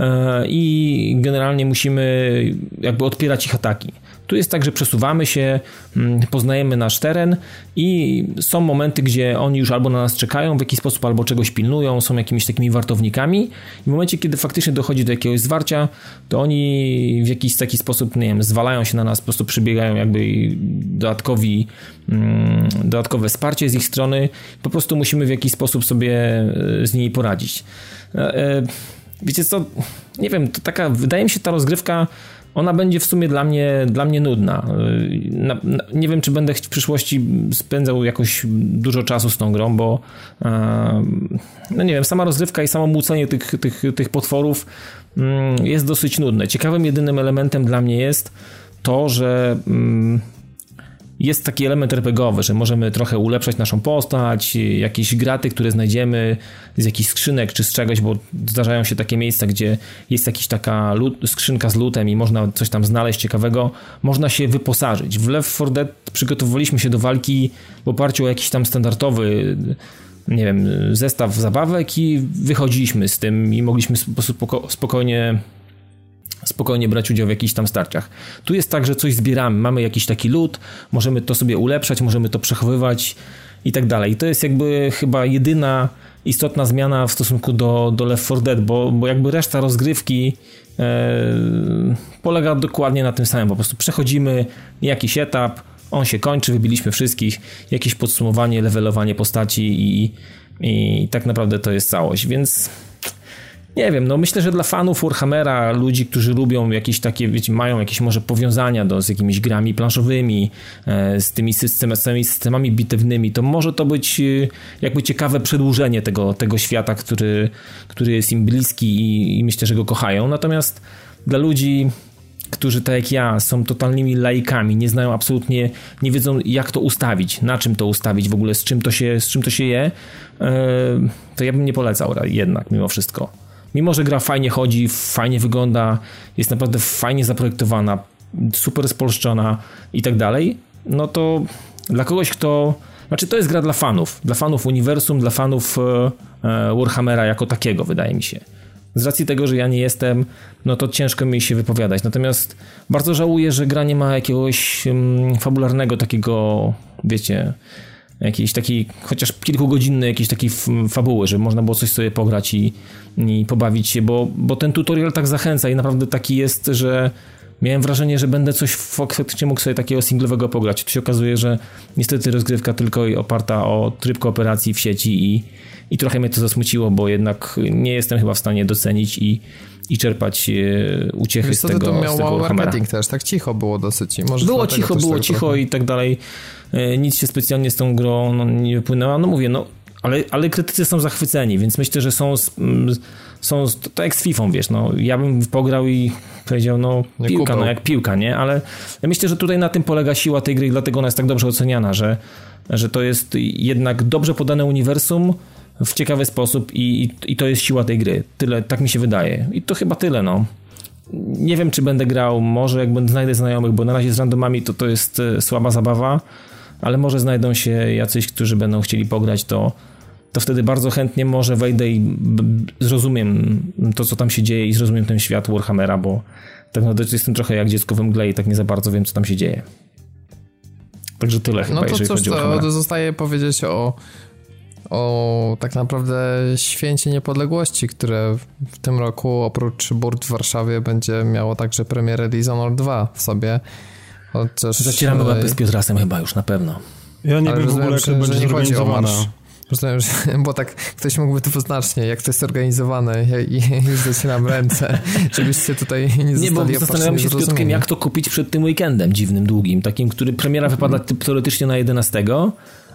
B: e, i generalnie musimy jakby odpierać ich ataki. Tu jest tak, że przesuwamy się, mm, poznajemy nasz teren i są momenty, gdzie oni już albo na nas czekają w jakiś sposób, albo czegoś pilnują, są jakimiś takimi wartownikami. I w momencie, kiedy faktycznie dochodzi do jakiegoś zwarcia, to oni w jakiś taki sposób, nie wiem, zwalają się na nas, po prostu przybiegają jakby dodatkowi, mm, dodatkowe wsparcie z ich strony. Po prostu musimy w jakiś sposób sobie e, z nimi poradzić. E, e, wiecie co, nie wiem, to taka, wydaje mi się ta rozgrywka ona będzie w sumie dla mnie, dla mnie nudna. Na, na, nie wiem, czy będę w przyszłości spędzał jakoś dużo czasu z tą grą, bo e, no nie wiem, sama rozrywka i samo młócenie tych, tych, tych potworów mm, jest dosyć nudne. Ciekawym jedynym elementem dla mnie jest to, że jest taki element RPGowy, że możemy trochę ulepszać naszą postać, jakieś graty, które znajdziemy z jakichś skrzynek czy z czegoś, bo zdarzają się takie miejsca, gdzie jest jakaś taka skrzynka z lutem i można coś tam znaleźć ciekawego, można się wyposażyć. W Left 4 Dead przygotowywaliśmy się do walki w oparciu o jakiś tam standardowy nie wiem, zestaw zabawek i wychodziliśmy z tym i mogliśmy po prostu spokojnie spokojnie brać udział w jakichś tam starciach. Tu jest tak, że coś zbieramy, mamy jakiś taki lód, możemy to sobie ulepszać, możemy to przechowywać i tak dalej. I to jest jakby chyba jedyna istotna zmiana w stosunku do, do Left 4 Dead, bo, bo jakby reszta rozgrywki e, polega dokładnie na tym samym. Po prostu przechodzimy jakiś etap, on się kończy, wybiliśmy wszystkich, jakieś podsumowanie, levelowanie postaci i, i tak naprawdę to jest całość, więc nie wiem, no myślę, że dla fanów Warhammera, ludzi, którzy lubią jakieś takie, wiecie, mają jakieś może powiązania do, z jakimiś grami planszowymi, e, z tymi systemami, systemami bitewnymi, to może to być e, jakby ciekawe przedłużenie tego, tego świata, który, który jest im bliski i, i myślę, że go kochają. Natomiast dla ludzi którzy tak jak ja są totalnymi laikami, nie znają absolutnie, nie wiedzą jak to ustawić, na czym to ustawić w ogóle, z czym to się, z czym to się je, e, to ja bym nie polecał jednak mimo wszystko. Mimo, że gra fajnie chodzi, fajnie wygląda, jest naprawdę fajnie zaprojektowana, super spolszczona i tak dalej, no to dla kogoś, kto... Znaczy to jest gra dla fanów, dla fanów uniwersum, dla fanów e, e, Warhammera jako takiego, wydaje mi się. Z racji tego, że ja nie jestem, no to ciężko mi się wypowiadać. Natomiast bardzo żałuję, że gra nie ma jakiegoś um, fabularnego takiego, wiecie, jakiejś takiej, chociaż kilkugodzinnej jakiejś takiej fabuły, żeby można było coś sobie pograć i, i pobawić się, bo, bo ten tutorial tak zachęca i naprawdę taki jest, że miałem wrażenie, że będę coś faktycznie mógł sobie takiego singlowego pograć. Tu się okazuje, że niestety rozgrywka tylko oparta o tryb kooperacji w sieci i, i trochę mnie to zasmuciło, bo jednak nie jestem chyba w stanie docenić i, i czerpać e, uciechy
A: Wiesz,
B: z tego
A: to miał
B: marketing
A: też, tak cicho było dosyć.
B: Może było cicho, było cicho trochę. i tak dalej. E, nic się specjalnie z tą grą no, nie wypłynęło. No mówię, no ale, ale krytycy są zachwyceni, więc myślę, że są, są to jak z FIFA, wiesz, no ja bym pograł i powiedział, no piłka, no jak piłka, nie? Ale ja myślę, że tutaj na tym polega siła tej gry i dlatego ona jest tak dobrze oceniana, że, że to jest jednak dobrze podane uniwersum, w ciekawy sposób i, i, i, to jest siła tej gry. Tyle, tak mi się wydaje. I to chyba tyle, no. Nie wiem, czy będę grał, może jak będę znajdę znajomych, bo na razie z randomami to to jest e, słaba zabawa, ale może znajdą się jacyś, którzy będą chcieli pograć, to, to wtedy bardzo chętnie może wejdę i zrozumiem to, co tam się dzieje i zrozumiem ten świat Warhammera, bo tak naprawdę jestem trochę jak dziecko w mgle i tak nie za bardzo wiem, co tam się dzieje. Także tyle chyba,
A: no to
B: jeżeli
A: cóż,
B: chodzi o
A: to zostaje powiedzieć o o tak naprawdę święcie niepodległości, które w tym roku oprócz burt w Warszawie będzie miało także premierę Dishonored 2 w sobie.
B: Chociaż... Zacieramy łapy z Piotrasem chyba już na pewno.
C: Ja nie Ale wiem w ogóle, jak to będzie nie chodzi o marsz.
A: Rozumiem, że, bo tak ktoś mógłby dwuznacznie, jak to jest organizowane i, już zacieram ręce, żebyście tutaj nie zostali
B: Nie, bo zastanawiam się z Piotrkiem, jak to kupić przed tym weekendem dziwnym, długim, takim, który premiera wypada teoretycznie na 11,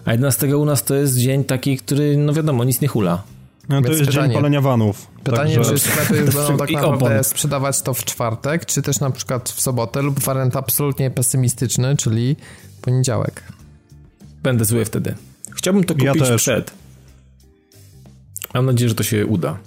B: a 11 u nas to jest dzień taki, który, no wiadomo, nic nie hula.
C: No, to jest pytanie, dzień palenia vanów.
A: Pytanie, także... czy sklepy będą tak naprawdę sprzedawać to w czwartek, czy też na przykład w sobotę lub wariant absolutnie pesymistyczny, czyli poniedziałek.
B: Będę zły wtedy. Chciałbym to kupić ja przed. Mam nadzieję, że to się uda.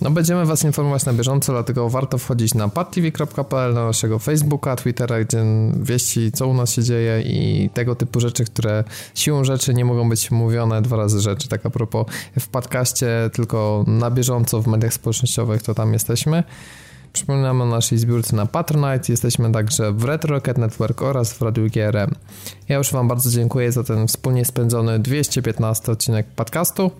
A: No będziemy Was informować na bieżąco, dlatego warto wchodzić na padtv.pl, na naszego Facebooka, Twittera, gdzie wieści, co u nas się dzieje i tego typu rzeczy, które siłą rzeczy nie mogą być mówione dwa razy rzeczy. Tak a propos w podcaście, tylko na bieżąco w mediach społecznościowych, to tam jesteśmy. Przypominamy o naszej zbiórce na Patronite. Jesteśmy także w Retro Rocket Network oraz w Radiu GRM. Ja już Wam bardzo dziękuję za ten wspólnie spędzony 215 odcinek podcastu.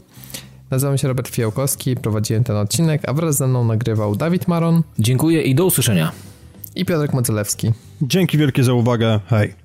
A: Nazywam się Robert Fiałkowski, prowadziłem ten odcinek, a wraz ze mną nagrywał Dawid Maron.
B: Dziękuję i do usłyszenia.
A: I Piotrek Modzelewski.
C: Dzięki wielkie za uwagę. Hej.